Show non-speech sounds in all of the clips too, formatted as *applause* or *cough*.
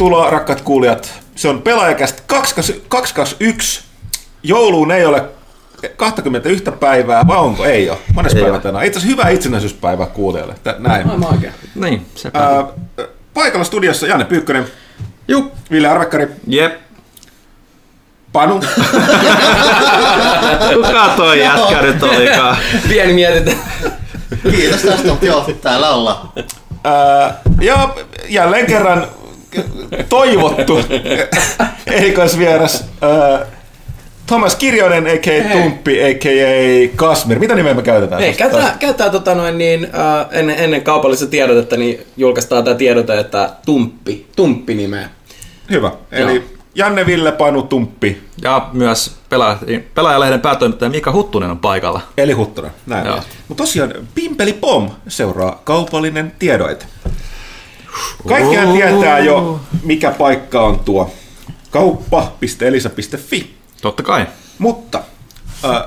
Tervetuloa rakkaat kuulijat. Se on pelaajakästä 221. Jouluun ei ole 21 päivää, vai onko? Ei ole. Mones Ei päivä ole. tänään. Itse asiassa hyvää itsenäisyyspäivää kuulijoille. Tä- Näin. Oikein. Niin, se Ää, paikalla studiossa Janne Pyykkönen, Juu. Ville Arvekkari, Jep. Panu *laughs* Kuka toi jätkä nyt olikaan? *laughs* Pieni mietintö. Kiitos tästä, mutta joo, täällä ollaan. ää, ja jälleen kerran toivottu erikoisvieras ää, Thomas Kirjonen, a.k.a. Tumppi, a.k.a. Kasmir. Mitä nimeä me käytetään? Hei, tosta? käyttää, käyttää tota noin niin, äh, ennen, ennen kaupallista tiedotetta, niin julkaistaan tämä tiedote, että Tumppi, Tumppi nimeä. Hyvä. Eli Joo. Janne, Ville, Panu, Tumppi, Ja myös pelaaja, pelaajalehden päätoimittaja Mika Huttunen on paikalla. eli Huttunen. Näin. Mutta tosiaan, Pimpeli Pom seuraa kaupallinen tiedoite. Kaikkihan tietää jo, mikä paikka on tuo kauppa.elisa.fi. Totta kai. Mutta äh,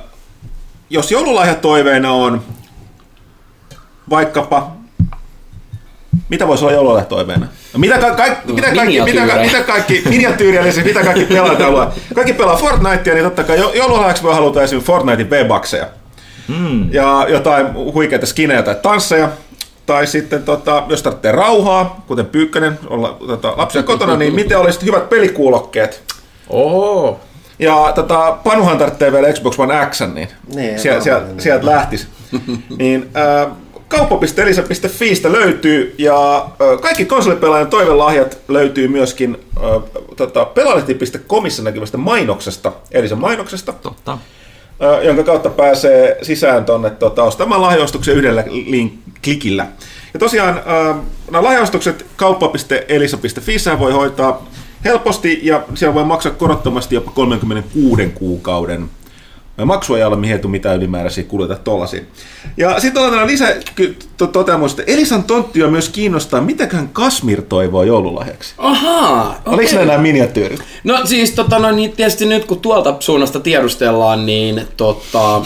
jos joululahjatoiveena on vaikkapa, mitä voisi olla joululahjatoiveena? No, mitä, ka- ka- mitä, kaikki, mitä, ka- mitä kaikki, miniatyyrillisiä, mitä kaikki pelaajat haluaa? Kaikki pelaa Fortnitea, niin totta kai jo- joululahjaksi voi haluta esimerkiksi Fortnitein V-bakseja. Mm. Ja jotain huikeita skinejä tai tansseja. Tai sitten, tota, jos tarvitsee rauhaa, kuten Pyykkönen, olla tota, lapsia kotona, niin miten olisi hyvät pelikuulokkeet? Oo. Ja tota, Panuhan tarvitsee vielä Xbox One X, niin, Niin, sieltä, no, sieltä, niin. sieltä lähtisi. *laughs* niin, äh, kauppa.elisa.fiistä löytyy, ja äh, kaikki konsolipelaajan toivelahjat löytyy myöskin äh, tota, pelaalehti.comissa näkyvästä mainoksesta, Elisan mainoksesta, Totta. Jonka kautta pääsee sisään tuonne tota, ostamaan lahjoostuksen yhdellä link- klikillä. Ja tosiaan nämä lahjoostukset kauppa.elisa.fi voi hoitaa helposti ja siellä voi maksaa korottomasti jopa 36 kuukauden maksuajalla, mihin ei tule mitään ylimääräisiä kuluja tollasia. Ja sitten on tällainen lisä to- toteamus, että Elisan tonttia myös kiinnostaa, mitäköhän Kasmir toivoo joululahjaksi. Ahaa. Oliko ne nämä miniatyyrit? No siis tota, no, niin tietysti nyt kun tuolta suunnasta tiedustellaan, niin tota,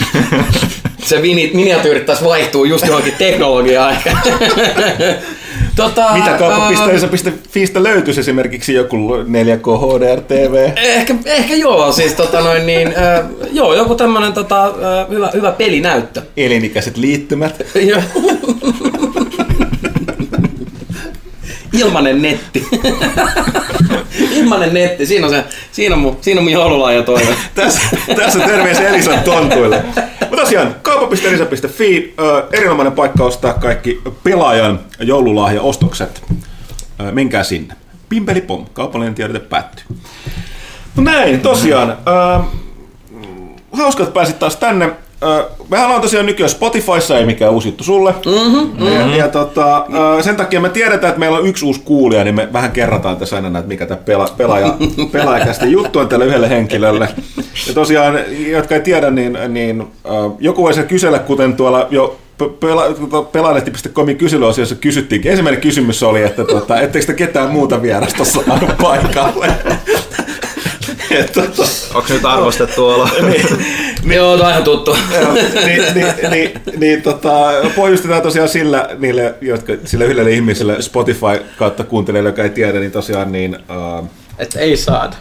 *laughs* se mini, miniatyyrit taas vaihtuu just johonkin teknologiaan *laughs* tota, Mitä ää, kauppa.elisa.fiistä löytyisi esimerkiksi joku 4K HDR TV? Ehkä, ehkä joo, siis tota noin niin, äh, joo, joku tämmönen tota, äh, hyvä, hyvä pelinäyttö. elinikäiset liittymät. *laughs* Ilmanen netti. *laughs* Ilmanen netti, siinä on, se, siinä on mun, siinä on mun joululahjatoive. tässä, tässä terveisiä Elisan tontuille. Mutta tosiaan, kauppa.elisa.fi, ö, erinomainen paikka ostaa kaikki pelaajan joululahjaostokset. Ö, Menkää sinne. Pimpeli pom, kaupallinen tiedote päättyy. No näin, tosiaan. Ö, hauska, että pääsit taas tänne. Mehän ollaan tosiaan nykyään Spotifyssa, ei mikään uusi juttu sulle. Mm-hmm, ja, ja tota, sen takia me tiedetään, että meillä on yksi uusi kuulija, niin me vähän kerrataan tässä aina, että mikä tämä pela, pelaaja, *laughs* pelaajakästä juttu on tälle yhdelle henkilölle. Ja tosiaan, jotka ei tiedä, niin, niin joku voisi kysellä, kuten tuolla jo pela- pelaalehti.comin kyselyosiossa kysyttiin. Ensimmäinen kysymys oli, että tota, etteikö te ketään muuta vierasta saanut paikalle. Et, tota, Onko nyt arvostettu olo? niin, *laughs* Joo, tää on ihan tuttu. Joo, niin, niin, niin, niin tota, pohjustetaan tosiaan sillä, niille, jotka, sille yhdelle ihmiselle Spotify kautta kuuntelijoille, joka ei tiedä, niin tosiaan niin, uh, Että ei saada.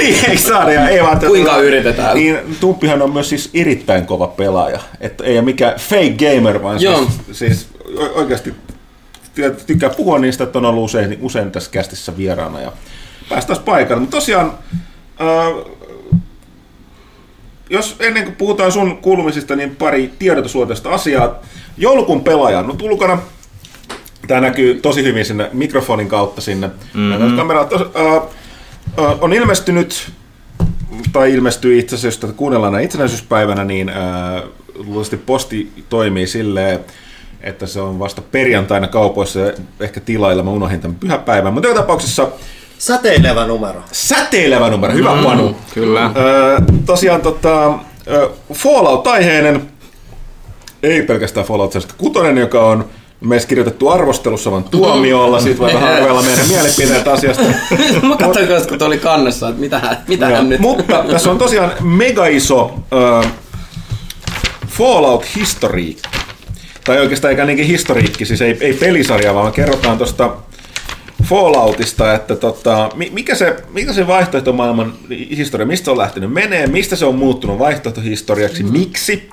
ei, ei saada, ja ei vaan, Kuinka yritetään? Niin, Tumppihan on myös siis erittäin kova pelaaja, että ei ole mikään fake gamer, vaan Joo. siis, siis oikeasti ty- tykkää puhua niistä, että on ollut usein, usein tässä kästissä vieraana ja päästäisiin paikalle. Mutta tosiaan, äh, jos ennen kuin puhutaan sun kuulumisista, niin pari tiedotusluonteista asiaa. Joulukuun pelaaja on nyt ulkona. Tämä näkyy tosi hyvin sinne mikrofonin kautta sinne. Mm-hmm. Kamera tos, äh, äh, on ilmestynyt, tai ilmestyy itse asiassa, jos tätä kuunnellaan näin itsenäisyyspäivänä, niin äh, luultavasti posti toimii silleen, että se on vasta perjantaina kaupoissa ja ehkä tilailla. Mä unohdin tämän pyhäpäivän. Mutta joka tapauksessa Säteilevä numero. säteilevä numero. Hyvä mm, Panu. Kyllä. Öö, tosiaan tota, Fallout-aiheinen, ei pelkästään Fallout 76, joka on meissä kirjoitettu arvostelussa, vaan tuomiolla. Siitä voi vähän arvella meidän mielipiteet asiasta. *laughs* Mä katsoin kanssa, kun oli kannessa, että mitähän, mitähän Joo, nyt. Mutta tässä on tosiaan mega iso ö, Fallout-historiikki. Tai oikeastaan eikä niinkin historiikki, siis ei, ei pelisarja, vaan kerrotaan tuosta Falloutista, että tota, mi- mikä, se, mikä se vaihtoehtomaailman historia, mistä se on lähtenyt menee, mistä se on muuttunut vaihtoehtohistoriaksi, mm. miksi,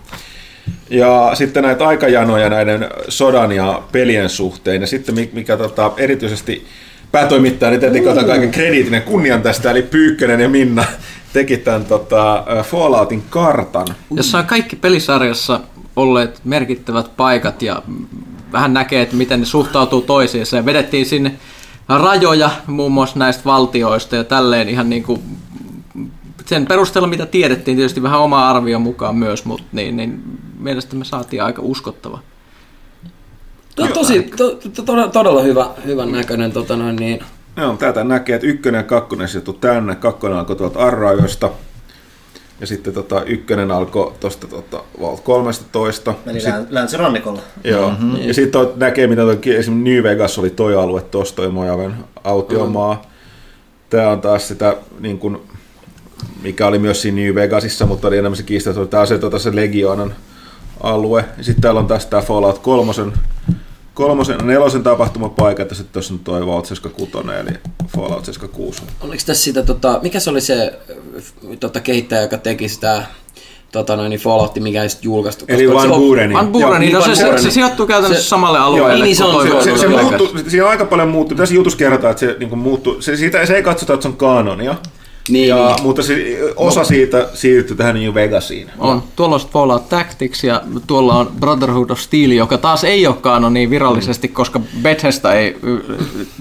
ja sitten näitä aikajanoja näiden sodan ja pelien suhteen, ja sitten mi- mikä tota, erityisesti päätoimittaja, niin tietenkin otan kaiken krediitin ja kunnian tästä, eli Pyykkönen ja Minna *laughs* teki tämän tota, Falloutin kartan. jossa on kaikki pelisarjassa olleet merkittävät paikat ja vähän näkee, että miten ne suhtautuu toisiinsa. Ja vedettiin sinne rajoja muun muassa näistä valtioista ja tälleen ihan niin kuin sen perusteella, mitä tiedettiin, tietysti vähän oma arvion mukaan myös, mutta niin, niin mielestäni me saatiin aika uskottava. To, tosi, to, to, todella, todella hyvä, hyvän näköinen tota noin, niin, Joo, täältä näkee, että ykkönen ja kakkonen sijoittui tänne, kakkonen alkoi tuolta Arrajoista, ja sitten tota, ykkönen alkoi tuosta tota, Vault 13. Eli Sit, län- länsirannikolla. joo. Mm-hmm. Ja sitten näkee, mitä toi, esimerkiksi New Vegas oli toi alue tuossa, toi Mojaven autiomaa. Tämä on taas sitä, niin kuin, mikä oli myös siinä New Vegasissa, mutta oli enemmän se kiista, että tämä on se, tota, se Legionan alue. Ja sitten täällä on taas tämä Fallout 3, kolmosen, nelosen tapahtumapaikat ja sitten tuossa on toi Vault 76, eli Fallout 76. oliko tässä sitä, tota, mikä se oli se äh, tota, kehittäjä, joka teki sitä tota noin, niin Fallout, mikä ei sitten julkaistu? Eli koska Van Bureni. Van Buren, no, se, se, Buren. se, sijoittuu käytännössä Se- samalle alueelle. niin se on, se- Se, se, muuttu, siinä on aika paljon muuttu. Tässä jutussa kerrotaan, että se niin muuttuu. Se, siitä, se ei katsota, että se on kanonia. Niin, ja, niin. Mutta se, osa siitä siirtyi tähän New Vegasiin. On. Tuolla on Fallout Tactics ja tuolla on Brotherhood of Steel, joka taas ei ole kanoni virallisesti, koska Bethesda ei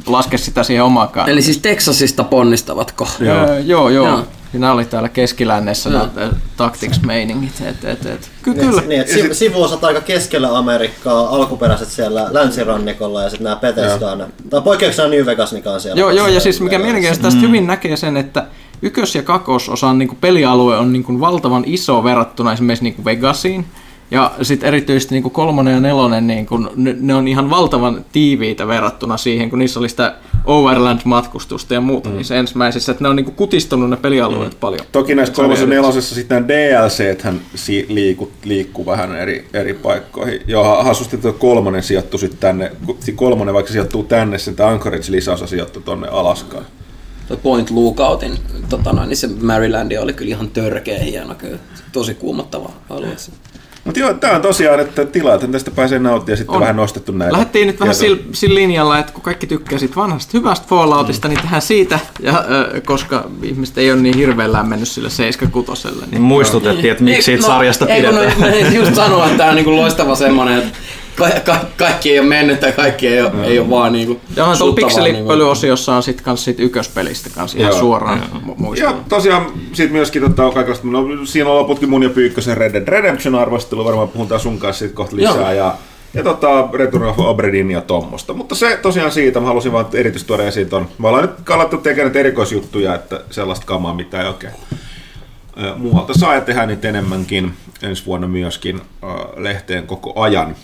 laske sitä siihen omakaan. Eli siis Texasista ponnistavatko? Joo. Joo, joo. joo. Joo. Siinä oli täällä keskilännessä Joo. nämä Tactics-meiningit. Et, et, et. Ky- Niin, kyllä. Niin, että si- sivuosat aika keskellä Amerikkaa, alkuperäiset siellä länsirannikolla ja sitten nämä Bethesda on. Tai poikkeuksena New Vegas, mikä on siellä. Joo, joo, ja siis mikä mielenkiintoista, tästä hyvin näkee sen, että ykkös- ja kakkososan niin pelialue on niin kuin valtavan iso verrattuna esimerkiksi niin kuin Vegasiin. Ja sitten erityisesti niin kuin kolmonen ja nelonen, niin kuin, ne, ne on ihan valtavan tiiviitä verrattuna siihen, kun niissä oli sitä Overland-matkustusta ja muuta mm. niissä ensimmäisissä, että ne on niin kuin kutistunut ne pelialueet mm. paljon. Toki näissä kolmosen erityistä. nelosessa sitten nämä DLC-thän si- liiku, liikkuu vähän eri, eri paikkoihin. Joo, hassusti tuo kolmonen sijoittui sitten tänne, kolmonen vaikka se sijoittuu tänne, sen tämä Anchorage-lisäosa sijoittui tonne Alaskaan. Point Lookoutin, tota noin, niin se Marylandi oli kyllä ihan törkeä hieno, kyllä. tosi kuumottava alue. Mutta joo, tämä on tosiaan, että tilaat tästä pääsee nauttimaan ja sitten On. vähän nostettu näitä. Lähdettiin nyt vähän sillä, sillä linjalla, että kun kaikki tykkää siitä vanhasta hyvästä Falloutista, mm. niin tehdään siitä, ja, ö, koska ihmiset ei ole niin hirveellään mennyt sille 76 Niin niin muistutettiin, että miksi siitä no, sarjasta ei, kun pidetään. No, just sanoa, että tämä on niinku loistava semmoinen, että ka- ka- kaikki ei ole mennyt tai kaikki ei ole, ei ole vaan niinku Ja on tuolla pikselipölyosiossa on sitten kans siitä ykköspelistä kans ihan Joo. suoraan mu- Ja tosiaan sitten myöskin tota, kaikenlaista, no, siinä on loputkin mun ja Pyykkösen Red Dead Redemption arvostelu, varmaan puhutaan sun kanssa siitä kohta lisää. Joo. Ja, ja tota, Return of Obredin ja tommosta. Mutta se tosiaan siitä, mä halusin vaan erityisesti tuoda esiin ton. Me ollaan nyt kalattu tekemään erikoisjuttuja, että sellaista kamaa, mitä ei oikein muualta saa ja tehdään niitä enemmänkin ensi vuonna myöskin lehteen koko ajan.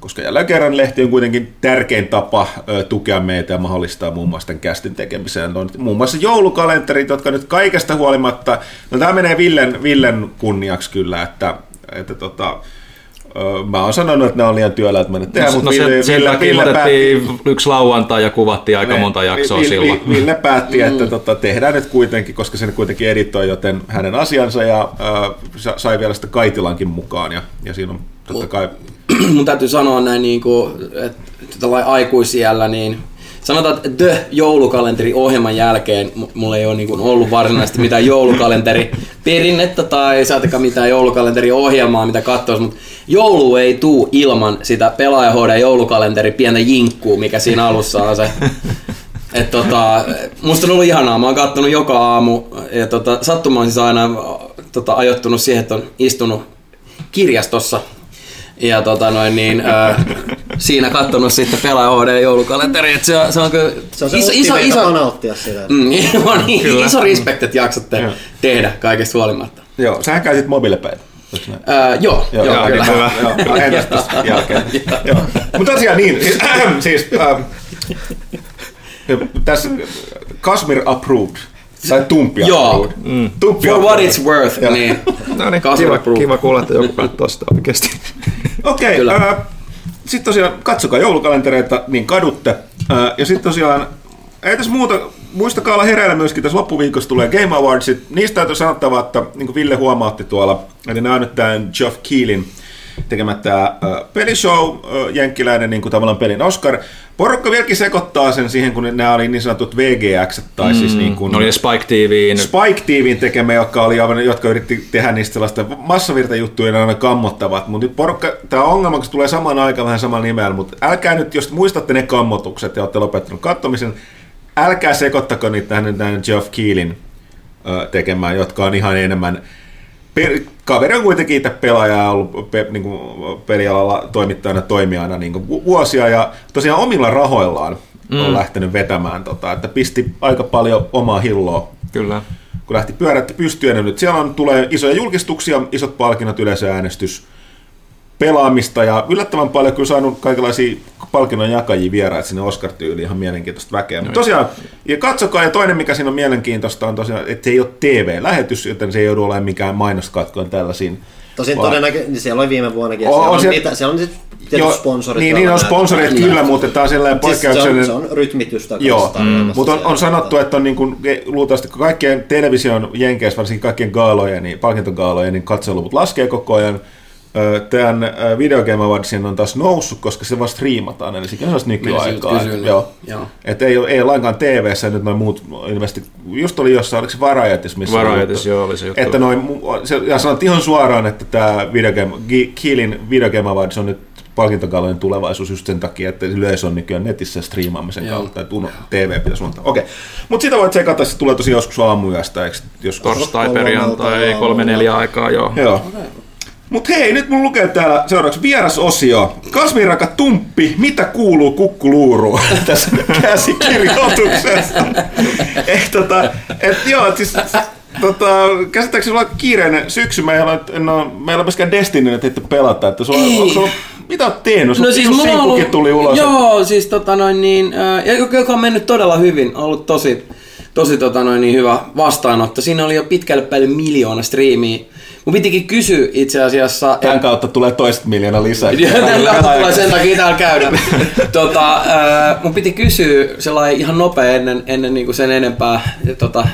Koska jälleen kerran lehti on kuitenkin tärkein tapa tukea meitä ja mahdollistaa muun muassa tämän kästin tekemiseen. On muun muassa joulukalenterit, jotka nyt kaikesta huolimatta, no tämä menee Villen, Villen kunniaksi kyllä, että, että tota, mä oon sanonut, että nämä on liian työläät mennä tehdä, No, mutta no Ville, sen Ville, Ville päätti, yksi lauantai ja kuvattiin aika ne, monta jaksoa Ville, silloin. Ville, Ville päätti, että tota, tehdään nyt kuitenkin, koska se nyt kuitenkin editoi joten hänen asiansa ja äh, sa- sai vielä sitä Kaitilankin mukaan ja, ja siinä on totta kai. *clears throat* mun täytyy sanoa näin, niin kuin, että tällainen aikuisiällä, niin sanotaan, että The joulukalenteri ohjelman jälkeen mu- mulla ei ole niin kuin ollut varsinaisesti mitään *laughs* joulukalenteri perinnettä tai saatika mitään joulukalenteri ohjelmaa, mitä katsoisi, mutta joulu ei tuu ilman sitä pelaaja HD joulukalenteri pientä jinkkuu, mikä siinä alussa on se. *laughs* Et tota, musta on ollut ihanaa, mä oon kattonut joka aamu ja tota, sattuma on siis aina tota, ajoittunut siihen, että on istunut kirjastossa ja tota noin niin, ää, *laughs* siinä kattonut sitten pelaaja HD joulukalenteri, että se, on- se on kyllä Se on se iso, iso, iso, nauttia sitä. mm, *laughs* on niin, iso respect, että jaksatte tehdä kaikesta huolimatta. Joo, sähän. Oliko näin? Ää, joo, joo, Joo, kyllä. niin, hyvä. Joo, lähetän tästä jälkeen. Joo. Mutta tosiaan niin, siis, *clears throat* siis ähm, tässä Kasmir approved, tai Tumpi Joo. Mm. For what it's worth, Joo. niin No niin, kiva, kiva kuulla, että joku katsoo sitä oikeasti. *laughs* Okei, Kyllä. äh, sitten tosiaan katsokaa joulukalentereita, niin kadutte. Äh, ja sitten tosiaan ei tässä muuta. Muistakaa olla hereillä myöskin, tässä loppuviikossa tulee Game Awardsit. Niistä täytyy sanottava, että niin kuin Ville huomautti tuolla, eli nämä on nyt tämän Geoff Keelin tekemä tämä äh, pelishow, äh, jenkkiläinen niin kuin tavallaan pelin Oscar. Porukka vieläkin sekoittaa sen siihen, kun nämä oli niin sanotut VGX, tai mm, siis niin kuin... Oli Spike TVin. Spike TVin tekemä, jotka, oli, aivan- jotka yritti tehdä niistä sellaista massavirtajuttuja, ne aina kammottavat. Mutta nyt porukka, tämä ongelma, kun se tulee samaan aikaan vähän samalla nimellä, mutta älkää nyt, jos muistatte ne kammotukset ja olette lopettanut katsomisen, älkää sekoittako niitä tähän, Geoff Keelin tekemään, jotka on ihan enemmän pe- kaveri on kuitenkin itse pelaaja ja ollut pe- niin kuin pelialalla toimittajana toimijana niin kuin vu- vuosia ja tosiaan omilla rahoillaan mm. on lähtenyt vetämään, tota, että pisti aika paljon omaa hilloa Kyllä. kun lähti pyörätti pystyyn, ja nyt siellä on, tulee isoja julkistuksia, isot palkinnot, yleisöäänestys, pelaamista ja yllättävän paljon kyllä saanut kaikenlaisia palkinnon jakajia vieraita sinne Oscar-tyyliin, ihan mielenkiintoista väkeä. Mutta tosiaan, ja katsokaa, ja toinen mikä siinä on mielenkiintoista on tosiaan, että se ei ole TV-lähetys, joten se ei joudu olemaan mikään mainoskatkoon tällaisiin. Tosin Vaan- todennäköisesti niin siellä oli viime vuonnakin. ja On- siellä, on siellä- niitä, siellä on sit tietyt Joo, sponsorit. Niin, niin on sponsorit kyllä, mutta tämä on sellainen Siis se, on, poikkeuksellinen... se on rytmitystä Joo, tarjoamassa mutta on, on sanottu, että on niin kuin, luultavasti kun kaikkien television jenkeissä, varsinkin kaikkien gaalojen, niin, palkintogaalojen, niin katseluvut laskee koko ajan. Tämän Video Game Awardsin on taas noussut, koska se vaan striimataan, eli sekin on sellaista nykyaikaa. Kysyä, Joo. joo. Et ei, ole, ei ole lainkaan TV-ssä, nyt noin muut ilmeisesti, just oli jossain, oliko se Varietis, missä oli Varietis, juttu? joo, oli se juttu. Että noin, se, ja sanottiin ihan suoraan, että tämä Video Game, Kielin Video Game Awards on nyt palkintokalojen tulevaisuus just sen takia, että yleisö on nykyään netissä striimaamisen Joo. kautta, että uno, TV pitäisi. Okei, mutta sitä voit sekata, se tulee tosi joskus aamuyöstä, eikö joskus? Torstai, perjantai, kolme neljä aikaa, joo. Joo. Mut hei, nyt mun lukee täällä seuraavaksi vierasosio. Kasviraka Tumppi, mitä kuuluu kukkuluuruun *laughs* tässä käsikirjoituksessa? eh, tota, et joo, et siis, tota, käsittääkseni sulla on aika kiireinen syksy, meillä on, en ole, meillä on myöskään Destiny, että ette pelata, että sulla, Ei. onko sulla, mitä oot tehnyt? No siis mulla on ollut, tuli ulos. Joo, siis tota noin niin, ja joka joka on mennyt todella hyvin, on ollut tosi, tosi tota noin niin hyvä vastaanotto. Siinä oli jo pitkälle päälle miljoona striimiä. Mun pitikin kysyä itse asiassa, Tämän kautta tulee toista miljoona lisää. *laughs* Ja Tällä kautta tulee sen takia täällä käydä. *laughs* tota, ää, mun piti kysyä sellainen ihan nopea ennen, ennen niinku sen enempää tota,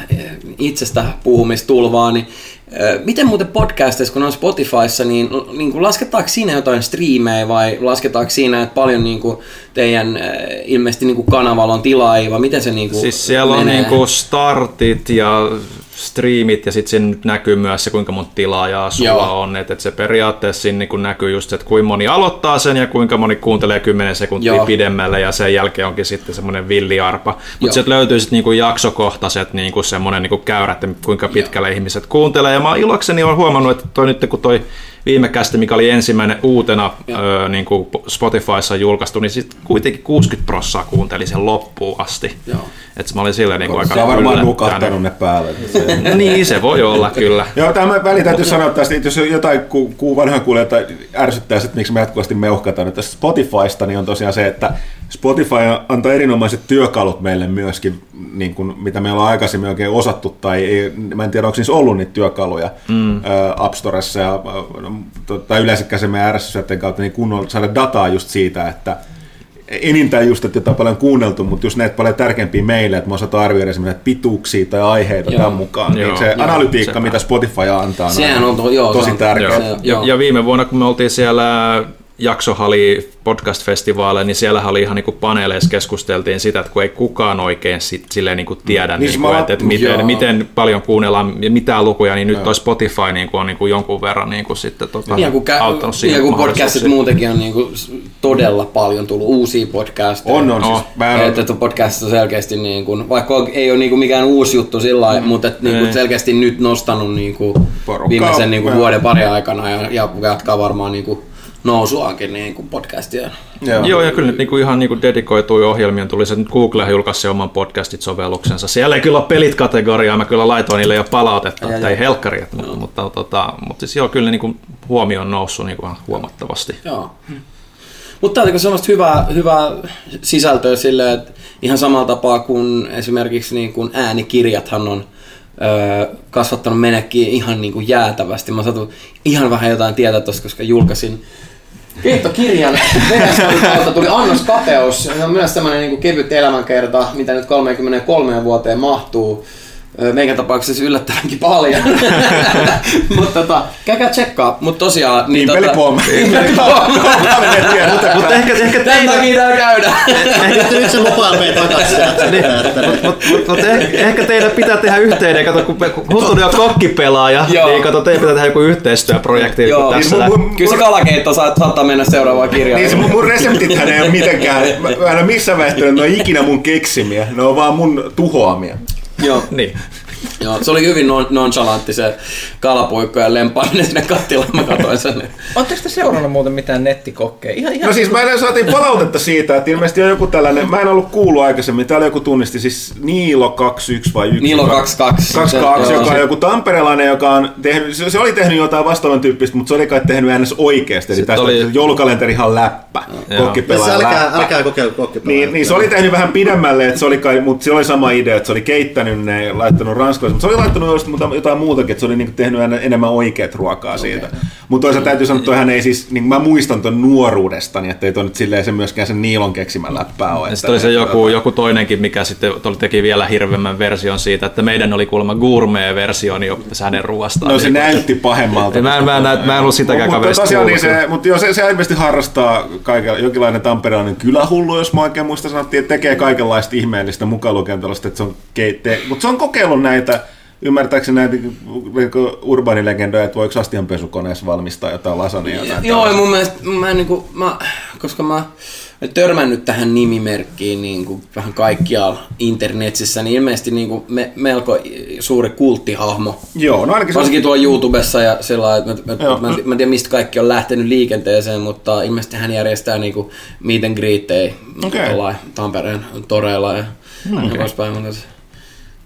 itsestä puhumistulvaa, niin ää, miten muuten podcasteissa, kun on Spotifyssa, niin, niin kuin lasketaanko siinä jotain striimejä vai lasketaanko siinä, että paljon niin kuin teidän ilmeisesti niin kuin kanavalla on tilaajia vai miten se niin kuin Siis siellä on menee? niinku startit ja striimit ja sitten siinä nyt näkyy myös se, kuinka monta tilaajaa sulla Joo. on. Että et se periaatteessa siinä niinku näkyy just se, että kuinka moni aloittaa sen ja kuinka moni kuuntelee 10 sekuntia Joo. pidemmälle ja sen jälkeen onkin sitten semmoinen villiarpa. Joo. Mutta sieltä löytyy sitten niinku jaksokohtaiset niinku semmoinen niinku käyrä, että kuinka pitkälle ihmiset kuuntelee. Ja mä ilokseni olen huomannut, että toi nyt kun toi viime kästi, mikä oli ensimmäinen uutena öö, niin kuin Spotifyssa julkaistu, niin sitten kuitenkin 60 prossaa kuunteli sen loppuun asti. Joo. Et mä olin silleen niin kuin Se aika on varmaan nukahtanut ne päälle. Se- *laughs* Niin, se voi olla kyllä. Joo, tämä väli täytyy sanoa tästä, että jos jotain ku, ku vanhan kuulijoita ärsyttää, että miksi me jatkuvasti meuhkataan nyt tästä Spotifysta, niin on tosiaan se, että Spotify antaa erinomaiset työkalut meille myöskin, niin kuin, mitä me ollaan aikaisemmin oikein osattu, tai ei, mä en tiedä, onko niissä ollut niitä työkaluja mm. App Storessa ja, ä, tai yleensäkään se meidän RSS kautta, niin kunnolla saada dataa just siitä, että enintään just, että jota on paljon kuunneltu, mutta just näitä paljon tärkeämpiä meille, että me osataan arvioida esimerkiksi pituuksia tai aiheita Joo. tämän mukaan. Joo, niin se joo, analytiikka, sepä. mitä Spotify antaa, Sehän on to- joo, tosi se on- tärkeää. Joo. Se- Ja, joo. ja viime vuonna, kun me oltiin siellä jaksohali podcast-festivaaleilla, niin siellähän oli ihan niin kuin paneeleissa keskusteltiin sitä, että kun ei kukaan oikein sit, silleen niin kuin tiedä, Niin niin mä- kuin, että, että miten, miten, paljon kuunnellaan ja mitä lukuja, niin nyt toi Spotify niin kuin on niin kuin jonkun verran niin kuin sitten tota, Ja kun, kä- auttanut ja siihen kun podcastit muutenkin on niinku s- todella paljon tullut uusia podcasteja. On, on. No. Siis, mä en Että, podcast on selkeästi, niin kuin, vaikka ei ole niin kuin mikään uusi juttu sillä lailla, mutta että niin kuin selkeästi nyt nostanut niin kuin Porukkaa. viimeisen niin kuin vuoden pari aikana ja, ja jatkaa varmaan niin kuin nousuakin niin kuin podcastien. Joo. Joo, ja kyllä nyt niinku ihan niinku dedikoituja ohjelmia tuli se, nyt Google julkaisi oman podcastit-sovelluksensa. Siellä ei kyllä ole pelit kategoriaa, mä kyllä laitoin niille jo palautetta, että ei helkkari, että, mutta, mutta, tota, mutta siis joo, kyllä niinku huomio on noussut niinku ihan huomattavasti. Joo. Mutta tämä on semmoista hyvää, hyvää sisältöä silleen, että ihan samalla tapaa kuin esimerkiksi niin kuin äänikirjathan on öö, kasvattanut menekkiä ihan niin kuin jäätävästi. Mä saatu ihan vähän jotain tietää tuosta, koska julkaisin Viettokirjan VS kautta tuli Annos Kateus. Se on myös semmoinen niin kevyt elämänkerta, mitä nyt 33 vuoteen mahtuu. Ö, Meikän tapauksessa yllättävänkin paljon. *laughs* Mutta tota, käykää tsekkaa. Mutta tosiaan... Niin, Pimpeli-pom. *laughs* Mutta ehkä, ehkä Tämän takia täällä käydään. Nyt, nyt se lupaa meitä takaisin. Niin. Mutta mut ehkä, ehkä teidän pitää tehdä yhteinen, kato kun, Huttunen on kokkipelaaja, niin kato teidän pitää tehdä joku yhteistyöprojekti Joo, tässä. niin Kyllä se kalakeitto saat, saattaa mennä seuraavaan kirjaan. Niin se mun, mun reseptithän ei ole mitenkään, mä, mä en ole missään että ne on ikinä mun keksimiä, ne on vaan mun tuhoamia. Joo. *laughs* Niin. Joo, se oli hyvin non- nonchalantti se kalapuikko ja lempaaminen sinne kattilaan. Mä katsoin sen. Oletteko te seurannut muuten mitään nettikokkeja? Ihan, ihan No siis mä en saatiin palautetta siitä, että ilmeisesti on joku tällainen, mä en ollut kuullut aikaisemmin, täällä joku tunnisti siis Niilo 21 vai 1. Niilo 22. 22, Se- joka on joku tamperelainen, joka on tehnyt, se, se oli tehnyt jotain vastaavan tyyppistä, mutta se oli kai tehnyt ns. oikeasti. Eli tästä oli- oli... joulukalenteri ihan läppä, kokkipelaaja älkää, läppä. älkää kokeilla kokkipelaa. Niin, niin, se oli tehnyt vähän pidemmälle, että se oli kai, mutta se oli sama idea, että se oli keittänyt ne, laittanut ranskalaisen, mutta se oli laittanut jotain muutakin, että se oli niinku tehnyt en- enemmän oikeat ruokaa siitä. Mutta toisaalta täytyy sanoa, että hän ei siis, niin mä muistan ton nuoruudestani, että ei toi nyt silleen se myöskään sen Niilon keksimä läppää ole. Sitten oli se että joku, joku toinenkin, mikä sitten teki vielä hirvemmän version siitä, että meidän oli kuulemma gourmet-versio niin hänen ruoastaan. No se Niin näytti pahemmalta. Ei, mä en- mä en mä en ollut sitäkään Mutta kaverista tosiaan niin se, mutta joo, se, se ilmeisesti harrastaa kaikella, jonkinlainen tamperelainen kylähullu, jos mä oikein muistan, sanottiin, että tekee kaikenlaista ihmeellistä mukaan lukien tällaista, että se on keitte, mutta se on kokeillut näitä, ymmärtääkseni näitä niinku urbaanilegendoja, että voiko astianpesukoneessa valmistaa jotain jotain Joo, tällaista. mun mielestä mä, en niinku, mä, koska mä olen törmännyt tähän nimimerkkiin niin kuin vähän kaikkialla internetissä, niin ilmeisesti niin kuin me, melko suuri kulttihahmo. Joo, no ainakin se Varsinkin tuolla YouTubessa ja sillä että mä, mä, mä, mä en tiedä mistä kaikki on lähtenyt liikenteeseen, mutta ilmeisesti hän järjestää niinku meet and greetejä Okei. jollain Tampereen toreilla ja okay. poispäin. Mutta se-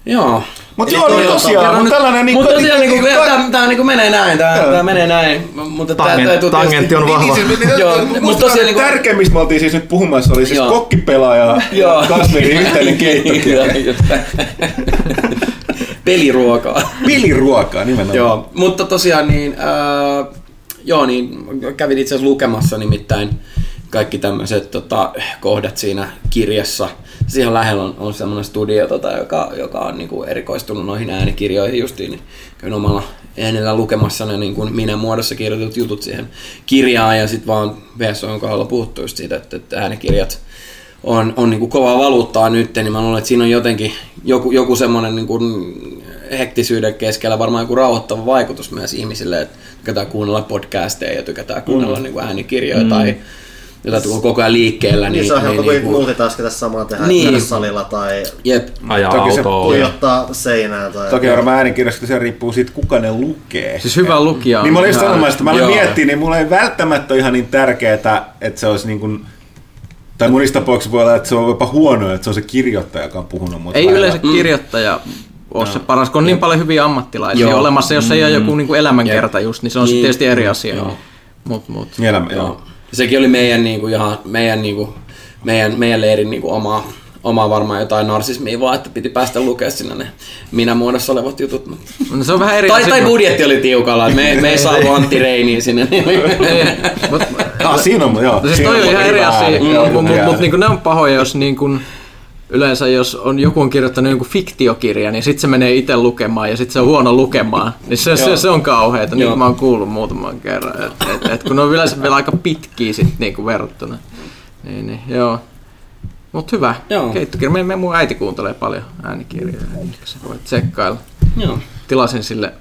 Joo. Mutta joo, niin tosiaan, mutta tällainen niinku- Mutta tosiaan niinku, ka- tää, tää niinku menee näin, tää, Joo. tää menee näin. Mutta tää Tangent- täytyy tietysti- tangentti on vahva. Niin, siis, niin, Joo, Joo, mutta tosiaan niinku... niinku- tärkeimmistä me oltiin siis nyt puhumassa, oli siis kokkipelaaja Joo. ja kasverin yhteinen *laughs* keittokirja. Peliruokaa. Piliruokaa nimenomaan. Joo, mutta tosiaan niin, äh, joo, niin kävin itse asiassa lukemassa nimittäin kaikki tämmöiset tota, kohdat siinä kirjassa. Siihen lähellä on, on semmoinen studio, tota, joka, joka on niinku erikoistunut noihin äänikirjoihin justiin, niin kävin omalla äänellä lukemassa ne niin kuin minä muodossa kirjoitut jutut siihen kirjaan ja sitten vaan VSOn kohdalla puhuttu just siitä, että, että äänikirjat on, on niin kuin kovaa valuuttaa nyt, niin mä luulen, että siinä on jotenkin joku, joku semmoinen niin kuin hektisyyden keskellä varmaan joku rauhoittava vaikutus myös ihmisille, että tykätään kuunnella podcasteja ja tykätään kuunnella mm. niin kuin äänikirjoja mm. tai kun on koko ajan liikkeellä. Niin, Niin, se on helppo niin, niin, kuin- multitaskata samaa tehdä Niin. salilla tai Jep. Ajaa Toki se tuijottaa seinää. Tai Toki varmaan äänikirjasta se riippuu siitä, kuka ne lukee. Siis hyvä lukija Niin mä olin sanomassa, että mä Joo. miettiä, niin mulla ei välttämättä ole ihan niin tärkeää, että se olisi niin kuin, tai monissa tapauksissa voi olla, että se on jopa huono, että se on se kirjoittaja, joka on puhunut. Mutta Ei välillä- yleensä kirjoittaja ole se paras, kun on niin paljon hyviä ammattilaisia Joo. olemassa. Jos ei ole joku niin kuin elämänkerta just, niin se on Niin. sitten tietysti eri asia. Joo. Mut, mut. Elämä, joo. Joo. Sekin oli meidän, niin kuin, ihan, meidän, niin kuin, meidän, meidän leirin niin kuin, oma, oma varmaan jotain narsismia vaan, että piti päästä lukea sinne ne minä muodossa olevat jutut. Mutta... No, se on vähän eri Tai, asia. tai budjetti oli tiukalla, että me, me ei saatu Antti Reiniin sinne. Niin Ah, siinä on, joo. No siis toi on ihan eri asia, mutta mut, niinku ne on pahoja, jos niinku, yleensä jos on joku on kirjoittanut jonkun fiktiokirjan, niin sitten se menee itse lukemaan ja sitten se on huono lukemaan. Niin se, se, se on kauheeta, niin kuin mä oon kuullut muutaman kerran. Et, et, et, kun ne on yleensä vielä aika pitkiä sit niinku verrattuna. Niin, niin, joo. Mut hyvä. Joo. Keittokirja. Me, me, mun äiti kuuntelee paljon äänikirjoja, niin se voi tsekkailla. Joo. Tilasin sille,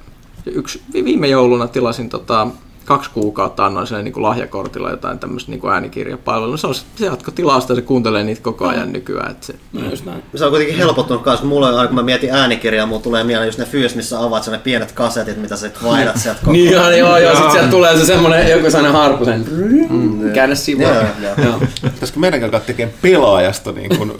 yksi, vi- viime jouluna tilasin tota, kaksi kuukautta annoin sille niin kuin lahjakortilla jotain tämmöistä niin kuin äänikirjapalvelua. Se, on, se jatko tilausta ja se kuuntelee niitä koko ajan nykyään. Että se, No, just näin. Se on kuitenkin helpottunut kanssa, kun mulla on aina kun mä mietin äänikirjaa, mulla tulee mieleen just ne fyysit, missä avaat ne pienet kasetit, mitä sä sit vaihdat sieltä koko Niin *laughs* joo, joo, joo. Sitten sieltä tulee se semmoinen joku sellainen harppusen. Mm, Käännä. Joo. Pitäisikö meidän alkaa tekemään pelaajasta niin kuin,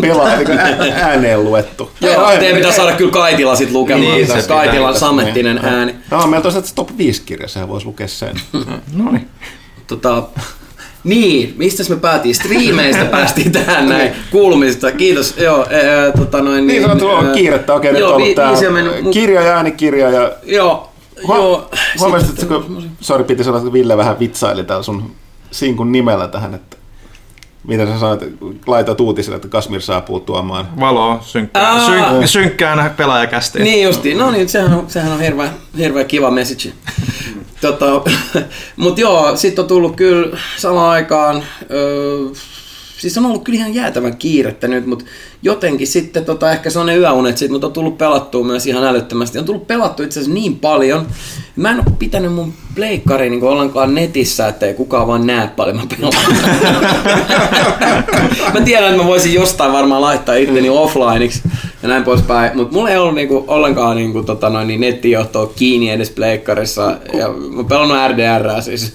pelaaja, niin ääneen luettu? Joo, teidän pitää saada kyllä Kaitila sit lukemaan. Niin, se Niin, Kaitilan tässä, sammettinen ääni. No, meillä on se top 5 kirja, sehän voisi lukea sen. *laughs* No niin. Tota, niin, mistä me päätiin? Striimeistä *laughs* päästiin tähän näin. Kuulumista, kiitos. Joo, e, e, tota noin, Niin sanottu, on ää, kiirettä. Okei, nyt joo, on ollut vi- tää viisi on mennyt, mut- kirja ja äänikirja ja Joo, Huo- joo. Huomasit, sitten- että kun, sori, piti sanoa, että Ville vähän vitsaili täällä sun sinkun nimellä tähän, että mitä sä sanoit, laitat uutisille, että Kasmir saapuu tuomaan. Valoa, synkkää, Aa. syn, synkkään pelaajakästiin. Niin justiin, no niin, sehän on, sehän on hirveän, hirveän kiva message. tota, *laughs* mut joo, sitten on tullut kyllä samaan aikaan, öö, siis on ollut kyllä ihan jäätävän kiirettä nyt, mutta jotenkin sitten tota, ehkä se on ne yöunet sit, mutta on tullut pelattua myös ihan älyttömästi. On tullut pelattua itse asiassa niin paljon, mä en ole pitänyt mun pleikkari niin ollenkaan netissä, ettei kukaan vaan näe paljon mä pelaan. *laughs* mä tiedän, että mä voisin jostain varmaan laittaa itteni offlineiksi ja näin poispäin, mutta mulla ei ollut niinku ollenkaan niinku, tota, noin, niin nettijohtoa kiinni edes pleikkarissa. Ja mä pelannut RDR siis.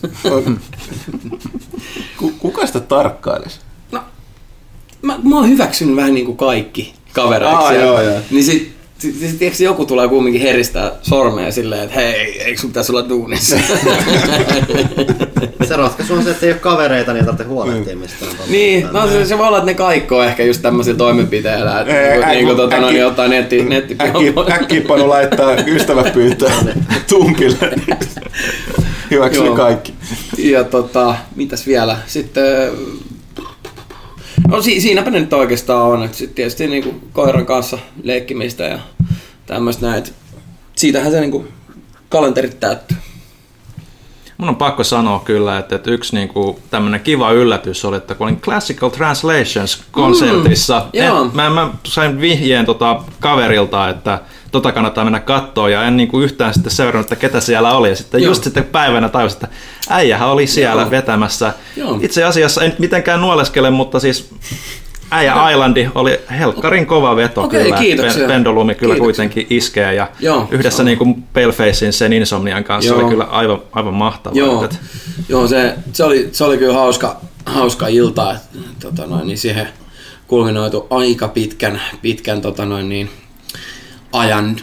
Ku, kuka sitä tarkkailisi? Mä, mä oon hyväksynyt vähän niinku kaikki kavereiksi. Aa, ja- joo, joo. Niin sit, sit, sit, tiedätkö, joku tulee kumminkin heristää sormea silleen, että hei, eikö sun pitäisi olla duunissa? *laughs* Se ratkaisu on se, että ei ole kavereita, niin ei tarvitse huolehtia mistään. niin, no se, se voi olla, että ne kaikkoo ehkä just tämmöisillä toimenpiteillä, että Ei, niinku, niinku, tota, no, äkki- niin ottaa netti, netti Äkki, äkkiä panu laittaa ystäväpyyntöä tumpille. *laughs* Hyväksyi Joo. kaikki. Ja tota, mitäs vielä? Sitten... No si- siinäpä ne nyt oikeastaan on. että Sitten tietysti niinku koiran kanssa leikkimistä ja tämmöistä näin. et Siitähän se niinku kalenterit täyttyy. Mun on pakko sanoa kyllä, että, että yksi niin kuin, tämmöinen kiva yllätys oli, että kun olin Classical Translations konsertissa, Mm, mä, mä sain vihjeen tota, kaverilta, että tota kannattaa mennä kattoon ja en niin kuin, yhtään sitten seurannut, että ketä siellä oli. Ja sitten Joo. just sitten päivänä tajusin, että äijähän oli siellä Joo. vetämässä. Joo. Itse asiassa en mitenkään nuoleskele, mutta siis Äijä Islandi oli helkkarin kova veto Okei, kyllä. kiitoksia. Pen- Pendulumi kyllä Kiitoksia. kuitenkin iskee ja Joo, yhdessä niin kuin Palefacein sen Insomnian kanssa Joo. oli kyllä aivan, aivan mahtavaa. Joo, Että- joo se, se, oli, se oli kyllä hauska, hauska ilta. Tota noin, niin siihen kulminoitu aika pitkän, pitkän tota noin, niin, ajan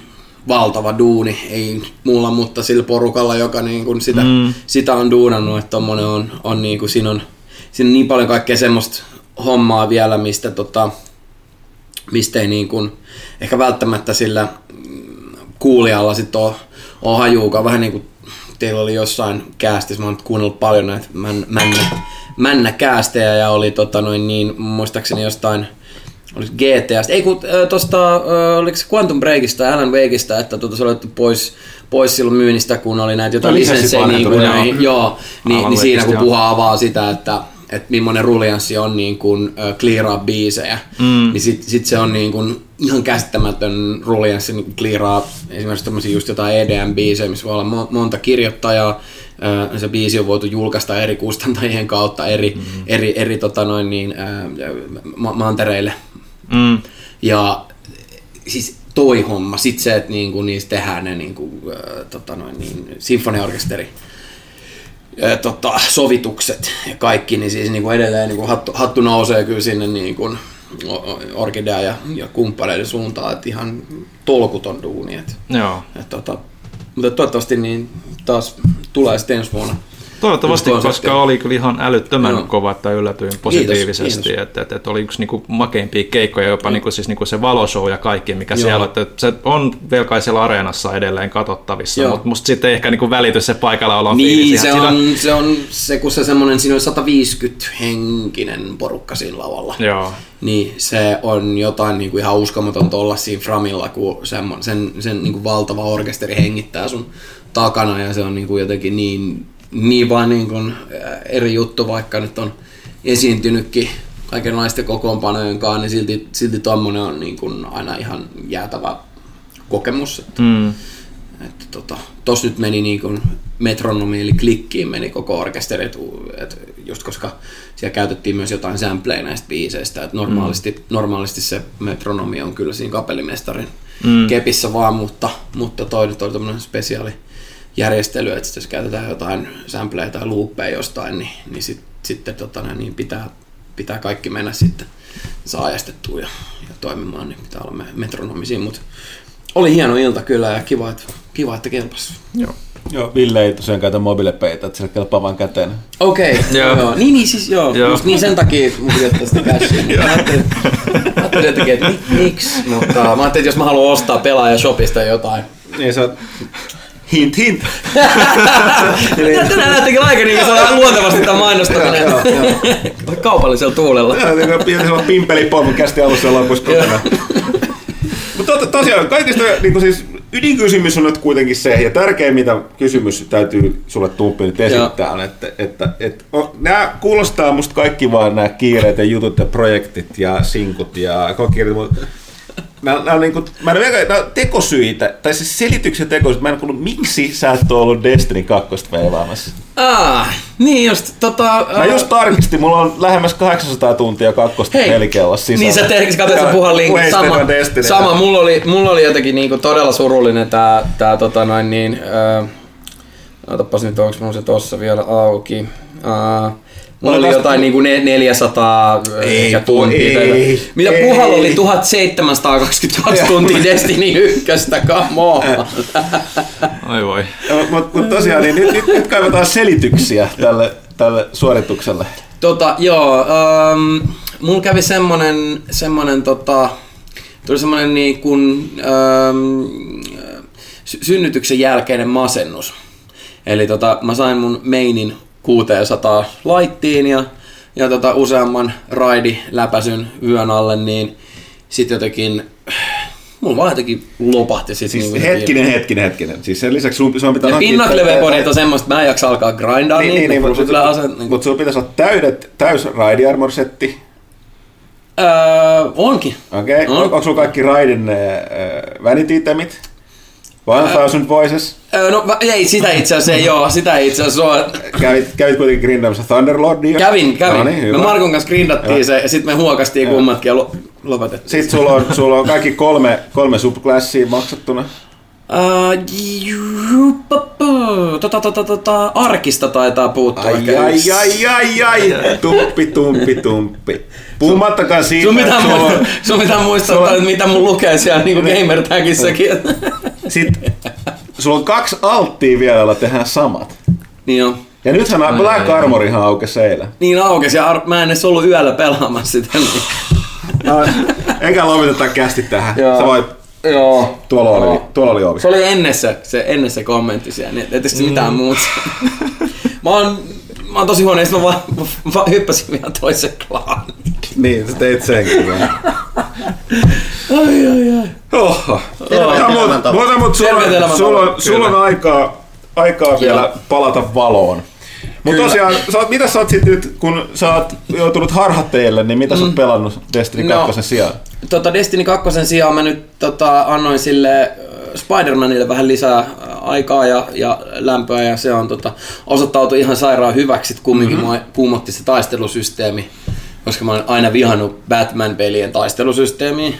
valtava duuni. Ei mulla, mutta sillä porukalla, joka niin kuin sitä, mm. sitä on duunannut, että tommonen on, on, niin kuin, siinä, on, siinä on niin paljon kaikkea semmoista hommaa vielä, mistä tota, mistä ei niin kuin, ehkä välttämättä sillä kuulijalla sitten ole, ole hajuukaan. Vähän niin kuin teillä oli jossain käästissä, mä oon kuunnellut paljon näitä män, männä, männäkäästejä ja oli tota noin niin, muistaakseni jostain oli GTAsta, ei kun äh, tosta, äh, oliko se Quantum Breakista, Alan Wakeista, että tota, se oli otettu pois, pois silloin myynnistä, kun oli näitä jotain lisenssejä, niin kuin näihin, joo, niin, Alan niin siinä kun joo. puhuu avaa sitä, että että millainen ruljanssi on niin kuin äh, clearaa biisejä, mm. niin sit, sit se on niin kuin ihan käsittämätön ruljanssi niin clearaa esimerkiksi tämmöisiä just jotain EDM-biisejä, missä voi olla mo- monta kirjoittajaa, äh, se biisi on voitu julkaista eri kustantajien kautta eri, mm. eri, eri tota noin niin, äh, ma- mantereille. Mm. Ja siis toi homma, sit se, että niinku niistä tehdään ne niinku, äh, tota noin, niin, sinfoniaorkesteri äh, tota, sovitukset ja kaikki, niin siis niinku edelleen niinku hattu, hattu nousee kyllä sinne niinku, Orkidea ja, ja kumppaneiden suuntaan, että ihan tolkuton duuni. Et, Joo. et, tota, mutta toivottavasti niin taas tulee sitten ensi vuonna. Toivottavasti, koska oli kyllä ihan älyttömän Joo. kova, että yllätyin positiivisesti. kiitos. Että, että, että oli yksi niinku makeimpia keikkoja, jopa niinku, siis niinku se valoshow ja kaikki, mikä Joo. siellä on. Että se on Velkaisella areenassa edelleen katsottavissa, Joo. mutta musta sitten ei ehkä niinku välity se paikalla olo Niin, se sitä- on, se on se, kun se semmoinen, siinä on 150 henkinen porukka siinä lavalla. Joo. Niin se on jotain niin kuin ihan uskomatonta olla siinä framilla, kun semmo, sen, sen niin kuin valtava orkesteri hengittää sun takana ja se on niin kuin jotenkin niin, niin vaan niin kuin eri juttu, vaikka nyt on esiintynytkin kaikenlaisten kokoonpanojen kanssa, niin silti, silti tommonen on niin kuin aina ihan jäätävä kokemus. Että, Mm. että tota, tos nyt meni niin kuin metronomi eli klikkiin meni koko orkesteri, et, et just koska siellä käytettiin myös jotain sampleja näistä biiseistä, että normaalisti, mm. normaalisti se metronomi on kyllä siinä kapellimestarin mm. kepissä vaan, mutta, mutta toi nyt oli tämmöinen spesiaali järjestely, että sit jos käytetään jotain sampleja tai loopeja jostain, niin, niin sit, sitten tota, niin pitää, pitää kaikki mennä sitten saajastettua ja, ja toimimaan, niin pitää olla me- metronomisia, mutta oli hieno ilta kyllä ja kiva, että, kiva, että kelpasi. Joo. Joo, Ville ei tosiaan käytä mobiilepeitä, että sille kelpaa vaan käteen. Okei, okay, *laughs* Joo. joo. Niin, niin siis joo, Joo. Just niin sen takia mun piti ottaa sitä *laughs* cashia. Mä ajattelin, ajattelin jotenkin, että mi, miksi, mutta mä ajattelin, että jos mä haluan ostaa pelaaja shopista jotain. Niin sä Hint, hint. Ja *laughs* tänään näyttikin aika niin se on luontevasti tämä mainostaminen. Kaupallisella tuulella. Joo, niin kuin pieni sellainen pimpelipommi kästi alussa ja lopussa kokonaan. Mutta to, tosiaan, kaikista niin kuin siis ydinkysymys on nyt kuitenkin se, ja tärkein mitä kysymys täytyy sulle Tumppi nyt esittää, on, että, että, että o, nämä kuulostaa musta kaikki vaan nämä kiireet ja jutut ja projektit ja sinkut ja kokirit, mutta Nämä, nämä, niin kuin, mä en ole vielä, nämä on tekosyitä, tai siis selityksen tekosyitä. Mä en kuullut, miksi sä et ole ollut Destiny 2 veivaamassa. Ah, niin just, tota... Mä just tarkistin, mulla on lähemmäs 800 tuntia kakkosta Hei, pelikellossa sisällä. Niin sä tehdä, katsoit sä puhan linkit. Sama, sama mulla, oli, mulla oli jotenkin niinku todella surullinen tää, tää tota noin niin... Äh, otapas nyt, onks mulla se tossa vielä auki. Äh, Mulla oli tästä- jotain niinku ne- 400 Ei, ehkä tuntia. ei, tai- Mitä ei. puhalla oli 1722 *laughs* tuntia Destiny ykköstä, come on. Ai voi. Mutta mut tosiaan, niin nyt, nyt, nyt kaivataan selityksiä tälle, tälle suoritukselle. Tota, joo, ähm, mulla kävi semmonen, semmonen tota, tuli semmonen niin kuin, ähm, sy- synnytyksen jälkeinen masennus. Eli tota, mä sain mun meinin 600 laittiin ja, ja tota, useamman raidi läpäsyn yön alle, niin sit jotenkin, mulla vaan jotenkin lopahti sit Siis niinku se hetkinen, hetkinen, hetkinen. Siis sen lisäksi sun, sun pitää Ja Pinnacle-weaponit on semmoista, että mä en jaksa alkaa grindaa Niin, niin, niin, mutta kyllä ase, niin, mut sulla pitäisi olla täydet, täys raidi armor setti. öö, onkin. Okei, okay. On. on. onko sulla kaikki raidin äh, vanity itemit? One thousand voices. Öö, No ei, sitä itse asiassa ei oo, sitä ei itse asiassa oo. Kävit, kävit kuitenkin grindaamassa Thunderlordia. Kävin, kävin. No niin, me. Markun kanssa grindattiin se ja sitten me huokastiin kummatkin ja lo- lopetettiin. Sitten sulla on, sulla on kaikki kolme, kolme subclassia maksattuna. Arkista taitaa puuttua Ai, ehkä ai, ai, ai, ai, tumppi, tumppi, tumppi. Puhumattakaan siitä, Sun pitää, että on, sun pitää muistaa, sulla- että mitä mun lukee siellä niinku gamer tagissakin. sit, sulla on kaksi alttia vielä, joilla tehdään samat. niin on. Ja nythän Ai, Black. Armorihan aukesi eilen. Niin aukesi ja ar- mä en edes ollut yöllä pelaamassa sitä. Niin. Eikä lopeteta kästi tähän. Joo. Sä voit, Joo. tuolla oli, tuolla oli ovi. Se oli ennen se, se, ennen se kommentti siellä, niin ettei se mitään muuta. mä oon, mä oon tosi huono, mä vaan, vaan hyppäsin vielä toisen klaaniin. Niin, sä teit senkin vielä. Ai ai ai. Oho. Terveet elämäntavat. mutta, mutta sulla, on- elämäntavat, sulla, on, sulla on kyllä. aikaa, aikaa vielä palata valoon. Mutta tosiaan, sä oot, mitä sä oot sit nyt, kun sä oot joutunut harhateille, niin mitä sä oot pelannut Destiny No. 2 sijaan? Tota Destiny 2 sijaan mä nyt tota, annoin sille Spider-Manille vähän lisää aikaa ja, ja lämpöä ja se on tota, osoittautui ihan sairaan hyväksi. Kumminkin mm-hmm. mua kuumotti se taistelusysteemi, koska mä oon aina vihannut Batman-pelien taistelusysteemiä.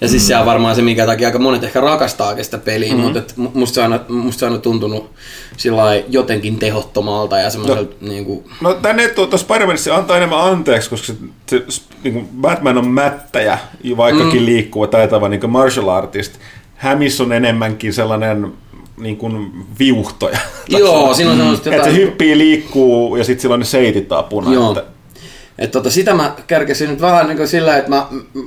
Ja siis se on varmaan se, minkä takia aika monet ehkä rakastaakin sitä peliä, mm-hmm. mutta musta, se on aina, musta se on aina tuntunut sillä jotenkin tehottomalta ja semmoiselta no. niinku, No tänne tuossa Spider-Manissa antaa enemmän anteeksi, koska se, se, niin kuin Batman on mättäjä, vaikkakin mm. liikkuva taitava niin kuin martial artist. Hämis on enemmänkin sellainen niin kuin viuhtoja. Joo, siinä on semmoista Että se jotain- hyppii, liikkuu ja sitten silloin ne seitit apuna. Joo. Että, Et tota, sitä mä kärkesin nyt vähän niin sillä, että mä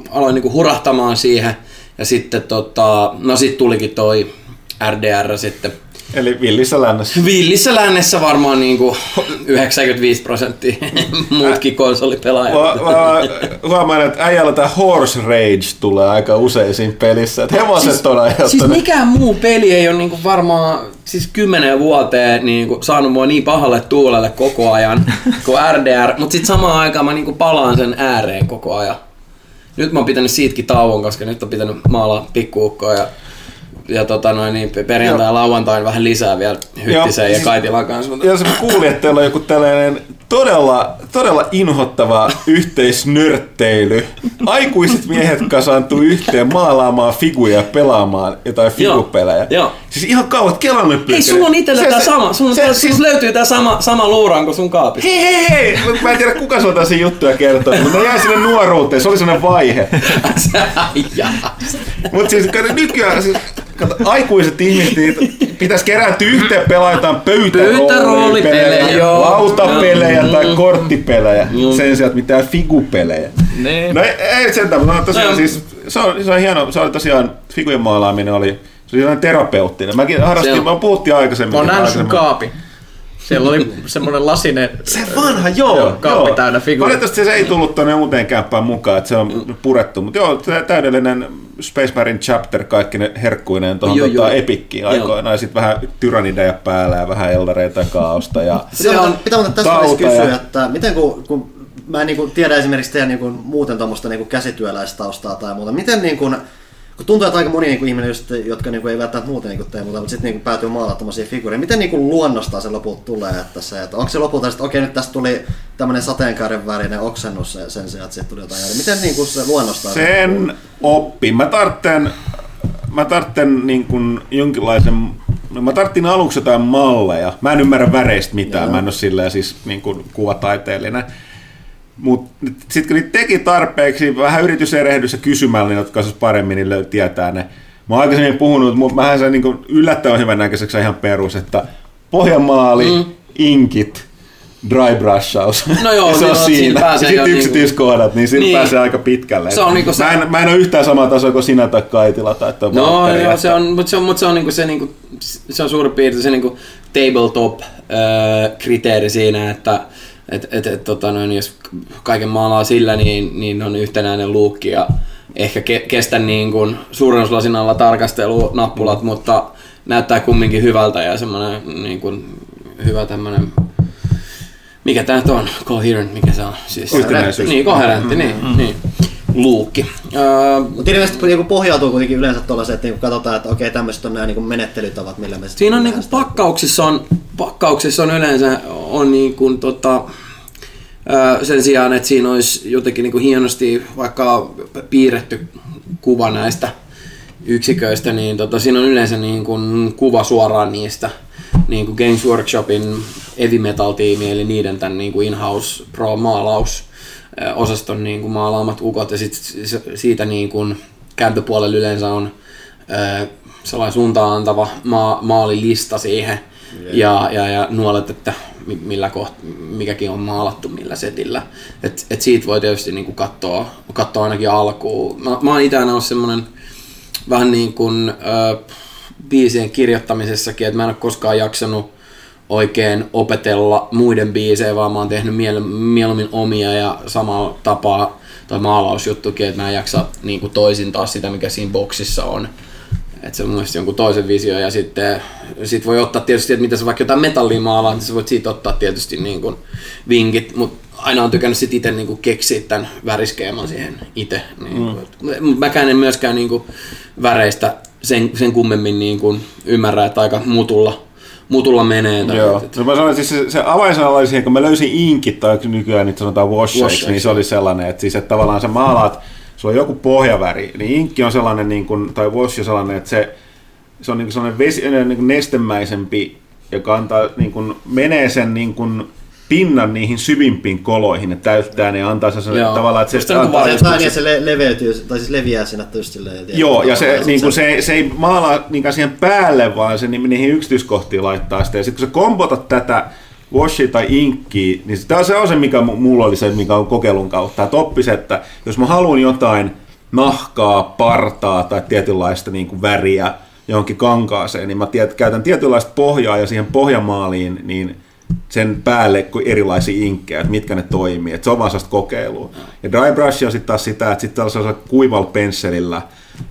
aloin niin hurahtamaan siihen. Ja sitten tota, no sit tulikin toi RDR sitten. Eli villissä lännessä. Villissä lännessä varmaan niin kuin 95 prosenttia *laughs* muutkin konsolipelaajat. Mä, mä huomaan, että äijällä tämä horse rage tulee aika usein siinä pelissä. Että hevoset on aiheuttanut. Siis mikään muu peli ei ole niinku varmaan siis kymmenen vuoteen niinku saanut mua niin pahalle tuulelle koko ajan kuin *laughs* RDR, mutta sitten samaan aikaan mä niinku palaan sen ääreen koko ajan. Nyt mä oon pitänyt siitäkin tauon, koska nyt on pitänyt maalaa pikkuukkoa ja, ja tota noin, niin perjantai ja lauantain vähän lisää vielä hyttiseen ja siis- Kaitilan kanssa. mutta- Ja se kuuli, että teillä on joku tällainen todella, todella inhottava yhteisnörtteily. Aikuiset miehet kasaantuu yhteen maalaamaan figuja ja pelaamaan jotain figupelejä. Joo. Siis ihan kauan, kelan nyt Hei, sulla on itsellä Se- tää se- sama. Sun, se- se, siis- löytyy tää sama, sama luuranko sun kaapista. Hei, hei, hei! Mä en tiedä, kuka sulla tässä juttuja kertoo, mutta ne jäi sinne nuoruuteen. Se oli sellainen vaihe. *laughs* Mutta siis nykyään siis, kato, aikuiset ihmiset pitäisi kerääntyä yhteen pelaa jotain pöytäroolipelejä, lautapelejä Mm. tai korttipelejä sen sijaan, että mitään figupelejä. Niin. No ei, ei sentään, mutta no, tosiaan No. siis, se on, se on hieno, se oli tosiaan, figujen maalaaminen oli, Se oli terapeuttinen. Mäkin harrastin, mä puhuttiin aikaisemmin. Mä oon nähnyt sun aikaisemmin. Siellä oli semmonen lasinen Se vanha, joo. Joo, kaappi joo. täynnä figuureita. Valitettavasti se ei tullut tuonne uuteen kämppään mukaan, että se on purettu. Mutta joo, tä- täydellinen Space Marine Chapter kaikki ne herkkuineen tuohon Joo, tota. Epikkiin Joo. aikoinaan. Ja sitten vähän tyrannideja päällä ja vähän eldareita ja kaaosta. Ja... Se Pitää, on pitää muuten tästä välissä tauta ja- kysyä, että miten kun, kun mä en niin tiedä esimerkiksi teidän niin kuin, muuten tuommoista niin käsityöläistaustaa tai muuta, miten niin kuin, kun tuntuu, että aika moni niin kuin, ihminen, just, jotka niin kuin, ei välttämättä muuten niin kuin, tee muuta, mutta sitten niin kuin, päätyy maalaamaan tämmöisiä figuureja, miten niin kuin, luonnostaan se lopulta tulee, että, se, että onko se lopulta, että okei nyt tästä tuli tämmöinen sateenkaaren värinen oksennus sen- sen sijaan, että siitä tuli jotain eri. Miten niin kuin, se luonnostaan? Sen oppi. Mä tartten, mä tartten niin kuin jonkinlaisen, no mä tarttin aluksi jotain malleja. Mä en ymmärrä väreistä mitään, Joo. mä en ole silleen siis niin kuin kuvataiteellinen. Mutta sitten kun niitä teki tarpeeksi, vähän yrityserehdys ja kysymällä, niin jotka paremmin, niin löy- tietää ne. Mä oon aikaisemmin puhunut, mutta mähän se niin yllättävän hyvän näköiseksi ihan perus, että pohjamaali, mm. inkit, dry brushaus. No joo, *laughs* se niin on no, siinä. siinä pääsee sitten niinku- yksityiskohdat, niin siinä Niin. pääsee aika pitkälle. Se on niinku se- mä, en, mä en ole yhtään samaa tasoa kuin sinä tai Kaitila tai No Valtteri, joo, se on, mutta se on, mut se on, niinku se, niinku, se on suurin piirtein se niinku tabletop-kriteeri siinä, että et, et, et, tota noin, jos kaiken maalaa sillä, niin, niin on yhtenäinen luukki ja ehkä ke, kestä niin kuin suurennuslasin alla tarkastelunappulat, Mm. mutta näyttää kumminkin hyvältä ja semmoinen niin kuin, hyvä tämmöinen mikä nyt on? Coherent, mikä se on? Siis, Yhtenäisyys. Niin, koherentti, niin, niin. Luukki. Mutta ilmeisesti niinku pohjautuu kuitenkin yleensä tuollaiseen, että niinku katsotaan, että okei, tämmöiset on nämä niinku menettelytavat, millä me Siinä on niinku pakkauksissa on, pakkauksissa on yleensä on niinku tota, sen sijaan, että siinä olisi jotenkin niinku hienosti vaikka piirretty kuva näistä yksiköistä, niin tota, siinä on yleensä niin kuin kuva suoraan niistä. Niin kuin Games Workshopin Heavy Metal-tiimi, eli niiden tämän niin kuin in-house pro-maalaus osaston niin kuin maalaamat ukot, ja sit siitä niin kuin kääntöpuolella yleensä on sellainen suuntaan antava maa, maalilista siihen, ja, ja, ja nuolet, että mi- millä koht, mikäkin on maalattu millä setillä. Et, et siitä voi tietysti niinku katsoa, katsoa ainakin alkuun. Mä, mä oon itse aina ollut semmonen vähän niin kuin ö, biisien kirjoittamisessakin, että mä en ole koskaan jaksanut oikein opetella muiden biisejä, vaan mä oon tehnyt miele- mieluummin omia ja samalla tapaa toi maalausjuttukin, että mä en jaksa niin kuin toisin taas sitä, mikä siinä boksissa on. Että se on mun jonkun toisen visio ja sitten sit voi ottaa tietysti, että mitä sä vaikka jotain metallia maalaa, niin sä voit siitä ottaa tietysti niin kuin vinkit, mutta aina on tykännyt sit itse niin keksiä tämän väriskeeman siihen itse. Niin mm. Mäkään en myöskään niin kuin väreistä sen, sen kummemmin niin kuin ymmärrä, että aika mutulla, mutulla menee. tai- Joo. et- No mä sanoin, siis se, se avainsana oli siihen, kun mä löysin inkit, tai nykyään niitä sanotaan wash Wash niin se oli sellainen, että, siis, että tavallaan sä maalaat, sulla on joku pohjaväri, niin inkki on sellainen, niin kuin, tai wash on sellainen, että se, se on niin kuin sellainen vesi, niin kuin nestemäisempi, joka antaa, niin kuin, menee sen niin kuin, pinnan niihin syvimpiin koloihin, että täyttää ne ja antaa sen Joo. tavallaan, että se niin antaa niin, että se le- leveytyy, tai siis leviää siinä just silleen. Joo, ja se, niin kuin se, se ei maalaa niinkään siihen päälle, vaan se ni- niihin yksityiskohtiin laittaa sitä. Ja sitten kun sä kompotat tätä washia tai inkkiä, niin tämä on se, on se, mikä mu- mulla oli se, mikä on kokeilun kautta. Että oppisi, että jos mä haluan jotain nahkaa, partaa tai tietynlaista niin kuin väriä johonkin kankaaseen, niin mä tiedät, käytän tietynlaista pohjaa ja siihen pohjamaaliin, niin sen päälle kuin erilaisia inkkejä, että mitkä ne toimii. Että se on vaan sellaista kokeilua. Ja dry brush on sitten taas sitä, että sitten tällaisella kuivalla pensselillä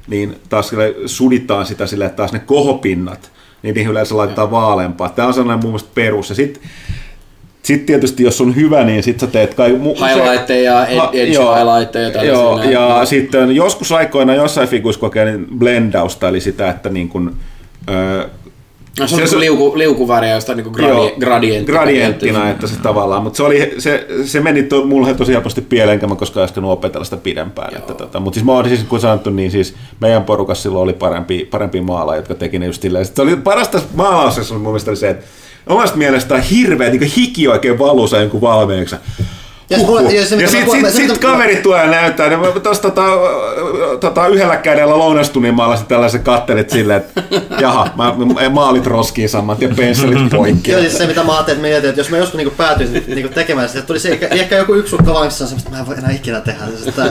niin taas suditaan sitä sille, että taas ne kohopinnat, niin niihin yleensä laitetaan vaaleampaa. Tämä on sellainen mun mielestä perus. Ja sitten sit tietysti, jos on hyvä, niin sitten sä teet kai... Mu- Highlightteja ja ed- edge joo, highlightteja ja tällaisia Joo, näin. ja sitten joskus aikoina jossain figuissa kokeilin blendausta, eli sitä, että niin kun, öö, No, se on se- se- liuku, liukuväriä, josta niinku gradi, Joo, gradientti. gradienttina, että se tavallaan, mutta se, oli, se, se meni to, mulle tosi helposti pieleen, enkä mä koskaan äsken opetella sitä pidempään. Että, tota, mutta siis mä oon siis, kun sanottu, niin siis meidän porukassa silloin oli parempi, parempi maala, jotka teki ne just silleen. Se oli parasta maalauksessa mun mielestä oli se, että omasta mielestään hirveä niin hiki oikein valuu jonkun valmiiksi. Ja se- ja se, ja sitten sit, se, sit mitä- kaverit tulee ja näyttää, niin mä tuossa tota, tota, yhdellä kädellä lounastunnin maalasin tällaisen kattelit silleen, että jaha, mä, mä maalit roskiin saman ja pensselit poikki. Joo, siis se mitä mä ajattelin, että mietin, että jos mä joskus niinku päätyisin niinku tekemään sitä, että tulisi ehkä, ehkä joku yksi sukka vankissa semmoista, että mä en voi enää ikinä tehdä. Siis tää,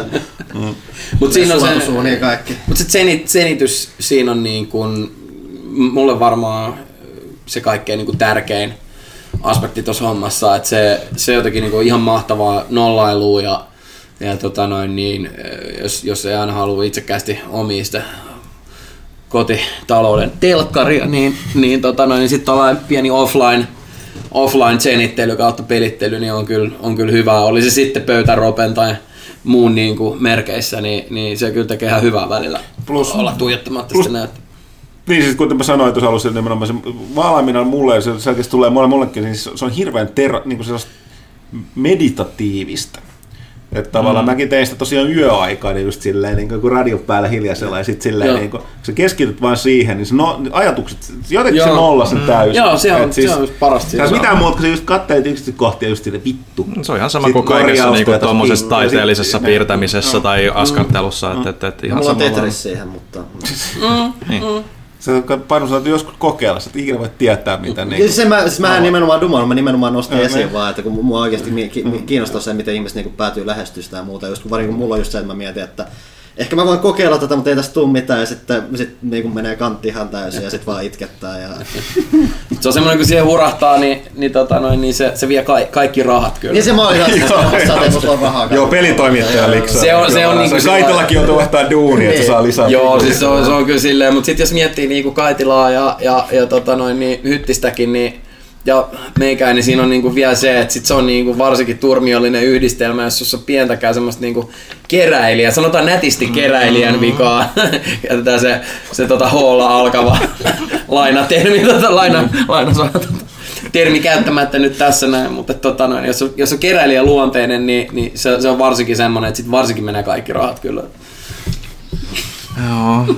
Mutta siinä on se, Suotusuu niin kaikki. mutta se senit, senitys siinä on niin kuin, mulle varmaan se kaikkein niin kuin tärkein aspekti tuossa hommassa, että se, se jotenkin niin kuin ihan mahtavaa nollailua ja, ja tota noin, niin, jos, jos ei aina halua itsekästi omia sitä kotitalouden telkkaria, niin, niin, tota noin, niin sitten tällainen pieni offline, offline zenittely kautta pelittely niin on kyllä, on kyllä hyvä. Oli se sitten pöytäropen tai muun niin kuin merkeissä, niin, niin se kyllä tekee ihan hyvää välillä. Plus- olla tuijottamatta plus- sitä näyttöä. Niin siis kuten mä sanoin tuossa alussa, nimenomaan se vaalaaminen mulle, se selkeästi tulee mulle mullekin, niin se on hirveän ter, niin kuin meditatiivista. Että tavallaan mm. mäkin tein sitä tosiaan yöaikaan, niin just silleen, niin kuin radio päällä hiljaisella, ja sitten silleen, Joo. niin kuin, kun sä keskityt vaan siihen, niin se no, ajatukset, jotenkin Joo. se nolla sen täysin. Joo, se on- Et se on just parasta. Tässä mitään muuta, kun sä just kattelet yksityiskohtia just silleen, vittu. Se on ihan sama kuin kaikessa niinku ja tossa tuommoisessa ja sit- taiteellisessa ja- piirtämisessä tai askartelussa. Et, et, et ihan Mulla on samalla- Tetris siihen, mutta... *laughs* Se on painus, että joskus kokeilla, sä et ikinä voi tietää, mitä niin Ja se mä, siis mä en nimenomaan dumaan, mä nimenomaan nostin Joo, esiin niin. vaan, että kun mua oikeasti mi- kiinnostaa se, miten ihmiset niinku päätyy lähestyä sitä ja muuta. Just kun, kun mulla on just se, että mä mietin, että ehkä mä voin kokeilla tätä, mutta ei tästä tule mitään ja sitten sit niinku menee kantti ihan täysin ja sitten vaan itkettää. Ja... *laughs* Se on semmoinen, kun siihen hurahtaa, niin, niin, tota noin, niin se, se vie ka- kaikki rahat kyllä. niin se mä olin ihan *laughs* on rahaa. Joo, pelitoimittaja liksaa. Se on- se on niinku Kaitellakin joutuu ottaa duunia, että saa lisää. Joo, siis se on, se on kyllä silleen, mutta sitten jos miettii niinku Kaitilaa ja, ja, ja tota noin, niin Hyttistäkin, niin ja meikäin, niin siinä on niinku vielä se, että sit se on niinku varsinkin turmiollinen yhdistelmä, jos on pientäkään semmoista niinku keräilijä, sanotaan nätisti keräilijän vikaa, *laughs* jätetään se, se tota hoolla alkava *laughs* lainatermi, tota laina, laina termi käyttämättä nyt tässä näin, mutta tota noin, jos, on, jos on keräilijä luonteinen, niin, niin se, se, on varsinkin semmoinen, että sit varsinkin menee kaikki rahat kyllä. Joo.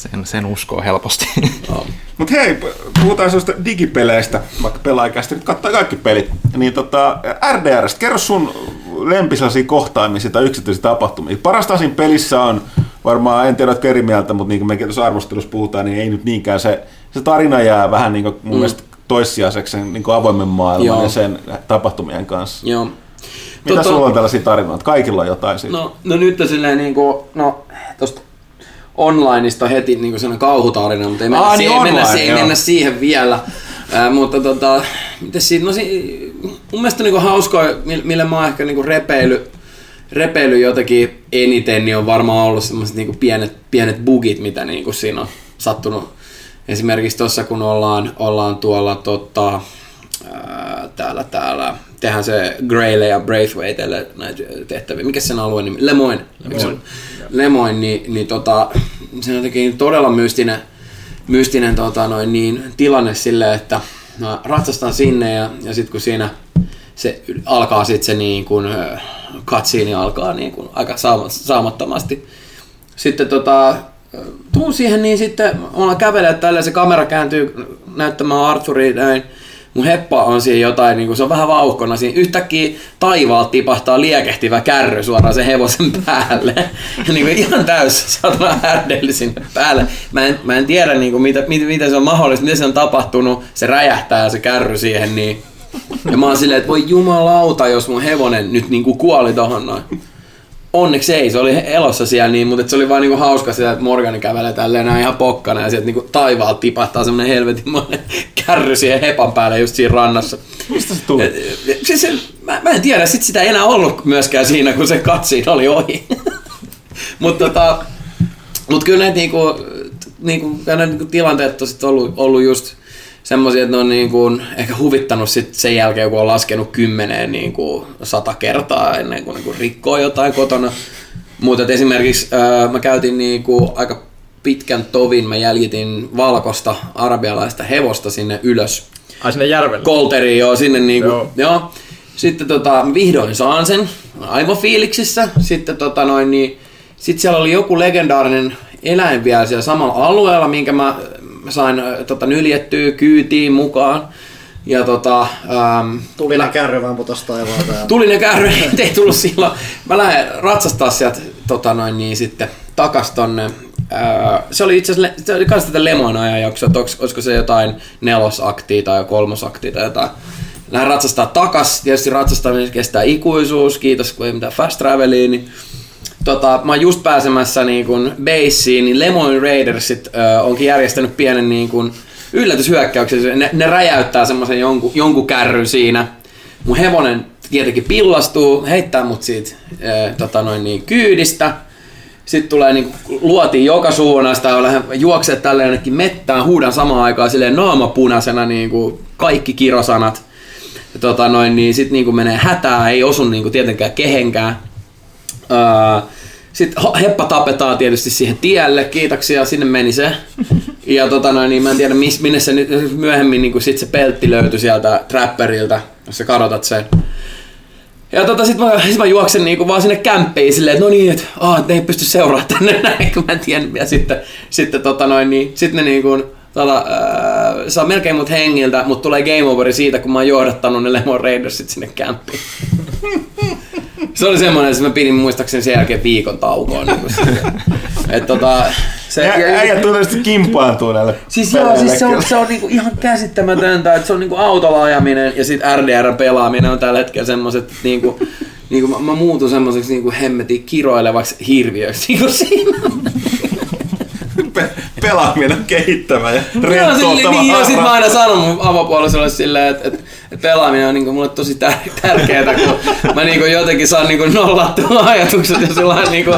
Sen, sen uskoo helposti. *laughs* Mutta hei, puhutaan sellaista digipeleistä, vaikka pelaajakästä nyt kattaa kaikki pelit. Niin tota, RDRstä, kerro sun lempisellaisia kohtaamisia tai yksityisiä tapahtumia. Parasta siinä pelissä on, varmaan en tiedä, oletko eri mieltä, mutta niin kuin mekin tuossa arvostelussa puhutaan, niin ei nyt niinkään se, se tarina jää vähän niin kuin mun mm. mielestä toissijaiseksi sen niin kuin avoimen maailman Joo. ja sen tapahtumien kanssa. Joo. Mitä Tota- sulla on tällaisia tarinoita? Kaikilla on jotain siitä. No, no nyt silleen niinku, no tosta onlineista heti niinku sellainen kauhutarina, mutta ei mennä, Aa, siihen, niin mennä, online, ei mennä siihen vielä. Ää, mutta tota, miten siinä, no si, mun mielestä niinku hauskoa, millä, mä oon ehkä niinku repeily, repeily jotenkin eniten, niin on varmaan ollut semmoiset niinku pienet, pienet bugit, mitä niinku siinä on sattunut. Esimerkiksi tuossa kun ollaan, ollaan tuolla tota, ää, täällä, täällä, tehdään se Greyle ja Braithwaitelle näitä tehtäviä. Mikä sen alueen nimi? Lemoine. Lemoine, Lemoine niin, niin tota, se on jotenkin todella mystinen, mystinen tota, noin, niin, tilanne silleen, että mä ratsastan sinne ja, ja sitten kun siinä se alkaa sitten se niin kuin, katsiini alkaa niin kuin, aika saama- saamattomasti. Sitten tota, tuun siihen, niin sitten ollaan kävelee tällä se kamera kääntyy näyttämään Arthuria näin. Mun heppa on siinä jotain, niin kuin se on vähän vauhkona siinä. Yhtäkkiä taivaalta tipahtaa liekehtivä kärry suoraan sen hevosen päälle. *laughs* Ja niin kuin ihan täys satana härdelli sinne päälle. Mä en, mä en tiedä, niin kuin, mitä, mitä, mitä se on mahdollista, mitä se on tapahtunut. Se räjähtää se kärry siihen, niin ja mä oon silleen, että voi jumalauta, jos mun hevonen nyt niinku kuoli tohon noin. Onneksi ei, se oli elossa siellä niin, mutta et se oli vaan niinku hauska sitä, että Morgani kävelee tälleen näin ihan pokkana ja sieltä niinku taivaalta tipahtaa semmonen helvetinmoinen *laughs* kärry siihen hepan päälle just siinä rannassa. Mistä se tuli? Se, se, mä, mä, en tiedä, sit sitä ei enää ollut myöskään siinä, kun se katsiin oli ohi. *laughs* mutta tota, mut kyllä näitä niinku, niinku, niinku tilanteet on sit ollut, ollut just semmoisia, että ne on niinku ehkä huvittanut sit sen jälkeen, kun on laskenut kymmeneen niinku sata kertaa ennen kuin niinku rikkoo jotain kotona. Mutta esimerkiksi ää, mä käytin niinku aika pitkän tovin, mä jäljitin valkosta arabialaista hevosta sinne ylös Ai sinne järvelle. Kolteriin, joo, sinne niinku, joo. Joo. joo. Sitten tota, vihdoin saan sen, aivan fiiliksissä. Sitten tota noin, niin, sit siellä oli joku legendaarinen eläin vielä siellä samalla alueella, minkä mä, mä sain äh, tota, nyljettyä kyytiin mukaan. Ja tota, ähm, Tuli ne kärry vaan putos taivaalta. *laughs* Ja... tuli ne kärry, *laughs* ei tullut silloin. Mä lähden ratsastaa sieltä tota noin, niin, sitten takas tonne. Ää, se oli itse asiassa, se oli kans tätä Lemon ajanjaksoa, että olisiko se jotain nelosaktia tai kolmosaktia tai jotain. Lähden ratsastaa takas, tietysti ratsastaminen kestää ikuisuus, kiitos kun ei mitään fast travelia, niin tota, mä oon just pääsemässä niin kun baseen, niin Lemoyne Raidersit ö, onkin järjestänyt pienen niin kun yllätyshyökkäyksen. Ne, ne räjäyttää semmoisen jonkun, jonkun kärryn siinä. Mun hevonen tietenkin pillastuu, heittää mut siitä ö, tota noin niin, kyydistä. Sitten tulee niin luotiin joka suunnasta ja lähden juoksee tälle jonnekin mettään, huudan samaan aikaan silleen naamapunaisena niin kuin kaikki kirosanat. Tota noin, niin sitten niin menee hätää, ei osu niin kuin tietenkään kehenkään. Öö, sitten heppa tapetaan tietysti siihen tielle, kiitoksia, sinne meni se. Ja tota noin, niin mä en tiedä minne se nyt myöhemmin niin sit se peltti löytyi sieltä trapperilta, jos sä kadotat sen. Ja tota, sit mä, sit mä juoksen niinku vaan sinne kämppiin silleen, että no niin, että oh, ne ei pysty seuraamaan tänne *laughs* näin, kun mä en tiedä. Ja sitten, sitten tota noin, niin, sit ne niinku, tota, äh, saa melkein mut hengiltä, mutta tulee game overi siitä, kun mä oon johdattanut ne Lemon Raidersit sinne kämppiin. *laughs* Se oli semmoinen, että mä pidin muistaakseni sen jälkeen viikon taukoa. Niin et tota, se, Ä, äijät tuntuu kimpaantuu näille Siis joo, siis se on, se on niinku ihan käsittämätöntä, että se on niinku autolla ajaminen ja sitten RDR pelaaminen on tällä hetkellä semmoiset, että niinku, niinku mä, mä muutun semmoiseksi niinku hemmetin kiroilevaksi hirviöksi niinku siinä. Pe- pelaaminen kehittävä ja rentouttava niin, niin, ja sit mä aina sanon mun avopuolisolle silleen, että, että, pelaaminen on niinku mulle tosi tär- tärkeää, kun mä niinku jotenkin saan niinku nollattua ajatukset ja sillä niinku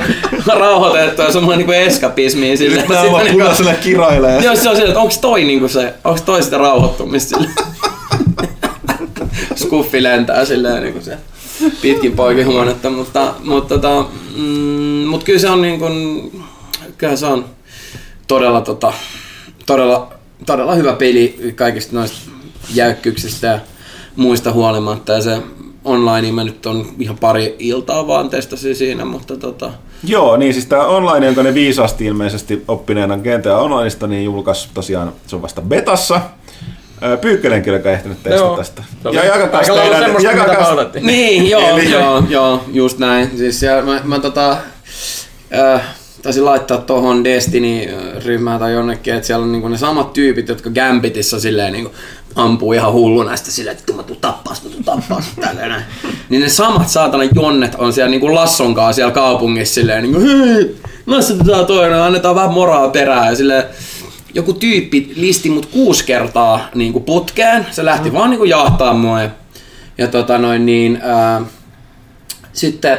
rauhoitettua ja semmoinen niinku eskapismiin. Sitten mä vaan niinku, punaiselle kiroilee. Joo, se on silleen, että onks toi niinku se, onks toi sitä rauhoittumista silleen. *laughs* Skuffi lentää silleen niinku se pitkin poikin huonetta, mutta, mutta, tota, mm, mutta kyllä se on niin kuin, kyllä se on todella, tota, todella, todella hyvä peli kaikista noista jäykkyyksistä ja muista huolimatta. Ja se online mä nyt on ihan pari iltaa vaan testasin siinä, mutta tota... Joo, niin siis tämä online, jonka ne viisaasti ilmeisesti oppineena GTA Onlineista, niin julkaisi tosiaan, se on vasta betassa. Pyykkölenkin, joka ehtinyt testata tästä. Ja jakakas teidän... Jakakas... Niin, joo, Eli... joo, joo, just näin. Siis ja mä, mä tota, äh, taisin laittaa tuohon Destiny-ryhmään tai jonnekin, että siellä on niinku ne samat tyypit, jotka Gambitissa silleen niinku ampuu ihan hullu näistä silleen, että mä tuun tappaa, mä tuun tappaa tälleen näin. Niin ne samat saatana jonnet on siellä niinku Lassonkaan siellä kaupungissa silleen niinku hei, lassatetaan toinen, annetaan vähän moraa perään ja silleen, joku tyyppi listi mut kuusi kertaa niinku putkeen, se lähti mm. vaan niinku jahtaa mua ja, ja tota noin niin, ää, sitten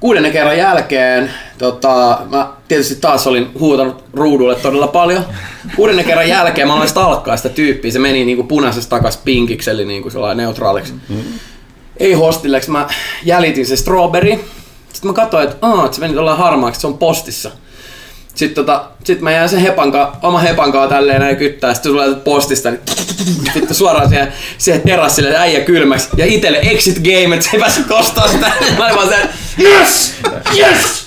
kuudennen kerran jälkeen tota, mä tietysti taas olin huutanut ruudulle todella paljon. Kuudennen kerran jälkeen mä aloin stalkkaa sitä tyyppiä. Se meni niinku punaisesta takas pinkiksi, eli niinku neutraaliksi. Mm-hmm. Ei hostilleksi. Mä jäljitin se strawberry. Sitten mä katsoin, että, Aa, että se meni tuolla harmaaksi, se on postissa. Sitten tota, sit mä jään sen hepankaa, oma hepankaa tälleen näin kyttää, sitten tulee postista, niin sitten suoraan siihen, siihen terassille äijä kylmäksi, ja itelle exit game, että se ei pääse kostaa sitä. Mä olin vaan se, yes! Yes!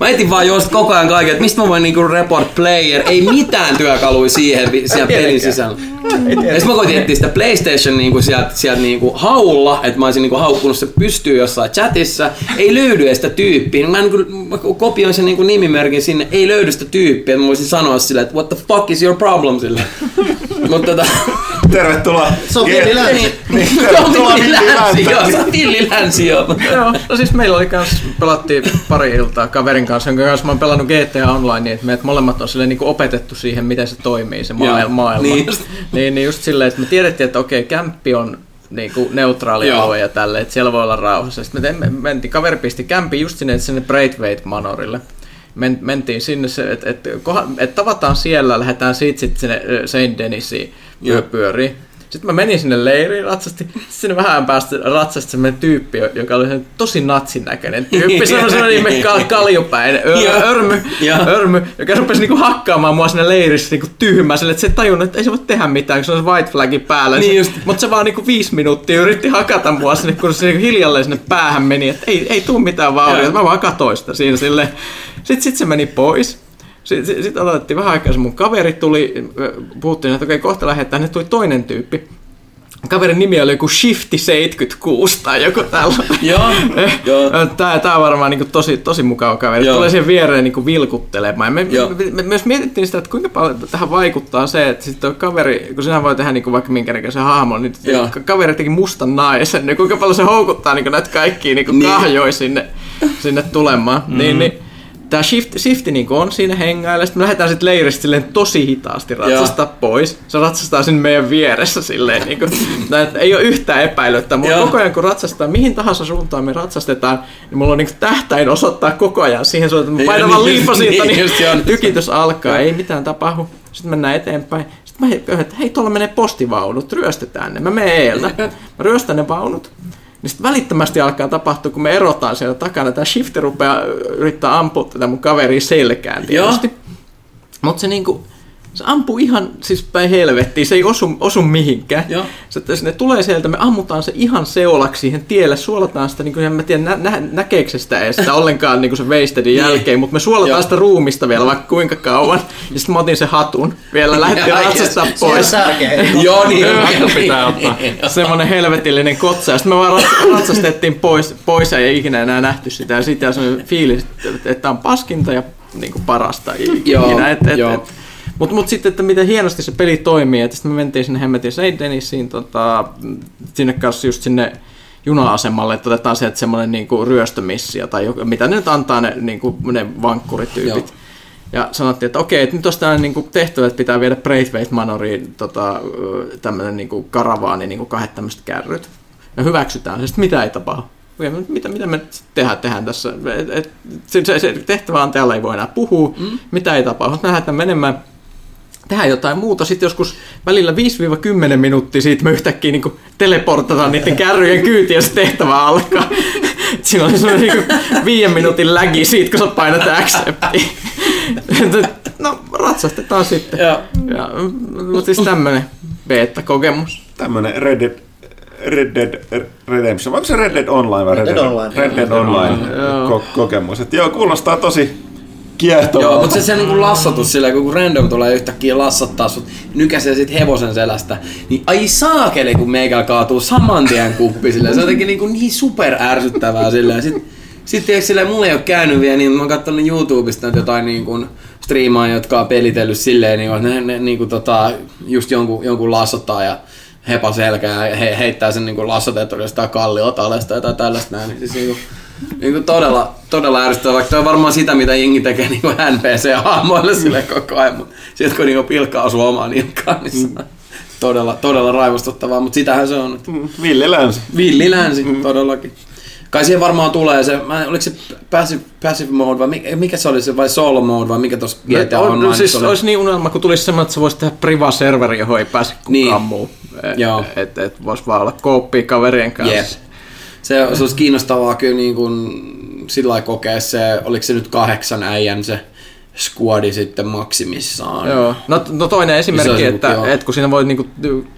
Mä etin vaan just koko ajan kaiken, että mistä mä voin niinku report player, ei mitään työkaluja siihen siellä pelin sisällä. Ja mä koitin etsiä sitä PlayStation niinku sieltä, sieltä niinku haulla, että mä olisin niinku haukkunut se pystyy jossain chatissa. Ei löydy edes sitä tyyppiä. Mä, niinku, mä kopioin sen niinku nimimerkin sinne, ei löydy sitä tyyppiä. Mä voisin sanoa sille, että what the fuck is your problem sille. *laughs* Mutta tota... Tervetuloa. Se on Villi Länsi. Niin, tervetuloa Villi Länsi. Joo, se on Villi Länsi, joo. joo. No siis meillä oli kans, pelattiin pari iltaa kaverin kanssa, jonka kanssa mä oon pelannut GTA Online, niin että meidät molemmat on silleen niin opetettu siihen, miten se toimii, se maailma. Niin *laughs* just. Niin, niin just silleen, että me tiedettiin, että okei, kämppi on niin kuin neutraali Joo. alue ja tälle, että siellä voi olla rauhassa. Sitten me mentiin, kaveri pisti kämpi just sinne, sinne Braithwaite Manorille. Men, mentiin sinne, että et, et, et, tavataan siellä, lähdetään siitä sitten sinne Saint Denisiin pyöriin. Sitten mä menin sinne leiriin, ratsasti, sinne vähän päästä ratsasti semmoinen tyyppi, joka oli tosi natsin näköinen tyyppi, semmoinen ihme kal- *laughs* kaljupäin, ör- örmy, örmy, joka rupesi niinku hakkaamaan mua sinne leirissä niinku tyhmä, sille, että se ei tajunnut, että ei se voi tehdä mitään, kun se on white flagin päällä. Niin se, mutta se vaan niinku viisi minuuttia yritti hakata mua sinne, kun se niinku hiljalleen sinne päähän meni, että ei, ei tule mitään vauriota, mä vaan katoin sitä siinä silleen. Sitten sit se meni pois. Sitten sit, sit aloitettiin vähän aikaa, mun kaveri tuli, puhuttiin, että okei, kohta lähdetään, nyt tuli toinen tyyppi. Kaverin nimi oli joku Shifty 76 tai joku tällainen. Joo, *laughs* joo. Tää, tää on varmaan niin tosi, tosi mukava kaveri. Joo. Tulee siihen viereen niin vilkuttelemaan. Me, me, me, myös mietittiin sitä, että kuinka paljon tähän vaikuttaa se, että sitten kaveri, kun sinä voi tehdä niin vaikka minkä näköisen hahmon, niin Joo. kaveri teki mustan naisen, niin kuinka paljon se houkuttaa niin näitä kaikkia niin niin. kahjoja sinne sinne tulemaan. Mm. Niin, niin tämä shift, shifti niin on siinä hengailla, sitten me lähdetään sitten leiristä silleen tosi hitaasti ratsastaa Joo. pois. Se ratsastaa sinne meidän vieressä silleen, *laughs* niin kuin, ei ole yhtään epäilyttä, mutta koko ajan kun ratsastaa, mihin tahansa suuntaan me ratsastetaan, niin mulla on niin tähtäin osoittaa koko ajan siihen suuntaan, että mä painan vaan liipa niin, siitä, niin, niin tykitys alkaa, ei mitään tapahdu. Sitten mennään eteenpäin. Sitten mä että hei, tuolla menee postivaunut, ryöstetään ne. Mä menen eeltä. Mä ryöstän ne vaunut. Niin sitten välittömästi alkaa tapahtua, kun me erotaan siellä takana. Tämä shifti rupeaa yrittää ampua tätä mun kaveria selkään tietysti. Mutta se niinku, se ampuu ihan siis päin helvettiin, se ei osu, osu mihinkään. Joo. Se, se, ne tulee sieltä, me ammutaan se ihan seolaksi siihen tielle, suolataan sitä, niin kuin, en mä tiedä nä, nä, näkeekö sitä edes sitä *laughs* ollenkaan niin kuin se Wastedin niin. jälkeen, mutta me suolataan Joo. sitä ruumista vielä vaikka kuinka kauan. Ja sitten mä otin sen hatun, vielä lähdettiin ratsastaa pois. *laughs* Joo, niin, hattu pitää ottaa. Semmoinen helvetillinen kotsa, ja sitten me vaan ratsastettiin pois, pois ja ei ikinä enää nähty sitä. Ja sitten semmoinen fiilis, että tämä on paskinta ja niin kuin parasta ikinä. Joo, et, et, joo. Et, mutta mut sitten, että miten hienosti se peli toimii, että sitten me mentiin sinne Hemmetin St. Denisiin, tota, sinne kanssa just sinne juna-asemalle, että otetaan sieltä semmoinen niinku ryöstömissio, tai joku, mitä ne nyt antaa ne, niinku, ne vankkurityypit. Joo. Ja sanottiin, että okei, että nyt olisi tämmöinen niinku tehtävä, että pitää viedä Braithwaite Manoriin tota, tämmöinen niinku karavaani, niinku kahdet tämmöiset kärryt. Ja hyväksytään, sitten mitä ei tapahdu. Mitä, mitä me tehdään, tehdään tässä? Et, et, se, se, se tehtävä antajalla ei voi enää puhua, mm. mitä ei tapahdu. Me lähdetään menemään tehdä jotain muuta. Sitten joskus välillä 5-10 minuuttia siitä me yhtäkkiä niin teleportataan niiden kärryjen kyytiin ja se tehtävä alkaa. Siinä on semmoinen niin viiden minuutin lägi siitä, kun sä painat accepti. No, ratsastetaan sitten. Ja. Ja, mutta siis tämmönen beta-kokemus. Tämmönen Red Dead, Red Dead Redemption. Onko se Red Dead Online vai Red Dead Online? Red Dead Online, Online. kokemus. Et joo, kuulostaa tosi kiehtovaa. Joo, mutta se, se niinku lassatus sillä, kun random tulee yhtäkkiä lassattaa sut, nykäsee sit hevosen selästä, niin ai saakeli, kun meikä kaatuu saman tien kuppi sillä. Se on jotenkin niinku niin super ärsyttävää sillä. Sitten sit, sillä mulla ei ole käynyt vielä, niin mä oon katsonut YouTubesta jotain niin kuin striimaa, jotka on pelitellyt silleen, niin, ne, ne niin kuin tota, just jonkun, jonkun lassottaa ja hepa selkää ja he, heittää sen niin lassotettu jostain kalliotalesta tai tällaista näin. Niin siis niin kuin, niin kuin todella, todella ärsyttävää, vaikka on varmaan sitä, mitä jengi tekee niin kuin NPC-hahmoille sille koko ajan, mutta sitten kun niin pilkkaa asuu omaan nilkkaan, niin se on todella, todella raivostuttavaa, mutta sitähän se on. Mm, villi länsi. Villi länsi, mm. todellakin. Kai siihen varmaan tulee se, mä, oliko se passive, passive mode vai mikä, mikä se oli se, vai solo mode vai mikä tuossa GTA on, Online siis oli? olisi niin unelma, kun tulisi semmoinen, että sä voisit tehdä priva-serveri, johon ei pääse kukaan niin. muu. Että et, et voisi vaan olla kooppia kaverien kanssa. Yep se, se olisi kiinnostavaa kyllä niin kuin sillä kokea se, oliko se nyt kahdeksan äijän se squadi sitten maksimissaan. Joo. No, no toinen esimerkki, se että, että, että kun siinä voi niinku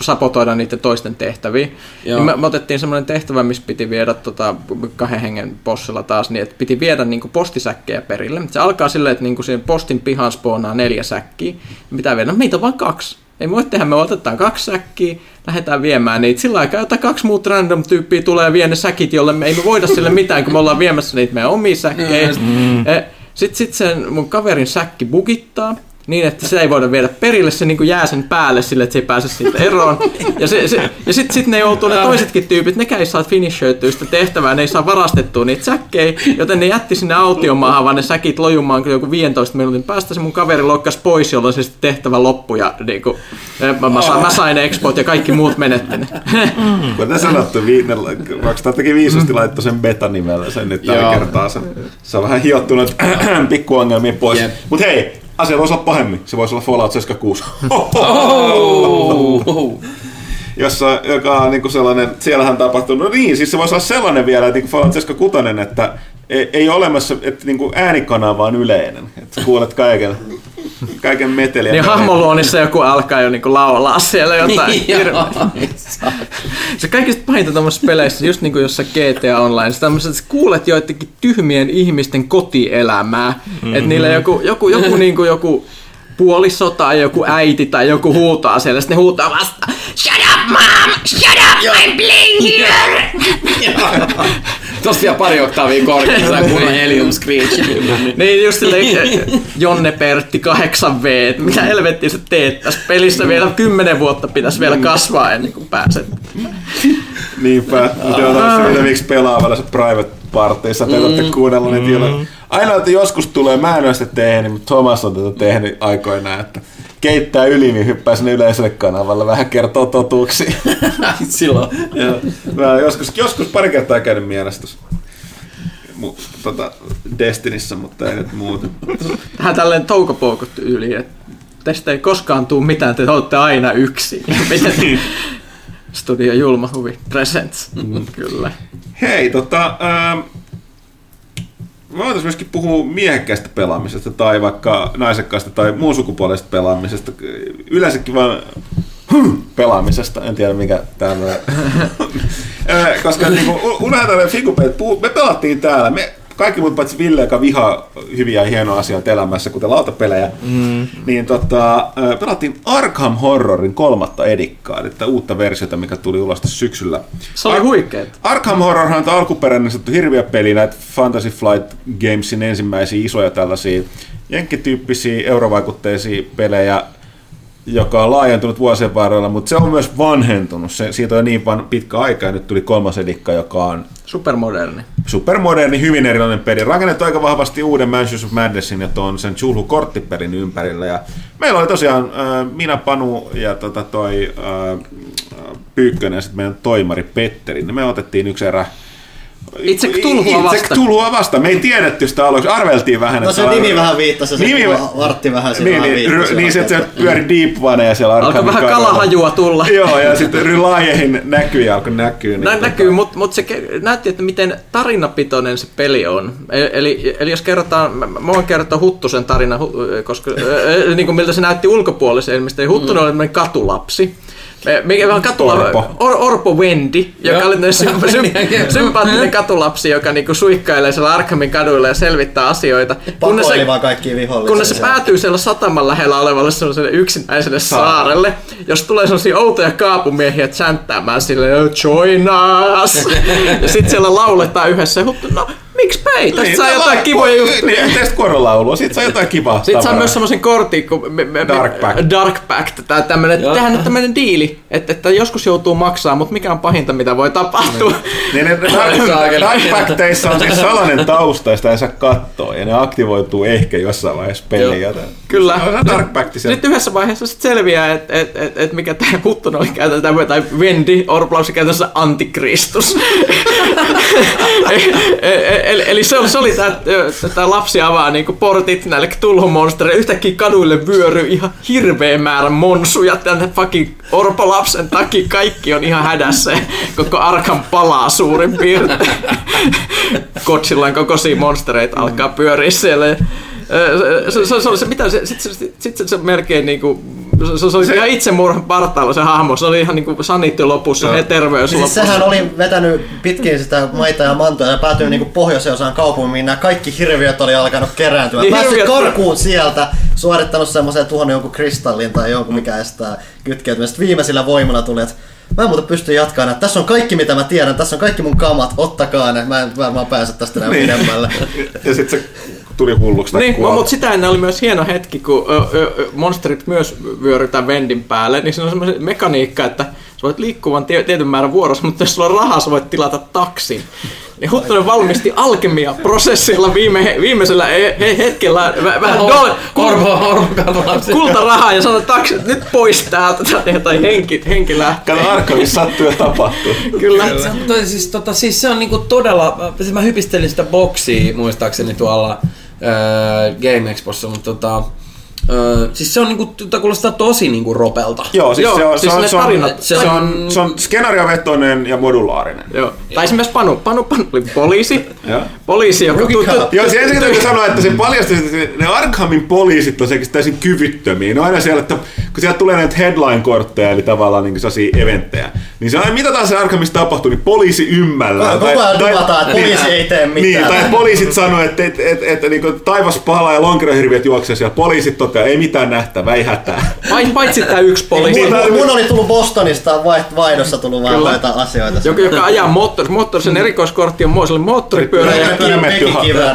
sapotoida niiden toisten tehtäviä, joo. niin me, me otettiin semmoinen tehtävä, missä piti viedä tota, kahden hengen bossilla taas, niin että piti viedä niinku postisäkkejä perille. Se alkaa silleen, että niinku siihen postin pihan spoonaa neljä säkkiä, mitä viedä, no meitä on vain kaksi. Ei tehdä, me otetaan kaksi säkkiä, lähdetään viemään niitä. Sillä aikaa, että kaksi muuta random tyyppiä tulee ja vie ne säkit, jolle me ei me voida sille mitään, kun me ollaan viemässä niitä meidän omia säkkejä. Mm. Sitten sit sen mun kaverin säkki bugittaa, niin, että se ei voida viedä perille, se niin kuin jää sen päälle sille, että se ei pääse siitä eroon. Ja, se, se, ja sitten sit ne joutuu, ne toisetkin tyypit, nekään ei saa finishoitua sitä tehtävää, ne ei saa varastettua niitä säkkejä, joten ne jätti sinne autiomaahan, vaan ne säkit lojumaan kyllä joku 15 minuutin päästä. Se mun kaveri lokkas pois, jolloin se sitten tehtävä loppui ja niin kuin, mä, mä, sain, mä sain expot ja kaikki muut menetti ne. *laughs* Kuten sanottu, Rockstar teki viisasti laittoi sen beta-nimellä sen nyt tällä kertaa. Se, se on vähän hiottunut *clears throat* pikkuongelmia pois. Yep. Mutta hei, asia voisi olla pahemmin. Se voisi olla Fallout 76. Oh! *laughs* Jossa, joka on niin sellainen, siellähän tapahtuu, no niin, siis se voisi olla sellainen vielä, että niin Fallout 76, että ei, ei ole olemassa, että niin äänikanava on yleinen, että kuulet kaiken kaiken meteliä. Niin hahmoluonissa joku alkaa jo niinku laulaa siellä jotain. Niin, se kaikista pahinta tämmöisissä peleissä, just niin kuin jossain GTA Online, se tämmöiset, että kuulet joidenkin tyhmien ihmisten kotielämää. Mm-hmm. Että niillä joku, joku, joku, niin kuin joku puoliso tai joku äiti tai joku huutaa siellä, sitten ne huutaa vasta Shut up mom! Shut up! I'm playing here! Tossa vielä pari oktaavia korkeassa kunnon *laughs* helium screech. *laughs* niin just silleen Jonne Pertti 8V, mitä helvettiä sä teet tässä pelissä vielä kymmenen vuotta pitäisi vielä kasvaa ennen kuin pääset. Niinpä, mutta on se, miksi pelaa vielä se private parteissa, te olette kuunnella niitä illan. Ainoa, että joskus tulee, mä en ole sitä tehnyt, mutta Thomas on tätä tehnyt aikoinaan, että keittää yli, niin hyppää sinne yleiselle kanavalle, vähän kertoo totuuksia. *laughs* Silloin. Joo. Mä joskus, joskus pari kertaa käynyt mu, tota, Destinissä, mutta ei nyt muuta. Tähän tälleen toukopoukot yli, että tästä ei koskaan tuu mitään, te olette aina yksin. *laughs* Miten Studio Julma Huvi Presents. Kyllä. Hei, tota, ähm, me voitaisiin myöskin puhua miehekkäästä pelaamisesta tai vaikka naisekkaasta tai muun sukupuolisesta pelaamisesta. Yleensäkin vaan pelaamisesta, en tiedä mikä tämä Äh, *laughs* Koska niinku, unohdetaan figupeet, me pelattiin täällä, me kaikki muut paitsi Ville, joka vihaa hyviä ja hienoja asioita elämässä, kuten lautapelejä, mm. niin tota, pelattiin Arkham Horrorin kolmatta edikkaa, eli uutta versiota, mikä tuli ulos syksyllä. Se oli huikeet. Arkham Horrorhan on alkuperäinen sattu hirviö peli, näitä Fantasy Flight Gamesin ensimmäisiä isoja tällaisia jenkkityyppisiä eurovaikutteisia pelejä, joka on laajentunut vuosien varrella, mutta se on myös vanhentunut. Se, siitä on niin pitkä aika ja nyt tuli kolmas edikka, joka on Supermoderni. supermoderni, hyvin erilainen peli. Rakennettu aika vahvasti uuden Mansions of Madnessin ja tuon sen Chulhu korttipelin ympärillä. Ja meillä oli tosiaan äh, minä, Panu ja tota toi äh, Pyykkönen ja sitten meidän toimari Petteri. Niin me otettiin yksi erä Itse Cthulhua Itse vasta. Cthulhua vasta. Me ei tiedetty sitä aluksi, arveltiin vähän. No se on- nimi vähän viittasi se Nimi- vartti vähän Niin, vähän niin, viittasi. ry- niin se, että se pyöri deep vaneja siellä Alkoi vähän kalahajua tulla. *laughs* Joo, ja sitten Rylaajehin näkyy ja alkoi näkyy. Niin Näin tota- näkyy, mutta mut se näytti, että miten tarinapitoinen se peli on. E- Eli, eli jos kerrotaan, mä, voin kertoa Huttusen tarina, koska e- niin kuin miltä se näytti ulkopuolisen ilmeisesti. Eli Huttunen oli tämmöinen katulapsi. E, Mikä on katula, Orpo. Or, Orpo Wendy, joka Joo. oli tämmöinen sy- sy- sympaattinen katulapsi, joka niinku suikkailee siellä Arkhamin kaduilla ja selvittää asioita. Kunnes se, vaan kaikki vihollisia. kunnes se päätyy siellä sataman lähellä olevalle sellaiselle yksinäiselle saarelle, jos tulee sellaisia outoja kaapumiehiä chanttaamaan sille, join us! *laughs* ja sitten siellä lauletaan yhdessä, huttu, no ei, tästä Niin, saa jotain kivoja juttuja. Niin, yhteistä kuorolaulua, siitä saa jotain kivaa Sitten saa myös semmoisen kortin kuin me, me, Dark Pact. Dark Pact tai tämmönen, Joo. tehdään nyt tämmönen diili, että, että joskus joutuu maksaa, mutta mikä on pahinta, mitä voi tapahtua. Niin ne Saakeli. Darkpacteissa on siis salainen tausta, ja sitä ei saa katsoa, ja ne aktivoituu ehkä jossain vaiheessa peliä. Kyllä. Se on Dark Pact siellä. Nyt yhdessä vaiheessa sitten selviää, että et, et, et mikä tämä Huttunen oli käytännössä, tai Wendy Orplaus käytännössä antikristus. *laughs* eli, eli se, oli, se oli tämä, tämä lapsi avaa niinku portit näille tulhumonstereille. Yhtäkkiä kaduille vyöryy ihan hirveä määrä monsuja. Tänne fucking Orpolapsen takia kaikki on ihan hädässä. Koko Arkham palaa suurin piirtein. Godzillan kokoisia monstereita alkaa pyöriä siellä. Se, se, se, oli se, mitä se, sit, se, sit se, se melkein niinku, se, se oli ihan itsemurhan partaalla se hahmo, se oli ihan niinku sanitti lopussa, ja terveys Siis lopussa. sehän oli vetänyt pitkin sitä maita ja mantoa ja päätyi niinku pohjoiseen osaan kaupunkiin, mihin nämä kaikki hirviöt oli alkanut kerääntyä. Niin, Päässyt hirviöt- karkuun sieltä, suorittanut semmoisen tuhon jonkun kristallin tai jonkun mikä estää kytkeytymistä. Viimeisillä voimalla tuli, että mä en muuten pysty jatkaa näitä. Tässä on kaikki mitä mä tiedän, tässä on kaikki mun kamat, ottakaa ne. Mä en varmaan pääse tästä enää Niin. pidemmälle. Ja sitten se tuli hulluksi. tai Niin, kuoli. mutta sitä ennen oli myös hieno hetki, kun ö, ö, ö, monsterit myös vyörytään vendin päälle, niin se on semmoinen mekaniikka, että sä voit liikkuvan tie- tietyn määrän vuorossa, mutta jos sulla on rahaa, sä voit tilata taksin. Niin Huttunen valmisti alkemia-prosessilla viime, viimeisellä he, he, hetkellä vä- vähän dol, Orpo katulapsi. kultarahaa ja sanoi taksi, että nyt pois täältä, tai- henki, henki lähtee. Kato, sattuu ja tapahtuu. Kyllä. Se, on- toi, siis, tota, siis se on niinku todella, siis mä hypistelin sitä boksia muistaakseni tuolla Game Expossa, mutta tota, öö, siis se on niinku, tota, kuulostaa tosi niinku ropelta. Joo, siis Joo, se on, siis se on, se on, tarinat- se on, se on skenaariovetoinen ja modulaarinen. Joo. Tai esimerkiksi Panu. Panu, Panu oli poliisi. Joo. Poliisi, joka Rookie tu- tu- cop. Joo, se ensin täytyy sanoa, että se paljasti, että ne Arkhamin poliisit on sekin täysin kyvyttömiä. Ne on aina siellä, että kun sieltä tulee näitä headline-kortteja, eli tavallaan niin sellaisia eventtejä, niin se aina mitä taas se Arkhamissa tapahtuu, niin poliisi ymmällään. Koko ajan luvataan, että poliisi ei tee mitään. Niin, tai poliisit sanoo, että, että, että, että, että niin taivas palaa ja lonkerohirviöt juoksee siellä. Poliisit toteaa, ei mitään nähtävää, ei hätää. Paitsi, paitsi tämä yksi poliisi. Mun, Niin, mun, mun oli tullut Bostonista vaiht- vaihdossa tullut vaan Kyllä. noita asioita. joka, joka ajaa moottori. Moottorisen erikoiskortti on mo- se oli moottoripyörä ja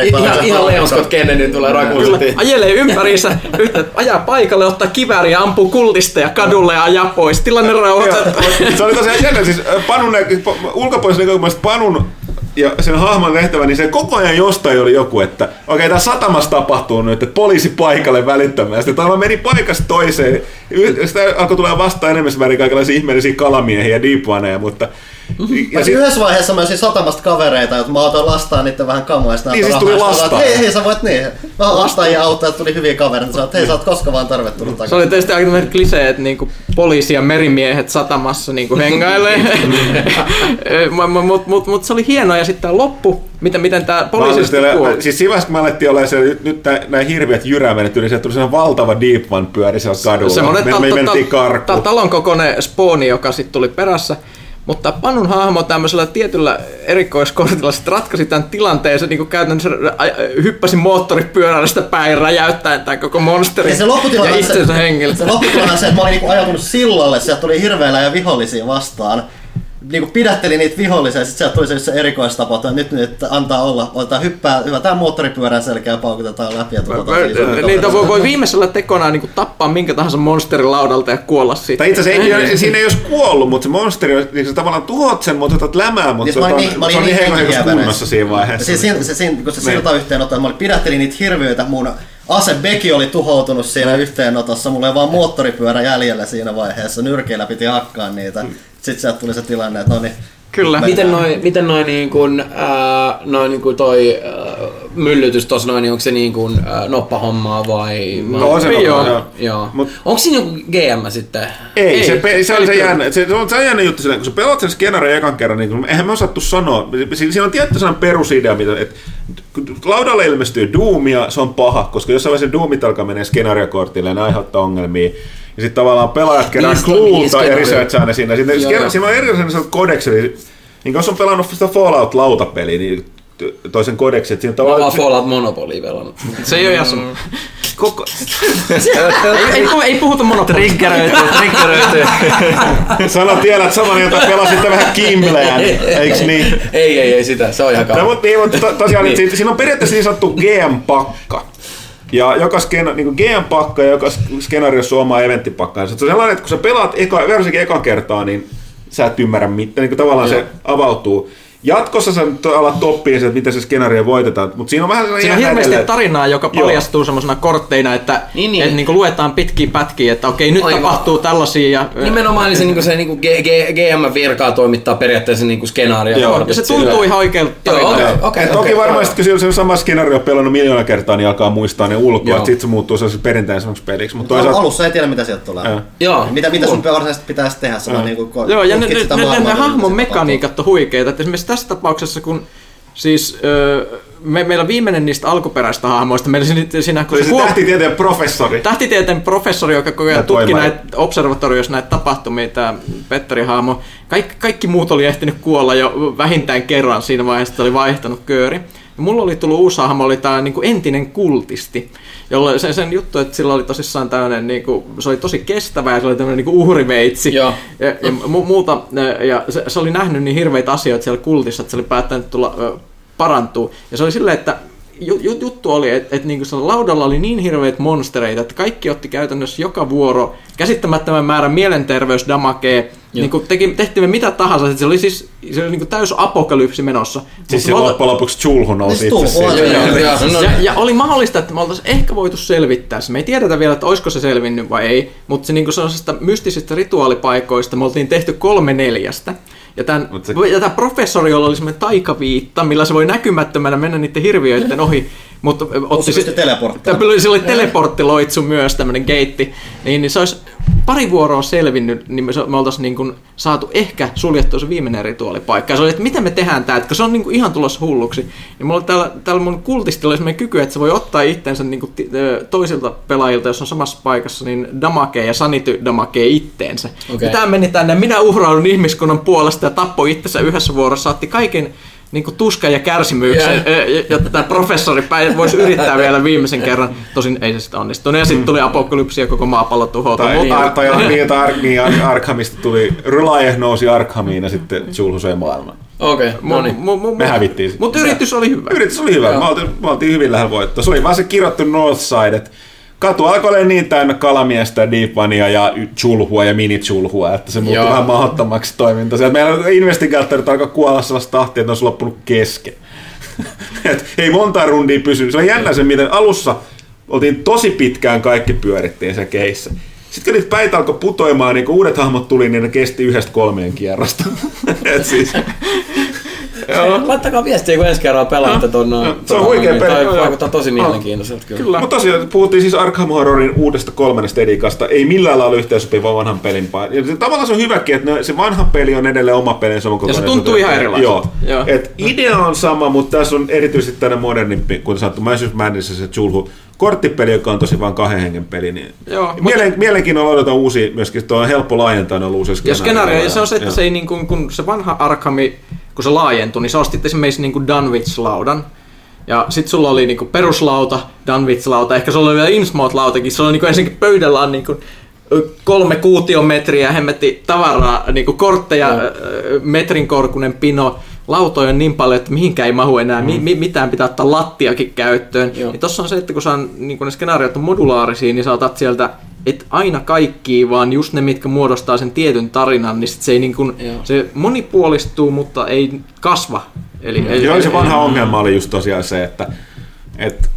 Ihan, ihan Leon Scott Kennedy tulee rakuusti. ajelee ympäriinsä, yhtä, ajaa paikalle, ottaa kivääri ja ampuu kultista ja kadulle ja ajaa pois. Tilanne rauhoitettu. se oli tosiaan jännä, siis äh, Panun, ulkopuolisen näkökulmasta Panun ja sen hahmon tehtävä, niin se koko ajan jostain oli joku, että okei, okay, tämä satamassa tapahtuu nyt, että poliisi paikalle välittömästi. Tämä meni paikasta toiseen. Sitä alkoi tulla vastaan enemmän värin kaikenlaisia ihmeellisiä kalamiehiä ja deepwaneja, mutta... Ja Ja sit, Yhdessä vaiheessa mä olisin satamasta kavereita, että mä otan lastaan niiden vähän kamoja. Niin, siis tuli lastaa. Hei, hei, sä voit niin. Mä lastaan ja auttaa, että tuli hyviä kavereita. Sä oot, hei, sä oot koska vaan tervetullut Se takaisin. oli tietysti aika tämmöinen klisee, että niinku poliisi ja merimiehet satamassa niinku hengailee. *laughs* Mutta mut, mut, mut se oli hienoa ja sitten tämä loppu, miten, miten tämä Mä poliisi siis siinä vaiheessa, kun mä alettiin olla siellä, nyt, nyt nämä hirviät jyräämenet yli, sieltä tuli sellainen valtava deep one pyöri siellä kadulla. Semmoinen me, me mentiin karkuun. talon kokoinen spooni, joka sitten tuli perässä. Mutta Panun hahmo tämmöisellä tietyllä erikoiskortilla sitten ratkaisi tämän tilanteen. Se niin käytännössä hyppäsi moottoripyörästä päin räjäyttäen tämän koko monsterin Ja se ja itsensä se, hengille. se lopputilanne on se, että mä olin niinku ajatunut sillalle, sieltä tuli hirveellä ja vihollisia vastaan. Niinku pidätteli niitä vihollisia ja sit sieltä tuli se, se erikoistapaus, että nyt, nyt antaa olla, otetaan hyppää, hyvätään moottoripyörän selkeä paukutetaan läpi ja tuotaan se Niitä kaveri. voi, voi viimeisellä tekona niin kuin tappaa minkä tahansa monsterin laudalta ja kuolla siitä. Tai itse asiassa ei, siinä ei olisi kuollut, mutta se monsteri, niin sä tavallaan tuhot sen, mutta otat lämää, mutta Niin, se, olin on, niin- se on niin niin heikko heikossa henkiäväinen. kunnossa siinä vaiheessa. Se, se, se, se, kun se Niin. silta yhteenotto, että mä pidättelin niitä hirviöitä, mun ase Beki oli tuhoutunut siinä yhteenotossa, mulla oli vaan moottoripyörä jäljellä siinä vaiheessa, nyrkeillä piti hakkaa niitä. Sitten sieltä tuli se tilanne, että no niin, Kyllä. Miten noin miten noi niin kuin, ää, noi niin kuin toi ää, myllytys tossa noin, niin onko se niin kuin ää, noppahommaa vai? No, on se Joo. joo. Joo. Mut- Onko siinä joku GM sitten? Ei, Ei, se, pe- se, oli se, jännä, se, se, on, se on jännä juttu, silleen, kun sä pelaat sen skenarin ekan kerran, niin kun- eihän me osattu sanoa. Si- Siinä on tietty sellainen perusidea, mitä, että kun laudalle ilmestyy Doomia, se on paha, koska jossain vaiheessa Doomit alkaa menee skenaariokortille ja ne aiheuttaa ongelmia. Ja sitten tavallaan pelaajat kerää kluulta ja researchaa ne sinne. Sitten joo. siinä on erilaisen kodeksi, eli niin jos on pelannut sitä Fallout-lautapeliä, niin toisen kodeksi, että siinä on Mä oon tavallaan... Fallout Monopoly pelannut. Se ei ole ihan sama. Koko, ei, ei, ei, puhuta monopolista. Triggeröityy, triggeröityy. sano tiedät saman, jota pelasitte vähän Kimbleään, eiks niin? ei, ei, ei sitä, se on ihan No, kauan. mutta, niin, mutta to, tosiaan, niin. siinä on periaatteessa niin sanottu GM-pakka. Ja joka skena, niin GM-pakka ja joka skenaariossa on oma eventtipakka. Se on sellainen, että kun sä pelaat eka, varsinkin eka kertaa, niin sä et ymmärrä mitään. Niin tavallaan Joo. se avautuu. Jatkossa sä nyt alat toppia se, että miten se skenaario voitetaan. Mutta siinä on vähän sellainen Siinä on hirveästi edelleen. tarinaa, joka Joo. paljastuu semmoisena kortteina, että Niin, niin, niin. niin. Et niinku luetaan pitkiä pätkiä, että okei, nyt Aivan. tapahtuu tällaisia. Ja, Nimenomaan niin se, niin se niin G, G, GM virkaa toimittaa periaatteessa niin skenaario. Joo. ja se tuntuu ihan oikealta Joo, tarinalta. okei. Okay, Et toki varmasti, kun se on sama skenaario pelannut miljoona kertaa, niin alkaa muistaa ne ulkoa, että sitten se muuttuu sellaiseksi perinteisemmäksi peliksi. Mutta Al- toisaalta, alussa ei tiedä mitä sieltä tulee. Joo. Joo. Mitä, mitä sun varsinaisesti pitäisi tehdä, niinku Joo, ja ne, hahmon mekaniikat on huikeita. Että esimerkiksi tässä tapauksessa, kun siis ö, me, meillä viimeinen niistä alkuperäistä hahmoista, meillä siinä, siinä kun se, se kuop- tähtitieteen professori. tähtitieteen professori, joka koko Ja ajan tutki näitä observatoriossa näitä tapahtumia, tämä Petteri Haamo, kaikki, kaikki muut oli ehtinyt kuolla jo vähintään kerran siinä vaiheessa, että oli vaihtanut kööri. Ja mulla oli tullut uusi hahmo, oli tämä niin entinen kultisti, jolla sen, sen juttu, että sillä oli tosissaan tämmöinen, niin kuin, se oli tosi kestävä ja se oli tämmöinen niin uhriveitsi Joo. ja, ja mu- muuta. Ja se, se, oli nähnyt niin hirveitä asioita siellä kultissa, että se oli päättänyt tulla parantuu. Ja se oli silleen, että juttu oli, että et niinku laudalla oli niin hirveitä monstereita, että kaikki otti käytännössä joka vuoro käsittämättömän määrän mielenterveysdamakee. Niinku teki, tehtiin me mitä tahansa, että se oli siis se oli niinku täys apokalypsi menossa. Siis se loppujen lopuksi Chulhu nousi Siis itse joo. No, ja, ja, oli mahdollista, että me oltaisiin ehkä voitu selvittää se. Me ei tiedetä vielä, että olisiko se selvinnyt vai ei, mutta se niinku sellaisista mystisistä rituaalipaikoista me oltiin tehty kolme neljästä. Ja tämän, se- ja tämän professori, jolla oli semmoinen taikaviitta, millä se voi näkymätmättömänä mennä niiden hirviöiden ohi, mutta otti se oli, sillä oli teleporttiloitsu myös, tämmöinen geitti, niin, niin se olisi pari vuoroa selvinnyt, niin me, me oltaisiin niin kuin saatu ehkä suljettua se viimeinen rituaalipaikka. Ja se oli, että miten me tehdään tämä, että se on niin kuin ihan tulossa hulluksi. Niin mulla täällä, täällä mun kultistilla oli kyky, että se voi ottaa itsensä niin kuin toisilta pelaajilta, jos on samassa paikassa, niin damakee ja sanity damakee itteensä. Okei. Ja tämä meni tänne, minä uhraudun ihmiskunnan puolesta ja tappoi itsensä yhdessä vuorossa, otti kaiken niin kuin tuskan ja kärsimyksen, ö, jotta tämä professori voisi yrittää vielä viimeisen kerran. Tosin ei se sitten onnistunut. Ja sitten tuli apokalypsi ja koko maapallo tuhoutui. Tai, Mutta- tai, tai niin, että Ar- niin, Ar- Arkhamista tuli, Rylaieh nousi Arkhamiin ja sitten söi maailman. Okei, no niin. mu- mu- Me hävittiin. Mutta yritys oli hyvä. Yritys oli hyvä, me oltiin, me oltiin hyvin lähellä voittoa. Se oli vaan se kirjoittu Northside, että katu alkoi olla niin täynnä kalamiestä, deepvania ja chulhua ja mini-chulhua, että se muuttui Joo. vähän mahdottomaksi toiminta. Sieltä meillä investigaattorit alkoi kuolla sellaista tahtia, että ne olisi loppunut kesken. *laughs* Et ei monta rundia pysynyt. Se on jännä se, miten alussa oltiin tosi pitkään kaikki pyörittiin se keissä. Sitten kun niitä päitä alkoi putoimaan, niin kun uudet hahmot tuli, niin ne kesti yhdestä kolmeen kierrosta. *laughs* Et siis, Laittakaa viestiä, kun ensi kerralla pelaatte ton. No, se on huikea peli, Toi joo, joo. vaikuttaa tosi mielenkiintoiselta kyllä. Kyllä. Mutta tosiaan puhuttiin siis Arkham Horrorin uudesta kolmannesta edikasta. Ei millään lailla yhteensopiva vanhan pelin pa- ja se, Tavallaan se on hyväkin, että ne, se vanha peli on edelleen oma peli. Se on Ja se tuntuu ihan erilaiselta. Joo. Joo. Et idea on sama, mutta tässä on erityisesti tänne modernimpi, kuten sanottu, Massive Madness se Chulhu korttipeli, joka on tosi vain kahden hengen peli. Niin Joo, Mielen, mielenkiinnolla odotan uusia, myöskin tuo on helppo laajentaa noilla uusia Ja skenaario, ja se on se, että Joo. se ei niin kuin, kun se vanha Arkhami, kun se laajentui, niin se osti esimerkiksi niin kuin Dunwich-laudan. Ja sit sulla oli niinku peruslauta, Dunwich-lauta, ehkä sulla oli vielä Innsmouth-lautakin. Se oli niinku ensinnäkin pöydällä on niinku kolme kuutiometriä hemmetti tavaraa, niinku kortteja, ö, metrin korkunen pino, lautoja on niin paljon, että mihinkään ei mahu enää, mi- mi- mitään pitää ottaa lattiakin käyttöön. Joo. Niin tossa on se, että kun saan, niin kun ne skenaariot on modulaarisia, niin sä otat sieltä et aina kaikki, vaan just ne, mitkä muodostaa sen tietyn tarinan, niin sit se ei niin kun, Joo. se monipuolistuu, mutta ei kasva. Eli, eli, Joo, se eli- vanha ongelma oli just tosiaan se, että, että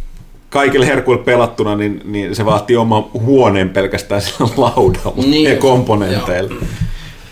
kaikille herkuille pelattuna, niin, niin se vaatii oman huoneen pelkästään sillä laudalla Niin ja komponenteilla.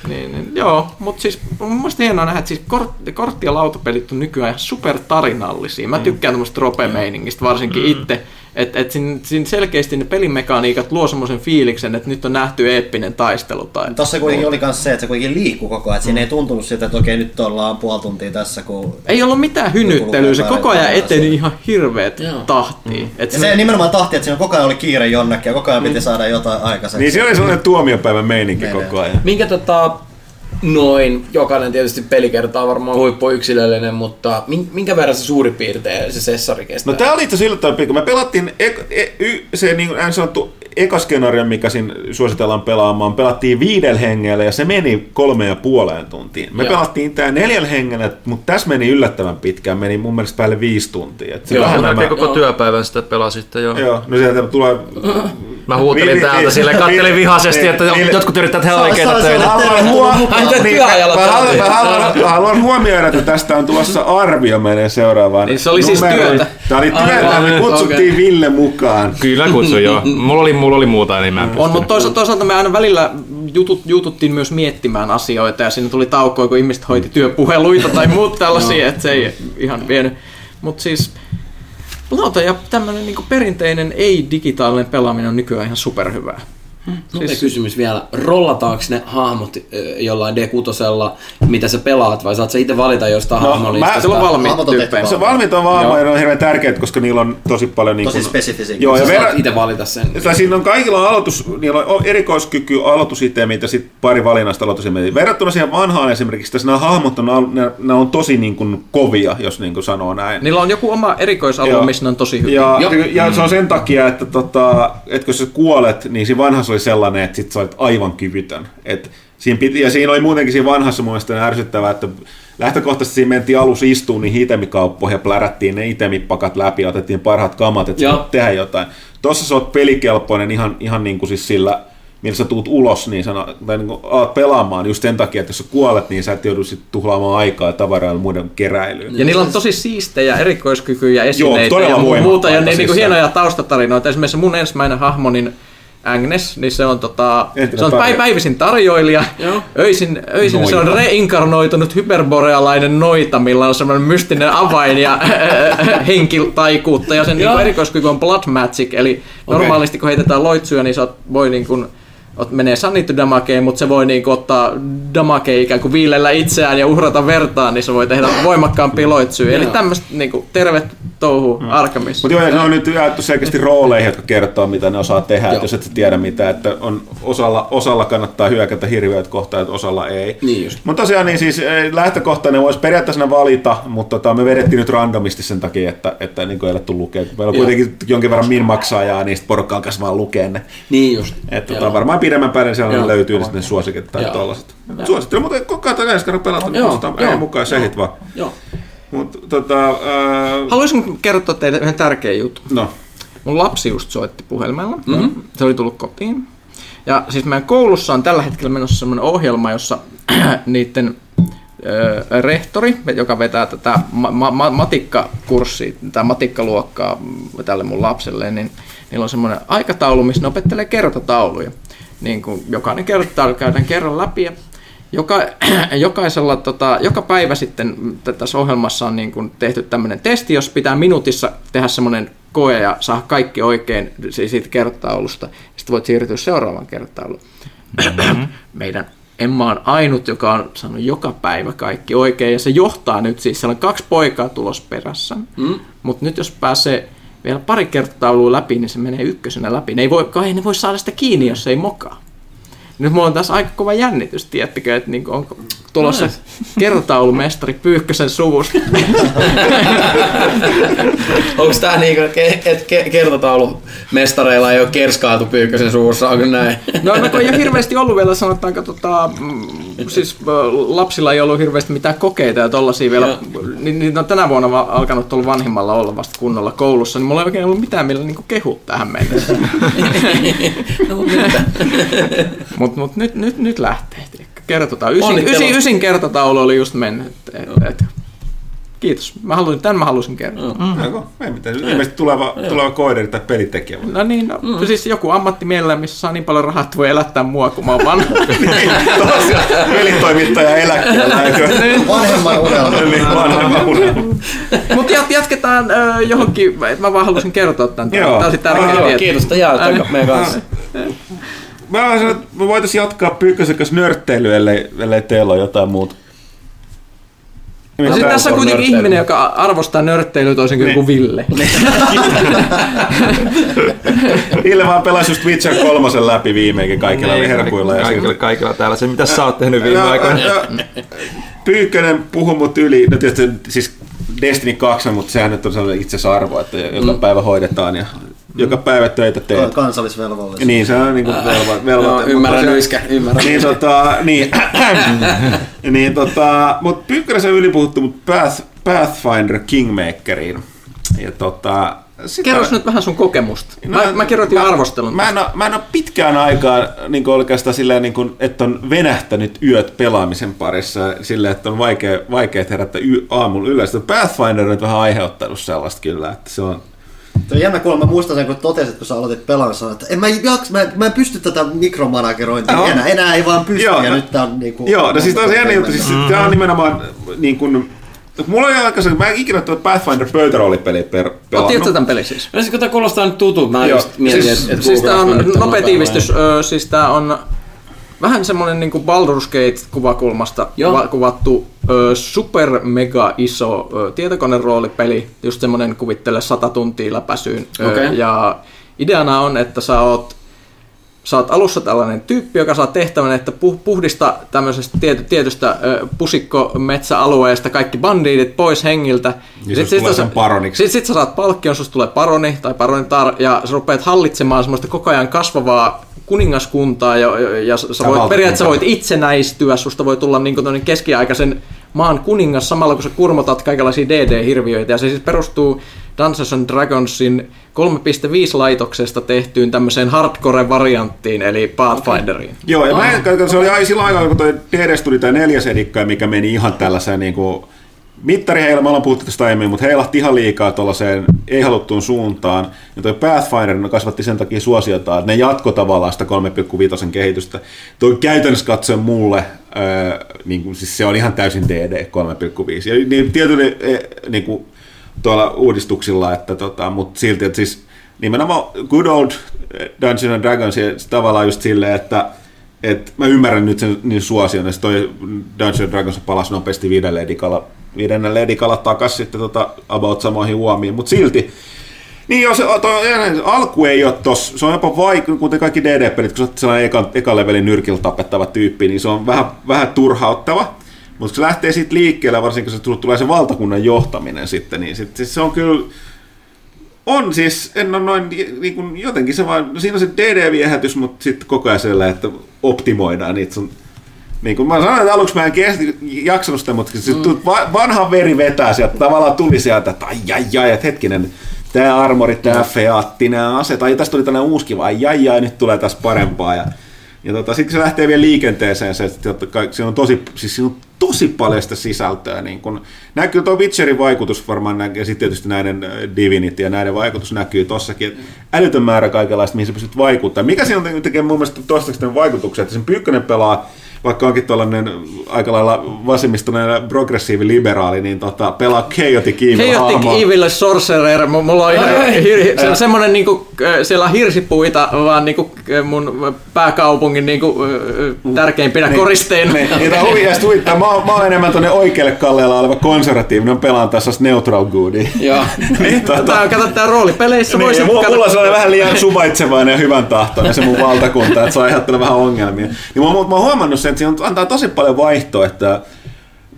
Niin, niin, joo, mutta siis mun mielestä hienoa nähdä, että siis kortti, kortti- ja lautapelit on nykyään ihan supertarinallisia. Mä tykkään tämmöistä rope-meiningistä varsinkin itse. Että et siinä, siinä selkeästi ne pelimekaniikat luo semmoisen fiiliksen, että nyt on nähty eeppinen taistelu. Tai, Tossa kuitenkin oli myös se, että se kuitenkin liikkuu koko ajan. Että siinä ei tuntunut siltä, että okei nyt ollaan puoli tuntia tässä. Kun... Ei ollut mitään hynyttelyä, se koko ajan eteni ihan hirveet Joo. tahtiin. Et Ja se nimenomaan tahti, että siinä koko ajan oli kiire jonnekin ja koko ajan piti saada jotain aikaiseksi. Niin se oli sellainen tuomiopäivän meininki Menee. koko ajan. Minkä tota, noin, jokainen tietysti pelikerta on varmaan huippuyksilöllinen, mutta min- minkä verran se suurin piirtein se sessari kestää? No tää oli itse asiassa yllättävän pitkä. Me pelattiin ek, e, y, se niin kuin en sanottu eka skenaario, mikä siinä suositellaan pelaamaan, pelattiin viidellä hengellä ja se meni kolme ja puoleen tuntiin. Me Joo. pelattiin tää neljällä hengellä, mutta tässä meni yllättävän pitkään, meni mun mielestä päälle viisi tuntia. Et se Joo, vähän nämä, koko työpäivän sitä pelasitte jo. joo, no sieltä tulee... Mä huutelin Niin, täältä niin, sille, kattelin niin, vihaisesti, niin, että niin, jotkut yrittävät tehdä oikeita töitä. niin, mä, haluan, huomioida, että tästä on tulossa arvio meidän seuraavaan Niin se oli siis työtä. Tämä oli työtä, me kutsuttiin. Ville mukaan. Kyllä kutsun joo. Mulla oli, mulla oli muuta, niin mä en On, mutta toisaalta, toisaalta me aina välillä jutut, jututtiin myös miettimään asioita ja siinä tuli taukoja, kun ihmiset hoiti työpuheluita tai muut tällaisia, että se ei ihan vienyt. Mutta siis lauta ja tämmöinen niinku perinteinen ei-digitaalinen pelaaminen on nykyään ihan superhyvää. Nopea Siis- kysymys vielä. Rollataanko ne hahmot jollain D6, mitä sä pelaat, vai saat sä itse valita jostain No, hahmolistasta? mä- Se on valmiit on tyyppejä. Se on vaan, Joo. ja ne on hirveän tärkeät, koska niillä on tosi paljon... Niin Tosi kuin, spesifisiä. Joo, ja Sä ver- saat itse valita sen. tai siinä on kaikilla aloitus, niillä on erikoiskyky, aloitusitemit ja sitten pari valinnasta aloitusitemit. Verrattuna siihen vanhaan esimerkiksi, tässä nämä hahmot on, ne, ne on tosi niin kuin kovia, jos niin kuin sanoo näin. Niillä on joku oma erikoisalue, missä ne on tosi hyviä. Ja, Joo. ja se on sen takia, että, tota, että kun sä kuolet, niin siinä vanhassa oli sellainen, että sit sä olit aivan kyvytön. Et siinä piti, ja siinä oli muutenkin siinä vanhassa mun mielestä ärsyttävää, että lähtökohtaisesti siinä mentiin alussa istuun niin itemikauppoihin ja plärättiin ne itemipakat läpi ja otettiin parhaat kamat, että sä Joo. tehdä jotain. Tossa sä oot pelikelpoinen ihan, ihan niin kuin siis sillä, millä sä tuut ulos, niin sä tai niin alat pelaamaan just sen takia, että jos sä kuolet, niin sä et joudu sit tuhlaamaan aikaa ja tavaraa ja muiden keräilyyn. Ja niillä on tosi siistejä erikoiskykyjä, esineitä todella ja muuta, ja ne se- hienoja taustatarinoita. Esimerkiksi mun ensimmäinen hahmo, niin Agnes, niin se on, tota, Entinen se on tarjoilija. päi- päivisin tarjoilija. Joo. Öisin, öisin se on reinkarnoitunut hyperborealainen noita, millä on semmoinen mystinen avain ja *laughs* henkitaikuutta. Ja sen niinku erikoiskyky on blood magic, eli normaalisti kun heitetään loitsuja, niin sä oot- voi niinku, ot, menee sanittu damakeen, mutta se voi niinku ottaa damakeen ikään kuin viilellä itseään ja uhrata vertaan, niin se voi tehdä voimakkaampia loitsuja. Eli tämmöistä niinku, terve touhu mm. Arkamissa. Mutta joo, ne on nyt jaettu selkeästi rooleihin, jotka kertoo, mitä ne osaa tehdä, että jos et tiedä mitä, että on osalla, osalla kannattaa hyökätä hirviöitä kohtaan, että osalla ei. Niin just. Mutta tosiaan niin siis eh, lähtökohtainen voisi periaatteessa valita, mutta tota, me vedettiin nyt randomisti sen takia, että, että niin kuin ei alettu lukea. Meillä on kuitenkin jonkin verran min maksaajaa, niin sitten porukka alkaisi vaan lukea ne. Niin just. Että tota, varmaan pidemmän päälle siellä Joo. löytyy sitten ne suosikit tai Joo. tollaset. Suosittelen, mutta koko ajan ensi kerran pelata, niin joo. ei mukaan sehit vaan. Joo. Mutta tota, äh, Haluaisin kertoa teille yhden tärkeän jutun. no, mun lapsi just soitti puhelimella. Mm-hmm. Se oli tullut kotiin. Ja siis meidän koulussa on tällä hetkellä menossa semmoinen ohjelma, jossa *clears throat* niiden ö, rehtori, joka vetää tätä ma- ma- matikkakurssia, tätä matikkaluokkaa tälle mun lapselle, niin niillä on semmoinen aikataulu, missä ne opettelee kertotauluja. Niin kuin jokainen kertotaulu käydään kerran läpi ja joka, *clears throat* jokaisella, tota, joka päivä sitten tässä ohjelmassa on niin kuin tehty tämmöinen testi, jos pitää minuutissa tehdä semmoinen koe ja saada kaikki oikein si- siitä kertotaulusta. Sitten voit siirtyä seuraavaan kertotauluun. *clears throat* Meidän Emma on ainut, joka on saanut joka päivä kaikki oikein, ja se johtaa nyt siis, siellä on kaksi poikaa tulos perässä, mm. mutta nyt jos pääsee vielä pari kertotaulua läpi, niin se menee ykkösenä läpi. Ne ei voi, kai ne voi saada sitä kiinni, jos ei mokaa. Nyt mulla on tässä aika kova jännitys, tiedättekö, että niinku onko tulossa kertotaulumestari Pyykkösen suvusta. *laughs* Onko tää niinku, että ke, ke, kertotaulu mestareilla ei ole kerskaatu pyykkösen suussa, onko näin? No, no kun ei ole hirveästi ollut vielä, sanotaanko, tota, mm, siis lapsilla ei ollut hirveästi mitään kokeita ja tollasia vielä, niin, niin on tänä vuonna alkanut tuolla vanhimmalla olla vasta kunnolla koulussa, niin mulla ei oikein ollut mitään millä niinku kehut tähän mennessä. *laughs* *laughs* Mutta mut nyt, nyt, nyt lähtee, kertotaan. Ysin, ysin, ysin kertotaulu oli just mennyt. Et, et, kiitos. Mä halusin, tämän mä halusin kertoa. Mm. Joko? Ei mitään. Ilmeisesti tuleva, tuleva kooderi tai pelitekijä. No niin, no, mm. siis joku ammattimielellä, missä saa niin paljon rahaa, että voi elättää mua, kun mä oon vanha. *laughs* Pelitoimittaja eläkkeellä, eikö? *laughs* Vanhemman unelma. Niin, vanhemman unelma. Mutta jat, jatketaan ö, johonkin, että mä vaan halusin kertoa tämän. Tämä olisi tärkeä. Kiitos, että aika meidän kanssa. Mä sanoin, että me voitaisiin jatkaa Pyykkösen kanssa nörtteilyä, ellei, ellei teillä ole jotain muuta. No sit tässä on kuitenkin nörtteilyä. ihminen, joka arvostaa nörtteilyä toisin kuin Niin. Ville. *laughs* Ville vaan pelasi just Witcher kolmosen läpi viimeinkin kaikilla oli herkuilla. Ja kaikilla, kaikilla täällä. Se, mitä sä oot tehnyt viime Ja- aikoina? ja- Pyykkönen puhui mut yli, no tietysti siis Destiny 2, mutta sehän nyt on sellainen itsesarvo, että joka päivä hoidetaan ja joka päivä töitä teet. Kansallisvelvollisuus. Niin, se on niinku velvo, No, velvoite. ymmärrän Mutta yskä, ymmärrän. Niin, tota, niin, niin tota, mut Pyykkönen se yli puhuttu mut Path, Pathfinder Kingmakeriin. Ja tota, sitä, Kerros nyt vähän sun kokemusta. Mä, mä kirjoitin arvostelun. Mä en, oo, mä en ole pitkään aikaan niin oikeastaan silleen, niin kuin, että on venähtänyt yöt pelaamisen parissa silleen, että on vaikea, vaikea herättää y- aamulla ylös. Pathfinder on nyt vähän aiheuttanut sellaista kyllä, että se on... Tuo on jännä kuulla, mä muistan sen, kun totesit, kun sä aloitit pelaan, että en mä, jaks, mä, mä en pysty tätä mikromanagerointia Joo. enää, enää ei vaan pysty, Joo, ja no- nyt tää on niinku... Joo, no siis tämä on se jännä juttu, siis Mm-hmm. tämä on nimenomaan niin kuin, Mulla oli aikaisemmin, mä en ikinä tuota Pathfinder pöytäroolipeliä per, Oot pelannut. tiedätkö tämän pelin siis? No siis kun tää kuulostaa nyt tutulta, mä Joo, just mietin, siis- että et Siis tää on nopea tiivistys, siis tää on vähän semmonen niinku Baldur's Gate-kuvakulmasta Joo. va- kuvattu ö, super mega iso ö, tietokoneroolipeli, just semmonen kuvittele 100 tuntia läpäisyyn. Ö, Okei. Ja ideana on, että sä oot sä oot alussa tällainen tyyppi, joka saa tehtävän, että pu- puhdista tämmöisestä tiety, tietystä ö, pusikkometsäalueesta kaikki bandiidit pois hengiltä. Niin susta tulee sen paroniksi. Sitten sit sä saat palkkion, susta tulee paroni tai paronitar, ja sä rupeat hallitsemaan semmoista koko ajan kasvavaa kuningaskuntaa, ja, ja, ja sä voit, periaatteessa voit itsenäistyä, susta voi tulla niin kuin keskiaikaisen maan kuningas samalla kun sä kurmotat kaikenlaisia DD-hirviöitä, ja se siis perustuu Dungeons and Dragonsin 3.5 laitoksesta tehtyyn tämmöiseen hardcore-varianttiin, eli Pathfinderiin. Joo, ja mä en, se oli silloin aikaan, kun toi DDS tuli tämä neljäs edikka, mikä meni ihan tällaiseen niin kuin, mittari heillä, me ollaan puhuttu tästä aiemmin, mutta heilahti ihan liikaa tuollaiseen ei-haluttuun suuntaan. Ja toi Pathfinder no, kasvatti sen takia suosiotaan, että ne jatko tavallaan sitä 3,5 kehitystä. Toi käytännössä katsoen mulle, öö, niin kuin, siis se on ihan täysin DD 3,5. Ja niin, tietyllä e, niin kuin, tuolla uudistuksilla, että tota, mutta silti, että siis nimenomaan good old Dungeons and Dragons tavallaan just silleen, että et mä ymmärrän nyt sen niin suosion, että toi Dungeons and Dragons palasi nopeasti viidelle edikalla, viidennelle edikalla takaisin sitten tota, about samoihin huomiin, mutta silti niin joo, se, toi, alku ei ole tossa, se on jopa vaikea, kuten kaikki DD-pelit, kun sä oot sellainen ekan, ekan levelin nyrkillä tapettava tyyppi, niin se on vähän, vähän turhauttava. Mutta se lähtee siitä liikkeelle, varsinkin kun se tulee- se valtakunnan johtaminen sitten, niin sit, siis se on kyllä, on siis, en ole noin, niin kuin, jotenkin se vaan, no siinä on se DD-viehätys, mutta sitten koko ajan sellainen, että optimoidaan niitä sun niin kuin mä sanoin, että aluksi mä en kesti, jaksanut sitä, mutta se mm. vanha veri vetää sieltä, tavallaan tuli sieltä, että ai ai ai, että hetkinen, tämä armori, tämä featti, nämä aset, ai tästä tuli tällainen uusi kiva, ai jai, jai, nyt tulee tässä parempaa. Ja, ja tota, sitten se lähtee vielä liikenteeseen, se, että siinä on tosi, siis siinä on tosi paljon sitä sisältöä. Niin kun, näkyy tuo Witcherin vaikutus varmaan näkyy, ja sitten tietysti näiden äh, Divinity ja näiden vaikutus näkyy tossakin. Älytön määrä kaikenlaista, mihin sä pystyt vaikuttamaan. Mikä siinä on tekee mun mielestä toistaiseksi vaikutuksia, että sen Pyykkönen pelaa vaikka onkin tällainen aika lailla vasemmistoinen progressiivi liberaali, niin tota, pelaa Chaotic Evil Chaotic hahmoa. Evil Sorcerer, M- mulla on ihan hir- se on semmonen niinku, siellä on hirsipuita vaan niinku mun pääkaupungin niinku tärkeimpinä koristeina. Niin, niin tämä huvi, ja sit huvittaa, mä, oon- mä oon enemmän tuonne oikealle kalleella oleva konservatiivinen, pelaan tässä neutral goodia. Joo. *laughs* niin, tota, Tää on, kato, tää roolipeleissä niin, voisi... ja mulla, kato- mulla on sellainen vähän liian suvaitsevainen ja hyvän tahtoinen se mun valtakunta, että se aiheuttaa vähän ongelmia. Niin mä, oon- mä oon huomannut sen, että siinä antaa tosi paljon vaihtoehtoja.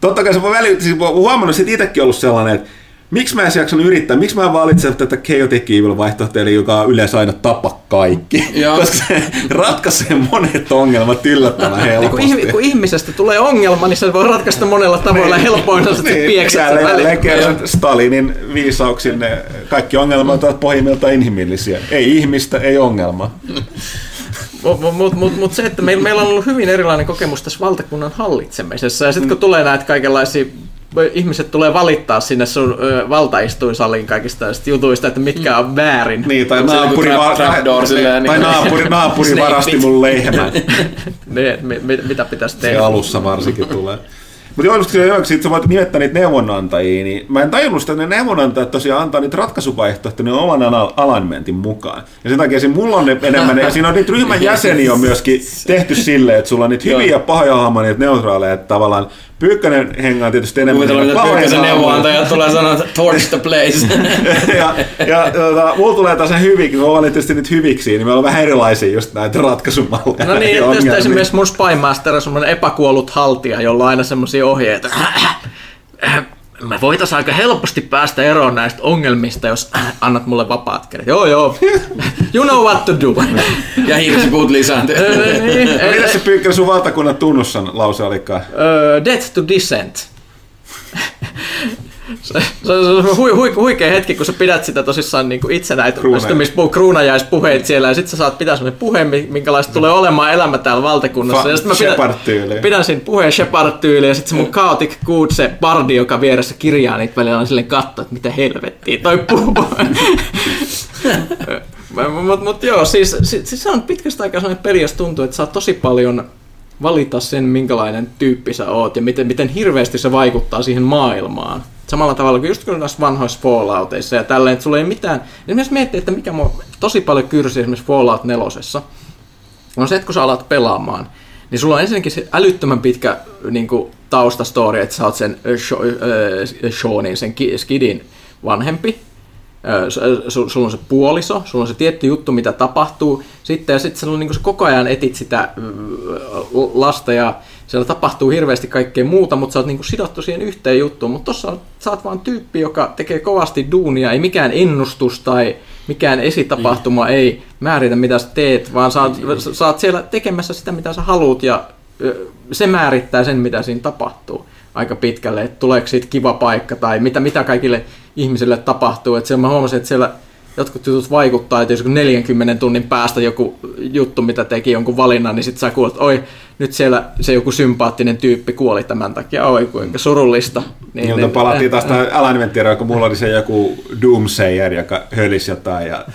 Totta kai se voi väli, siis huomannut, että itsekin ollut sellainen, että miksi mä en jaksanut yrittää, miksi mä en valitse tätä Chaotic Evil vaihtoehtoa, eli joka on yleensä aina tapa kaikki. Joo. *laughs* Koska se ratkaisee monet ongelmat yllättävän Niin kun, helposti. kun ihmisestä tulee ongelma, niin se voi ratkaista monella tavoilla. Niin. Helpoin että niin, piekset sen kerran Stalinin viisauksin ne kaikki ongelmat ovat pohjimmiltaan inhimillisiä. Ei ihmistä, ei ongelmaa. *laughs* Mutta mut, mut, mut se, että meillä, meillä on ollut hyvin erilainen kokemus tässä valtakunnan hallitsemisessa. Ja sitten kun tulee näitä kaikenlaisia ihmiset tulee valittaa sinne sun ö, valtaistuinsaliin kaikista jutuista, että mitkä on väärin. Niin, tai se naapuri, va- trapdoor silleen, tai niin- naapuri, *laughs* naapuri varasti mun lehmän. *laughs* Ne, mi, mi, mitä pitäisi Se tehdä. alussa varsinkin tulee. Mutta joo, just sit sä voit nimettää niitä neuvonantajia, niin mä en tajunnut sitä, että ne neuvonantajat tosiaan antaa niitä ratkaisuvaihtoehtoja ne oman ala- alignmentin mukaan. Ja sen takia siinä mulla on ne enemmän, ja siinä on niitä ryhmän *laughs* jäseniä on myöskin tehty silleen, että sulla on niitä hyviä ja pahoja hahmoja, niitä neutraaleja, että tavallaan Pyykkönen hengaa tietysti enemmän. Kuvitellaan, pahoja Pyykkösen hahmoja. neuvonantajat tulee sanoa, että torch the place. *laughs* ja, ja tota, mulla tulee taas se hyviksi, mä valin tietysti niitä hyviksi, niin meillä on vähän erilaisia just näitä ratkaisumalleja. No niin, ja tästä esimerkiksi mun Spymaster on semmoinen epäkuollut haltija, jolla on aina semmoisia ohjeita. Me voitaisiin aika helposti päästä eroon näistä ongelmista, jos *clears throat* annat mulle vapaat kädet. Joo, joo. You know what to do. *laughs* ja lisääntyy. Niin, No, Mitäs se Pyykkönen sun valtakunnan tunnussan lause olikaan? Öö, Death to Descent. *laughs* Se, se, on hui, hui, huikea hetki, kun sä pidät sitä tosissaan niin itsenäistymispuhe, kruunajaispuheet siellä, ja sit sä saat pitää sellainen puheen, mi- minkälaista tulee olemaan elämä täällä valtakunnassa. Fa- ja sit mä pidän, pidän siinä puheen Shepard-tyyliin, ja sit se mun chaotic good, se bardi, joka vieressä kirjaa niitä välillä, on silleen katto, että mitä helvettiä toi puhuu. *laughs* Mutta mut joo, siis, siis, siis se on pitkästä aikaa sellainen peli, jos tuntuu, että saa tosi paljon valita sen, minkälainen tyyppi sä oot ja miten, miten hirveästi se vaikuttaa siihen maailmaan. Samalla tavalla kuin just kun näissä vanhoissa Fallouteissa ja tälleen, että sulla ei mitään... Esimerkiksi miettii, että mikä mua tosi paljon kyrsi esimerkiksi Fallout 4 on se, että kun sä alat pelaamaan, niin sulla on ensinnäkin se älyttömän pitkä niin kuin, taustastory, että sä oot sen Seanin, sen ki- Skidin vanhempi, sulla on se puoliso, sulla on se tietty juttu, mitä tapahtuu, sitten ja sitten niin sä koko ajan etit sitä lasta ja siellä tapahtuu hirveästi kaikkea muuta, mutta sä oot niin sidottu siihen yhteen juttuun, mutta tossa on, sä oot vaan tyyppi, joka tekee kovasti duunia, ei mikään ennustus tai mikään esitapahtuma ei määritä mitä sä teet, vaan sä oot, sä oot siellä tekemässä sitä mitä sä haluut ja se määrittää sen mitä siinä tapahtuu aika pitkälle, että tuleeko siitä kiva paikka tai mitä, mitä kaikille ihmisille tapahtuu. Että siellä mä huomasin, että siellä jotkut jutut vaikuttaa, että jos joku 40 tunnin päästä joku juttu, mitä teki jonkun valinnan, niin sitten sä kuulet, että oi, nyt siellä se joku sympaattinen tyyppi kuoli tämän takia, oi kuinka surullista. Niin, niin, palattiin taas tähän alignmenttiin, kun mulla oli se joku Doomsayer, joka hölisi jotain ja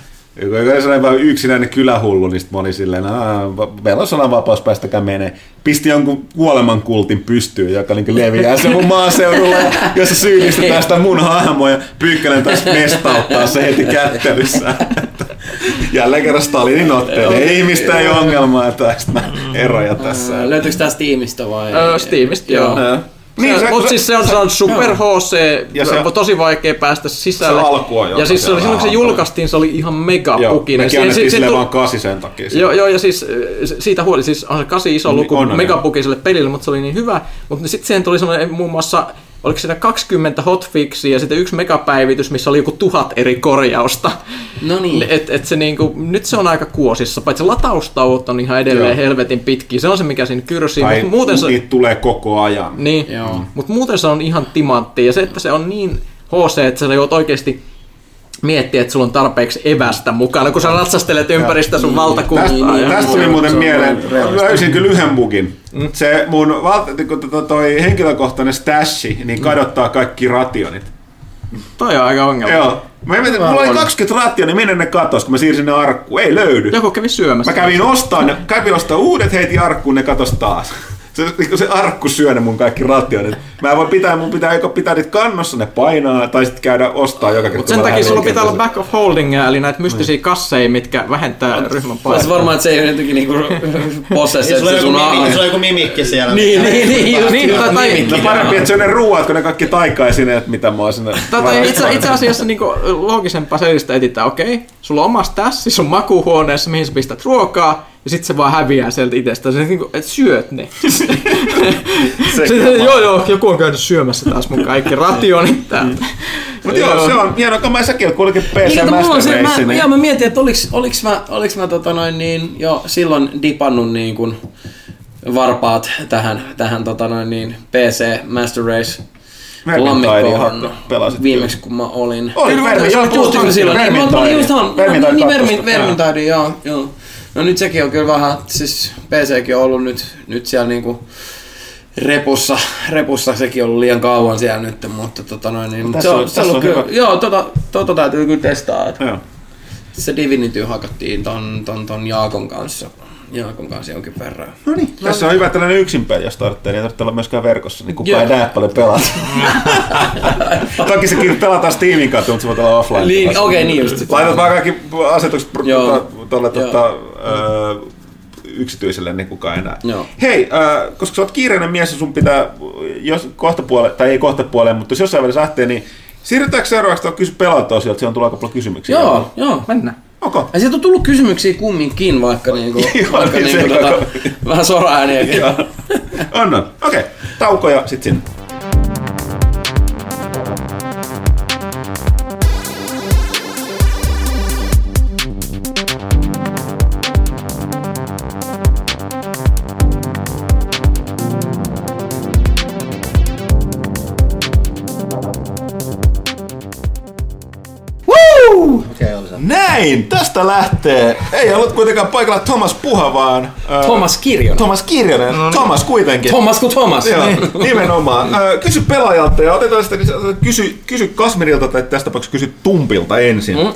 joku sellainen vaan yksinäinen kylähullu, niin sitten mä olin silleen, "Aa, meillä on sananvapaus, päästäkää menee. Pisti jonkun kuolemankultin pystyyn, joka niin leviää se mun maaseudulla, jossa syyllistetään sitä mun hahmoa, ja Pyykkönen taas mestauttaa se heti kättelyssä. *laughs* Jälleen kerran Stalinin otteelle. Ei ihmistä ei ongelmaa tästä eroja tässä. Löytyykö tästä tiimistä vai? Öö, Steamista, joo. Joo. Niin, se- mutta siis se on, se on super HC, Ja se- tosi vaikea päästä sisälle. Se alku on joka ja siis se oli, silloin kun se julkaistiin, se oli ihan mega Joo, pukinen. mekin Se- annettiin se- vaan kasi sen takia. Joo, joo, ja siis siitä huoli, siis on se kasi iso luku On, on, megapukiselle pelille, mutta se oli niin hyvä. Mutta sitten siihen tuli semmoinen muun muassa, oliko siinä 20 hotfixia ja sitten yksi megapäivitys, missä oli joku tuhat eri korjausta. No niin. Et, et se niinku, nyt se on aika kuosissa, paitsi lataustauot on ihan edelleen Joo. helvetin pitkiä. Se on se, mikä siinä kyrsii, Tai mutta muuten se... tulee koko ajan. Niin, Joo. mutta muuten se on ihan timantti. Ja se, että se on niin HC, että sä joudut oikeasti miettiä, että sulla on tarpeeksi evästä mukana, kun sä ratsastelet ympäristä sun valtakuntaa. Tästä, ja- tästä tuli muuten mieleen, löysin kyllä yhden bugin. Se mun kun to- toi henkilökohtainen stashi, niin kadottaa kaikki rationit. Toi on aika ongelma. Joo. Mä en mulla oli 20 rationia, minne ne katos, kun mä siirsin ne arkkuun. Ei löydy. Joku kävi syömässä. Mä kävin ostaa ne, kävin ostaa uudet, heitin arkkuun, ne katos taas. Se, niinku se arkku syö ne mun kaikki rationit. Mä en voi pitää, mun pitää joko pitää niitä kannossa, ne painaa, tai sitten käydä ostaa joka kerta. Mut kun sen takia sulla pitää olla back of holdingia, eli näitä mystisiä kasseja, mitkä vähentää ryhmän Olisi painoa. varmaan, että se ei ole jotenkin niinku *laughs* possessa, Sulla on että joku, sun mimikki, a- sulla on joku mimikki siellä. Niin, niin, niin, just, niin, tai, tai, No parempi, että se on ne ruuat, kun ne kaikki taikaisineet, mitä mä oon sinne. tai, tai itse, itse asiassa niin loogisempaa selistä etsitään, okei, sulla on omas tassi sun makuuhuoneessa, mihin sä pistät ruokaa, ja sitten se vaan häviää sieltä itsestä. Se, niin kuin, että syöt ne. *laughs* Sitten, joo, joo, joku on käynyt syömässä taas mun kaikki rationit *laughs* täältä. Mutta joo, se on hieno, kun mä säkin oot kuitenkin PC Niin, Master se, Race, mä, niin joo, mä mietin, että oliks, oliks mä, oliks mä tota noin, niin, jo silloin dipannut niin kuin varpaat tähän, tähän tota noin, niin PC Master Race lammikkoon viimeksi kun mä olin. Oli Vermi- joo, just silloin. Niin, Vermintide niin, kakkosta, Vermin, Vermintide, joo, joo. No nyt sekin on kyllä vähän, siis PCkin on ollut nyt, nyt siellä niinku repussa, repussa sekin on ollut liian kauan siellä nyt, mutta tota noin, niin, Tässä se on- se on, on kyllä, hyvä. joo, tota, tota täytyy kyllä testaa, että Joo. se Divinity hakattiin ton, ton, ton Jaakon kanssa, Jaakon kanssa jonkin verran. No niin. Tässä on hyvä tällainen yksin peli, jos tarvitsee, niin ei tarvitse olla myöskään verkossa, niin kukaan ei näe paljon pelata. *laughs* Toki sekin pelataan Steamin kautta, mutta se voi olla offline. Niin, okei, niin just. Laitat vaan kaikki asetukset tuota- tuolle tota, ö, yksityiselle, niin kukaan ei näe. Joo. Hei, äh, koska sä oot kiireinen mies ja sun pitää, jos kohta puole, tai ei kohta puoleen, mutta jos jossain välissä lähtee, niin siirrytäänkö seuraavaksi tuohon kysy pelata osioon, siellä tulee aika paljon kysymyksiä. Joo, joo. Mennään. Okay. Ja sieltä on tullut kysymyksiä kumminkin, vaikka, niinku, *laughs* Joo, vaikka niin niinku, tota, vähän soraääniäkin. Joo. Annan. Okei, okay. tauko ja sit sinne. Näin, tästä lähtee. Ei ollut kuitenkaan paikalla Thomas Puha, vaan... ää, Thomas Kirjonen. Thomas Kirjonen. Thomas kuitenkin. Thomas kuin Thomas. Joo, *laughs* nimenomaan. Ö, Kysy pelaajalta ja otetaan sitä, kysy, kysy Kasmirilta tai tässä tapauksessa kysy Tumpilta ensin. Mm.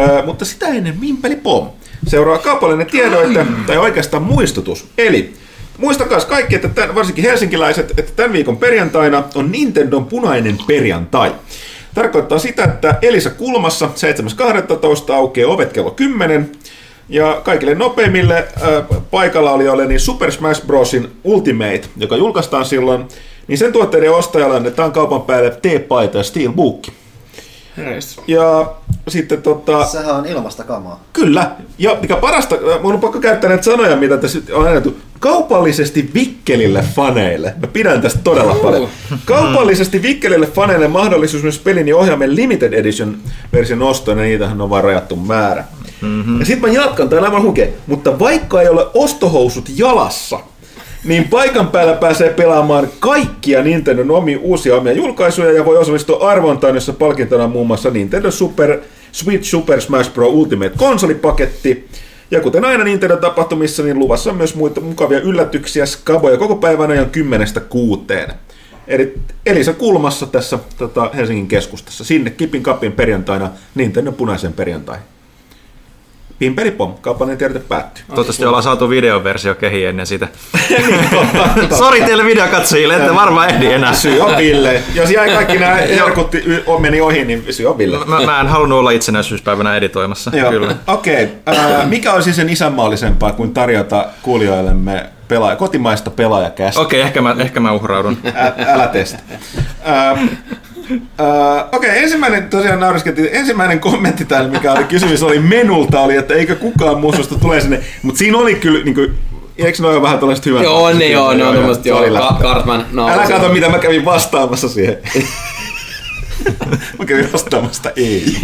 Ö, mutta sitä ennen Mimpeli Pom. Seuraa kaupallinen tiedoite tai oikeastaan muistutus. Eli muistakaa kaikki, että tämän, varsinkin helsinkiläiset, että tämän viikon perjantaina on Nintendon punainen perjantai. Tarkoittaa sitä, että Elisa Kulmassa 7.12. aukeaa ovet kello 10. Ja kaikille nopeimmille äh, paikalla olijoille niin Super Smash Brosin Ultimate, joka julkaistaan silloin, niin sen tuotteiden ostajalle annetaan kaupan päälle T-paita ja Steelbook. Ja sitten tota, Sehän on ilmasta kamaa. kyllä, ja mikä parasta, äh, mun on pakko käyttää näitä sanoja, mitä tässä on annettu, kaupallisesti vikkelille faneille. Mä pidän tästä todella paljon. Kaupallisesti vikkelille faneille mahdollisuus myös pelin ja ohjaimen limited edition version ostoon, ja niitähän on vain rajattu määrä. Mm-hmm. Ja sitten mä jatkan, täällä on hukee, mutta vaikka ei ole ostohousut jalassa, niin paikan päällä pääsee pelaamaan kaikkia Nintendon omia uusia omia julkaisuja ja voi osallistua arvontaan, jossa palkintona on muun muassa Nintendo Super Switch Super Smash Bros. Ultimate konsolipaketti. Ja kuten aina Nintendo-tapahtumissa, niin luvassa on myös muita mukavia yllätyksiä, skaboja koko päivän ajan kymmenestä kuuteen. Eli Elisa Kulmassa tässä tota, Helsingin keskustassa. Sinne kipin kapin perjantaina Nintendo punaisen perjantai. Pimpelipom, kaupallinen tiedote päättyy. Toivottavasti ollaan saatu videoversio kehiin ennen sitä. *laughs* Sori teille videokatsojille, ette varmaan ehdi enää. Syy on Ville. Jos jäi kaikki nämä *laughs* herkut meni ohi, niin syy on Ville. Mä, mä en halunnut olla itsenäisyyspäivänä editoimassa. Okei. Okay. mikä olisi sen isänmaallisempaa kuin tarjota kuulijoillemme pelaaja, kotimaista pelaajakästä? Okei, ehkä, mä, ehkä mä uhraudun. Ä, älä testa. Ä, ä, Okei, okay, ensimmäinen tosiaan nauriskeltiin. Ensimmäinen kommentti täällä, mikä oli kysymys, oli menulta, oli, että eikö kukaan muu susta tule sinne. Mutta siinä oli kyllä, niin kuin, eikö ole vähän tällaiset hyvät? Joo, ne joo, ne on tommoset se joo. Ka- Cartman. No, Älä kato, mitä mä kävin vastaamassa siihen. mä kävin vastaamassa ei.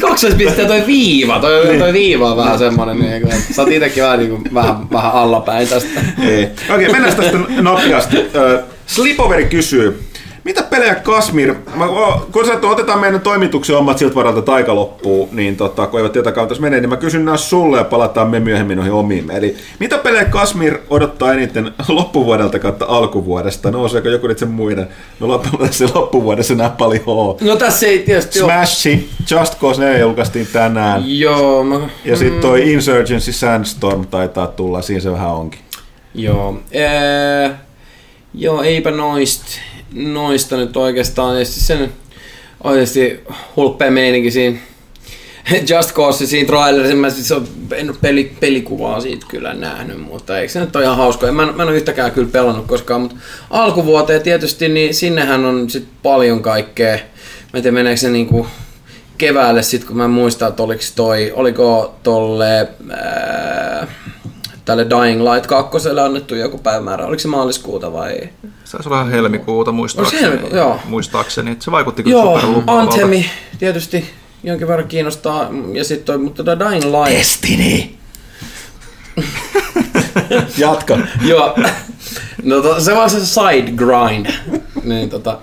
Kaksoispiste toi viiva, toi, toi viiva on vähän semmonen, niin kuin, että sä oot itekin vähän, niin kuin, vähän, vähän allapäin tästä. Ei. Okei, mennään tästä nopeasti. Ö, Slipoveri kysyy, Mitä pelejä Kasmir, mä, kun sä, otetaan meidän toimituksen omat siltä varalta taika loppuu, niin tota, kun eivät tiedä kautas menee, niin mä kysyn nämä sulle ja palataan me myöhemmin noihin omiin. Eli mitä pelejä Kasmir odottaa eniten *laughs* loppuvuodelta kautta alkuvuodesta? Nouseeko joku nyt sen muiden? No loppuvuodessa loppuvuodessa nää paljon oo. No tässä ei tietysti ole. Smashi, Just Cause 4 julkaistiin tänään. Joo, mä, Ja sitten toi Insurgency Sandstorm taitaa tulla, siinä se vähän onkin. Joo. Ee, joo, eipä noista, noista nyt oikeastaan. Tietysti sen oikeasti hulppea meininki siinä *laughs* Just Cause siinä trailerissa, mä siis en peli, pelikuvaa siitä kyllä nähnyt, mutta eikö se nyt ole ihan hauska. Mä, en- mä en ole yhtäkään kyllä pelannut koskaan, mutta alkuvuoteen tietysti, niin sinnehän on sit paljon kaikkea. Mä en tiedä, meneekö se niinku keväälle sit, kun mä en muista, että oliko toi, oliko tolle ää, tälle Dying Light 2 annettu joku päivämäärä, oliko se maaliskuuta vai? Saisi olla helmikuuta muistaakseni. helmikuuta? Joo. Muistaakseni. Se vaikutti kyllä Joo. Anthemi tietysti jonkin verran kiinnostaa, ja sitten toi, mutta tota Dying Light... Destiny! *laughs* Jatka. Joo, no to, se on se side grind. niin, tota,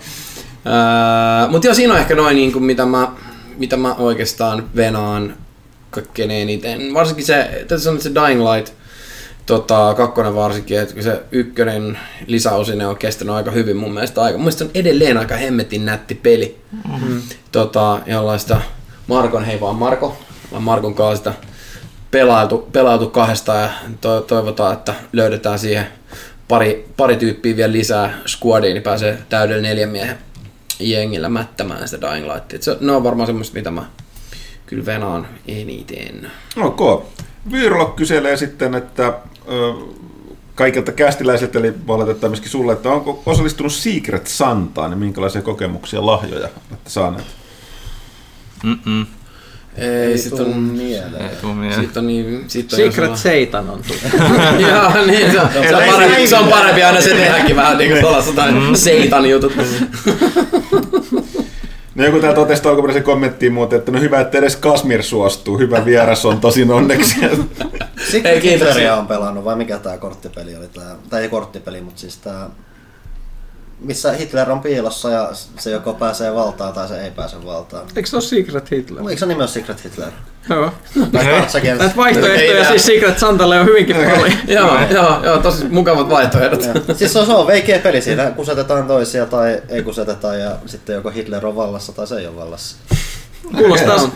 ää, mut joo, siinä on ehkä noin, niin kuin, mitä, mä, mitä mä oikeastaan venaan kaikkein eniten. Varsinkin se, tässä on se Dying Light, tota, kakkonen varsinkin, että se ykkönen lisäosine on kestänyt aika hyvin mun mielestä. Aika, mun mielestä on edelleen aika hemmetin nätti peli. Mm-hmm. Tota, jollaista Markon, hei vaan Marko, vaan Markon kanssa sitä pelailtu, pelailtu kahdesta ja to, toivotaan, että löydetään siihen pari, pari tyyppiä vielä lisää squadiin, niin pääsee täydellä neljän miehen jengillä mättämään sitä Dying Lightia. Et Se, ne on varmaan semmoista, mitä mä kyllä venaan eniten. Ok. Vyyrlok kyselee sitten, että kaikilta kästiläisiltä, eli valitetaan myöskin sulle, että onko osallistunut Secret Santaan ja minkälaisia kokemuksia ja lahjoja olette saaneet? Mm-mm. Ei, sit on, mieleen. Ei tuu mieleen. sit on niin... Sit on Secret jos Satan on tullut. *laughs* Joo, niin, se on, se on, Ei, parempi, ei, se on parempi aina se tehdäkin vähän niin kuin tuollaista mm. seitan jutut. No joku täällä totesi alkuperäisen kommenttiin muuten, että no hyvä, että edes Kasmir suostuu. Hyvä vieras on tosin onneksi. Ei, Secret kiitoksia. Hitleria on pelannut, vai mikä tää korttipeli oli? Tää, tai ei korttipeli, mutta siis tää... Missä Hitler on piilossa ja se joko pääsee valtaan tai se ei pääse valtaan. Eikö se ole Secret Hitler? Eikö se nimi ole Secret Hitler? Joo. Näitä vaihtoehtoja siis Secret Santalle on hyvinkin paljon. joo, joo, joo, tosi mukavat vaihtoehdot. Siis se on, se on veikeä peli, siinä kusetetaan toisia tai ei kuseteta ja sitten joko Hitler on vallassa tai se ei ole vallassa. Kuulostaa Se on-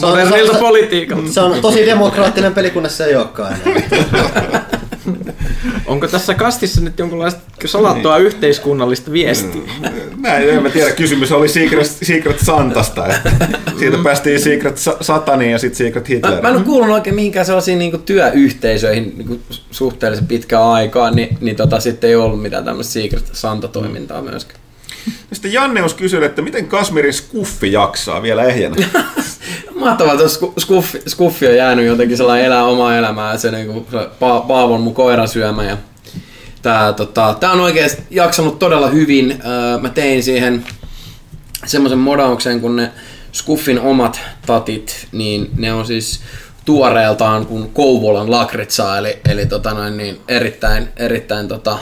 modernilta se- politiikalta. Se on tosi demokraattinen peli, kunnes se ei olekaan enää. *laughs* Onko tässä kastissa nyt jonkinlaista salattua yhteiskunnallista viestiä? Näin, en mä tiedä. Kysymys oli Secret, Secret Santasta. Että siitä päästiin Secret Sa- Sataniin ja sitten Secret Mä, Hitler. mä en ole kuullut oikein mihinkään sellaisiin niin työyhteisöihin niin suhteellisen pitkään aikaan, niin, niin tota, sitten ei ollut mitään tämmöistä Secret Santa-toimintaa myöskään. *laughs* Sitten Janneus kysyy, että miten Kasmirin skuffi jaksaa vielä ehjänä? *laughs* Mahtavaa, että sku- skuffi, skuffi on jäänyt jotenkin sellainen elää omaa elämää, se, niinku, se pa- Paavon mun koiran syömä ja tää, tota, tää on oikeasti jaksanut todella hyvin. Öö, mä tein siihen semmoisen modauksen, kun ne Skuffin omat tatit, niin ne on siis tuoreeltaan kuin Kouvolan lakritsaa, eli, eli tota noin, niin erittäin, erittäin tota,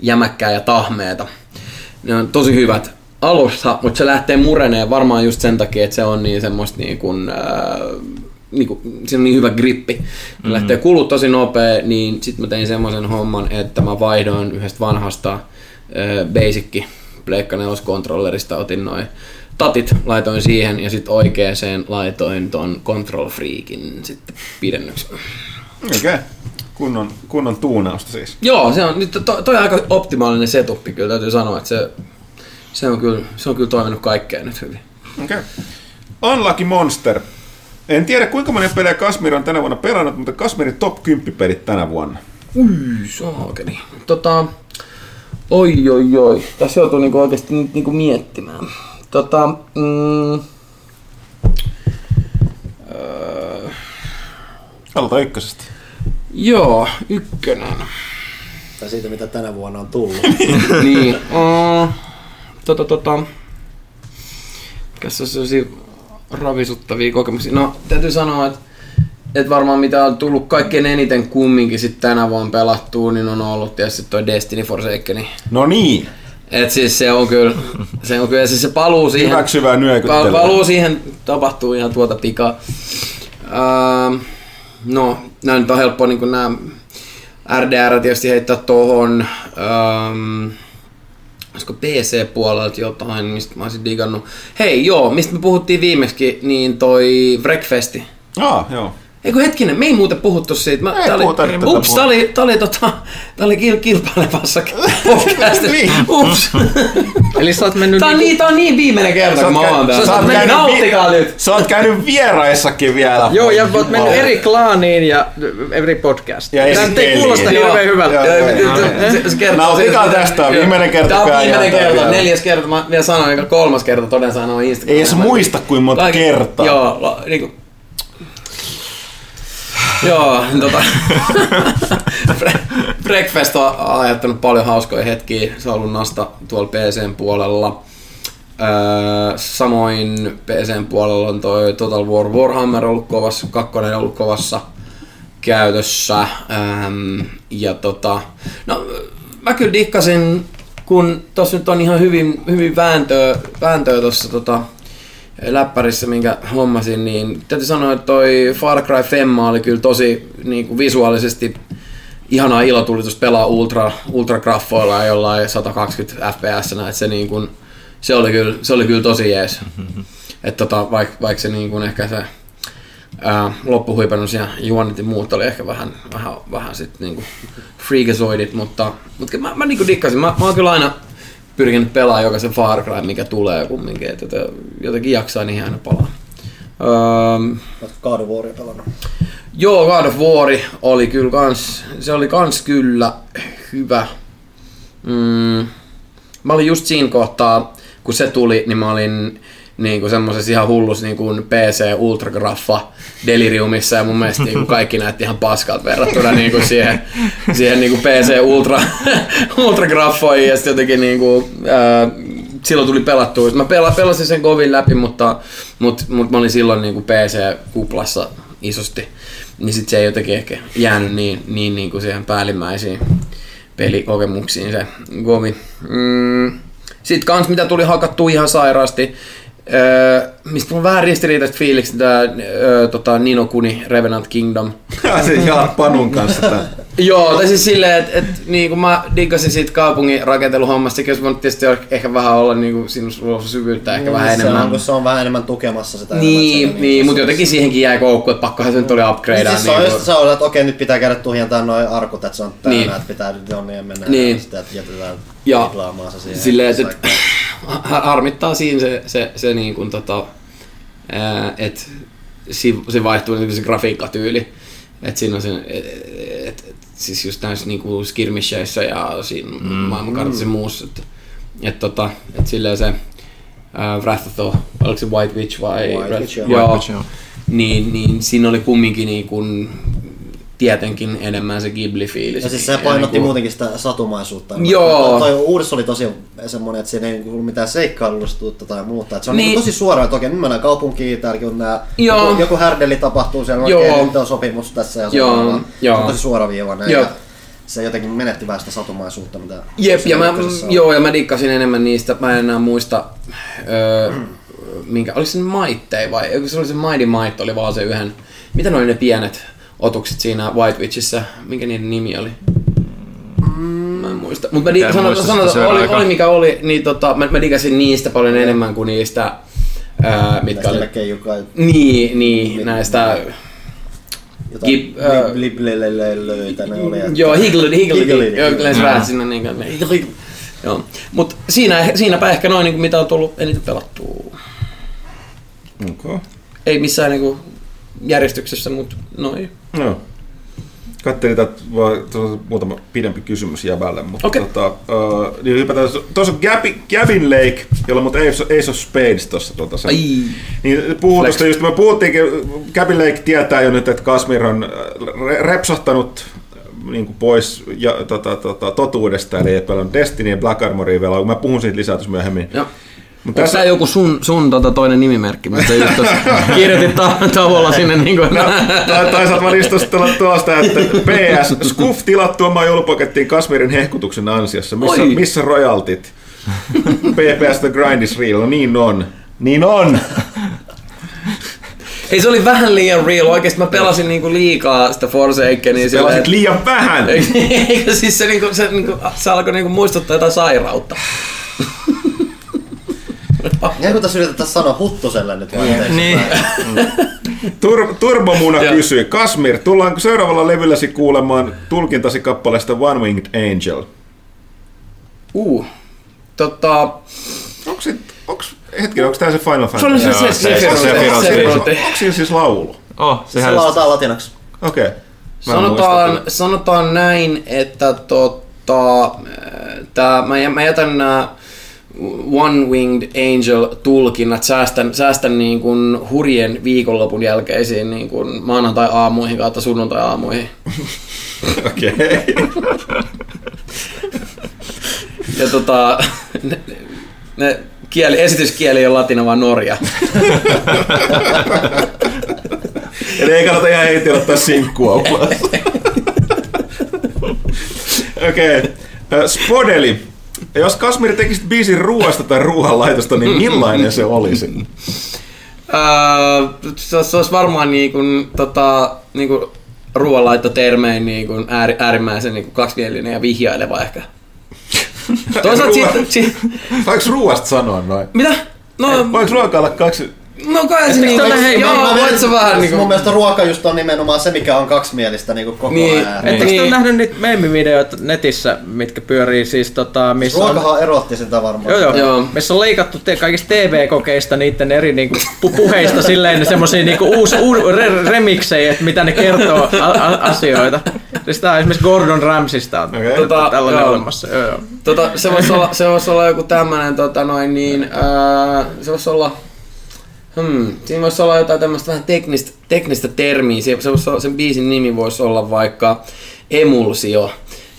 jämäkkää ja tahmeeta. Ne on tosi hyvät alussa, mutta se lähtee mureneen varmaan just sen takia, että se on niin semmoista niin kuin, ää, niin kuin, siinä on niin hyvä grippi. Mm-hmm. Lähtee kulut tosi nopea, niin sitten mä tein semmoisen homman, että mä vaihdoin yhdestä vanhasta ää, basicki Pleikka 4 kontrollerista otin noin tatit, laitoin siihen ja sitten oikeeseen laitoin ton Control Freakin sitten pidennyksi. Okei. Okay. Kunnon, kunnon tuunausta siis. Joo, se on, to, toi on aika optimaalinen setup, kyllä täytyy sanoa, että se, se, on, kyllä, se on kyllä toiminut kaikkeen nyt hyvin. Okei. Okay. Unlucky Monster. En tiedä kuinka monia pelejä Kasmir on tänä vuonna pelannut, mutta Kasmirin top 10 pelit tänä vuonna. Ui, saakeli. Tota, oi, oi, oi. Tässä joutuu niinku oikeasti nyt niinku miettimään. Tota, mm, öö, Aloita ykkösestä. Joo, ykkönen. Tai siitä, mitä tänä vuonna on tullut. *laughs* niin, uh, tota, tota, mikäs on sellaisia ravisuttavia kokemuksia? No, täytyy sanoa, että et varmaan mitä on tullut kaikkein eniten kumminkin sit tänä vuonna pelattua, niin on ollut tietysti toi Destiny Forsaken. No niin. Et siis se on kyllä, se on kyllä siis se paluu siihen, Hyväksyvää pal- nyökyttelyä. paluu siihen tapahtuu ihan tuota pikaa. Ähm, no, nämä nyt on helppo niin nämä RDR tietysti heittää tuohon, ähm, olisiko PC-puolelta jotain, mistä mä olisin digannut. Hei, joo, mistä me puhuttiin viimeksi, niin toi Breakfesti. Ah, joo. Eikö hetkinen, me ei muuten puhuttu siitä. Mä, Ei tää puhuta, oli, ups, tää oli, tää oli, tota, tää oli kil, kilpailevassa *laughs* podcastissa. Niin. Ups. *laughs* Eli sä oot mennyt Tää on, niinku- niin, tää on niin viimeinen kerta, kun mä oon sä täällä. oot käynyt Nauttikaa vi- nyt. Sä oot käynyt vieraissakin vielä. Joo, ja oot mennyt eri klaaniin ja eri podcast. Ja Tämä ei kuulosta Joo. hirveän hyvältä. Se- se- se siitä- tästä, Joo. viimeinen kerta, Tää on viimeinen kerta, neljäs kerta. Mä vielä sanoin, että kolmas kerta toden sanoa Instagramissa. Ei edes muista kuin monta kertaa. Joo, la, niinku... Joo, tota... Bre- Breakfast on aiheuttanut paljon hauskoja hetkiä. Se on ollut nasta tuolla PCn puolella. Öö, samoin PCn puolella on toi Total War Warhammer ollut kovassa, kakkonen ollut kovassa käytössä. Ja tota, no, mä kyllä dikkasin, kun tossa nyt on ihan hyvin, hyvin vääntöä, vääntöä tuossa tota, läppärissä, minkä hommasin, niin täytyy sanoa, että toi Far Cry Femma oli kyllä tosi niin kuin visuaalisesti ihanaa ilotulitusta pelaa ultra, ultra graffoilla ja jollain 120 fps, että se, niin kuin, se, oli kyllä, se oli kyllä tosi jees. että tota, vaikka vaik se niin kuin ehkä se ää, loppuhuipennus ja juonit ja muut oli ehkä vähän, vähän, vähän sit niinku freakazoidit, mutta, mutta mä, mä niinku dikkasin. Mä, mä oon kyllä aina pyrkinyt pelaamaan jokaisen Far Cry, mikä tulee kumminkin, että jotenkin jaksaa niin aina palaa. Öö, Oletko God of Waria pelannut? Joo, God of War oli kyllä kans, se oli kans kyllä hyvä. Mm, mä olin just siinä kohtaa, kun se tuli, niin mä olin niin kuin semmosessa ihan hullus niin kuin PC Ultragraffa deliriumissa ja mun mielestä niin kuin kaikki näytti ihan paskalta verrattuna niin kuin siihen, siihen niin kuin PC Ultra, Ultragraffoihin ja sitten jotenkin niin kuin, ää, silloin tuli pelattua. Mä pela, pelasin sen kovin läpi, mutta, mutta, mutta mä olin silloin niin kuin PC-kuplassa isosti, niin sit se ei jotenkin ehkä jäänyt niin, niin, niin kuin siihen päällimmäisiin pelikokemuksiin se gomi. Mm. Sitten kans mitä tuli hakattua ihan sairaasti, öö, mistä on vähän ristiriitaiset fiilikset, tää öö, tota, Nino Kuni Revenant Kingdom. *laughs* se jaat Panun kanssa tän. Joo, tai siis silleen, että et, niin mä diggasin siitä kaupungin rakenteluhommasta, sekin olisi voinut tietysti ehkä vähän olla niin kuin, olisi syvyyttä ehkä vähän se enemmän. On, kun se on vähän enemmän tukemassa sitä. Niin, enemmän, niin, mutta jotenkin siihenkin jäi koukku, että pakkohan se nyt oli upgradea. Niin, siis se on just se on, että okei, nyt pitää käydä tuhjantaa noin arkut, että se on täynnä, Niin. että pitää nyt jonneen mennä Niin. ja sitten että jätetään Ja se siihen. silleen, että *laughs* harmittaa siinä se, se, se niin kuin tota, että si, se vaihtuu niin se grafiikkatyyli. Että siinä on se, et, et, et, siis just näissä niin kuin skirmisheissa ja siinä mm. maailmankartassa ja muussa. Että et, tota, et silleen se ää, Wrath of the, oliko se White Witch vai? White Witch, joo. joo. White Witch, joo. Niin, niin siinä oli kumminkin niin kuin, tietenkin enemmän se Ghibli-fiilis. Ja siis se painotti niin kuin- muutenkin sitä satumaisuutta. Joo. Toi, uudessa oli tosi semmoinen, että siinä ei ollut mitään seikkailullisuutta tai muuta. Että se on Niin. niin. tosi suoraan, että okei, nyt mennään kaupunkiin, täälläkin on nää, Joo. joku, joku härdeli tapahtuu siellä, Joo. okei, nyt on sopimus tässä ja se Joo, joo. se on tosi suoraviivainen. Joo. Ja se jotenkin menetti vähän sitä satumaisuutta, mitä Jep, ja mä, on. joo, ja mä dikkasin enemmän niistä, mä en enää muista, öö, minkä, oliko se Maittei vai, se oli se Mighty Might, oli vaan se yhden, mitä noin ne pienet otukset siinä White Witchissä, minkä niiden nimi oli? Mä en muista. Mutta mä di- sanon, muista sanon, sitä, se on oli, oli, mikä oli, niin tota, mä, mä dikasin niistä paljon enemmän kuin niistä, ää, mitkä Näistä oli. lekeijukai, Niin, niin, näistä, jotain Gib- liblelelöitä ne oli. Joo, Higgledy, Higgledy. Joo, Joo. vähän sinne niin kuin. Joo. Mut siinä, siinäpä ehkä noin, niin kuin, mitä on tullut eniten pelattua. Okay. Ei missään niin kuin, järjestyksessä, mutta noin. No. Katselin tätä muutama pidempi kysymys jäbälle, mutta Okei. tota, uh, niin hypätään, tuossa on Gavin, Gavin Lake, jolla mutta Ace, Ace of Spades tuossa. Sen, Ai. Niin puhuu tuosta just, me puhuttiinkin, Gavin Lake tietää jo nyt, että Kasmir on re- repsahtanut niin kuin pois ja, tota, tota, totuudesta, eli ei pelannut Destiny ja Black Armoria vielä, mä puhun siitä lisää tuossa myöhemmin. Joo. Mutta Onko tässä, tämä joku sun, sun tota, toinen nimimerkki, mitä sä just *laughs* kirjoitit ta- tavalla sinne niin kuin, No, tai, tai saat vaan istustella tuosta, että PS, Scuf tilattu omaan joulupakettiin Kasmirin hehkutuksen ansiossa. Missä, Oi. missä royaltit? PPS The Grind is Real, no niin on. Niin on! Ei se oli vähän liian real. Oikeesti mä pelasin niinku liikaa sitä Forsakenia. silleen, Pelasit liian vähän! *laughs* Eikö siis se, niinku, se, niinku, se alkoi niinku muistuttaa jotain sairautta. *laughs* Ja kun tässä yritetään sanoa Huttuselle nyt vaihteeksi. Niin. Tur- *laughs* Turbomuna Joo. kysyi, Kasmir, tullaanko seuraavalla levylläsi kuulemaan tulkintasi kappaleesta One Winged Angel? Uh. Tota, Onko sit, onks, hetki, onko tää se Final se Fantasy? se, Joo, se, se- se, se- se, se- se, se- se, Onko siinä siis laulu? Oh, Se sehän lautaa latinaksi. Okei. Okay. Sanotaan, sanotaan näin, että tota, tää, mä, mä jätän nämä One Winged Angel tulkinnat, säästän, säästän niin kuin hurjen viikonlopun jälkeisiin niin kuin maanantai-aamuihin kautta sunnuntai-aamuihin. *laughs* Okei. *laughs* Ja tota, ne, ne kieli, esityskieli on latina vaan norja. *laughs* Eli ei kannata ihan heti ottaa sinkkua. Okei. Okay. Spodeli. Jos Kasmir tekisit biisin ruoasta tai ruoanlaitosta, niin millainen se olisi? Öö, se, se olisi varmaan niin kuin, tota, niin kuin ruoanlaittotermein niin kuin ääri, äärimmäisen niin kuin kaksikielinen ja vihjaileva ehkä. *laughs* Toisaalta Ruoan- sit, sit, Voiko ruoasta sanoa noin? mitä? No, Voiko ruoka olla kaksi? No kai se niin, tällä hei- joo, Mä- voit sä vähän niin Mun mielestä ruoka just on nimenomaan se, mikä on kaksimielistä niin kuin koko Niin. ajan. Ettekö te Niin. ole nähnyt niitä meemivideoita netissä, mitkä pyörii siis tota, missä on... Ruokahan erotti sitä varmaan. Joo, joo. Joo. Missä on leikattu te- kaikista TV-kokeista niiden eri niinku, pu- puheista silleen semmosia niinku uusi, uu, re, remiksejä, että mitä ne kertoo a, a, asioita. Siis tää on esimerkiksi Gordon Ramsista on Okei. Tota, tällainen joo. olemassa. Joo, joo. tota, se, voisi olla, se voisi olla joku tämmönen, tota noin niin, ää, se voisi olla, hmm, siinä voisi olla jotain tämmöistä vähän teknistä, teknistä termiä, se, se sen biisin nimi voisi olla vaikka emulsio.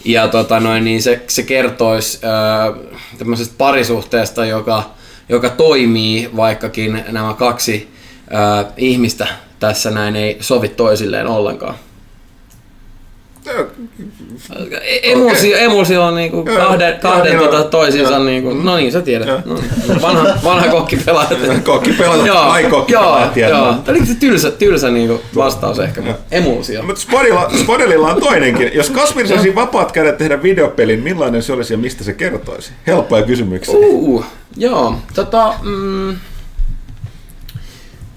Ja tota noin, niin se, se kertoisi ää, tämmöisestä parisuhteesta, joka, joka toimii, vaikkakin nämä kaksi ää, ihmistä tässä näin ei sovi toisilleen ollenkaan. E- Emulsio, emulsio on niinku kahden, kahden tota Joo. niinku, no niin sä tiedät, no, niin. vanha, vanha kokki pelaa. *laughs* Kokki pelata, joo, ai kokki pelaa, tiedät. joo. Tämä oli se tylsä, tylsä niinku vastaus ehkä, mutta emulsio. Mutta Spodilla, Spodelilla on toinenkin. Jos Kasmir saisi vapaat kädet tehdä videopelin, millainen se olisi ja mistä se kertoisi? Helppoja kysymyksiä. Uh, joo, tota, mm,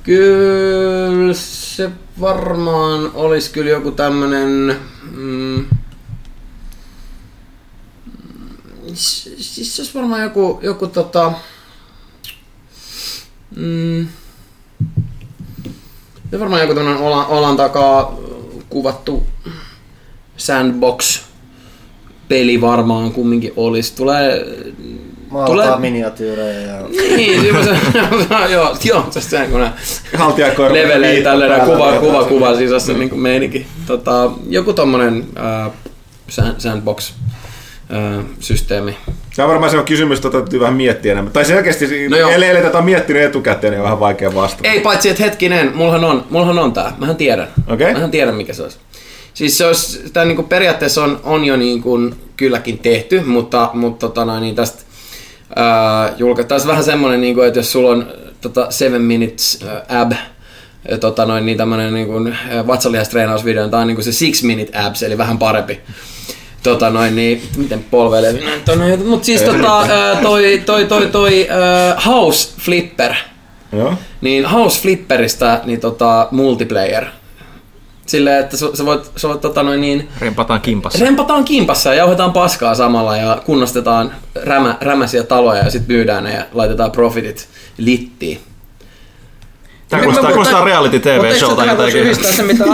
kyllä se varmaan olisi kyllä joku tämmönen, mm, s- siis se olisi varmaan joku, joku tota, mm, se varmaan joku tämmönen olan, olan takaa kuvattu sandbox peli varmaan kumminkin olisi. Tulee Maalataan Tulee- miniatyyrejä ja... niin, *laughs* semmoisen, joo, joo, se sen kun tällainen kuva, kuva, kuva sisässä niin kuin meininki. Tota, joku tommonen äh, sand- sandbox äh, systeemi. Tämä on varmaan se on kysymys, jota täytyy vähän miettiä enemmän. Tai selkeästi, No joo. ellei ellei tätä on miettinyt etukäteen, niin on vähän vaikea vastata. Ei paitsi, että hetkinen, mullahan on, mullahan on tää. Mähän tiedän. Okei. Mähän tiedän, mikä se olisi. Siis se olisi, tää niinku periaatteessa on, on jo niinku kylläkin tehty, mutta, mutta tota noin, niin tästä ää, julka, Tää olisi vähän semmonen, niinku, että jos sulla on tota, seven minutes ää, ab, tota noin, niin tämmönen niinku, ää, vatsalihastreinausvideo, tää on niinku se six minute abs, eli vähän parempi. Tota noin, niin, miten polveilee näin tonne, mut siis tota, toi, toi, toi, toi ää, House Flipper, Joo. niin House Flipperistä niin tota, multiplayer. Silleen, että sä sä voit, sä voit tota noin niin, Rempataan kimpassa. rempataan kimpassa ja jauhetaan paskaa samalla ja kunnostetaan rämä, rämäsiä taloja ja sitten myydään ne ja laitetaan profitit littiin. Tämä kuulostaa, kuulostaa reality Mutta eikö TV-showta jotenkin. yhdistää se, mitä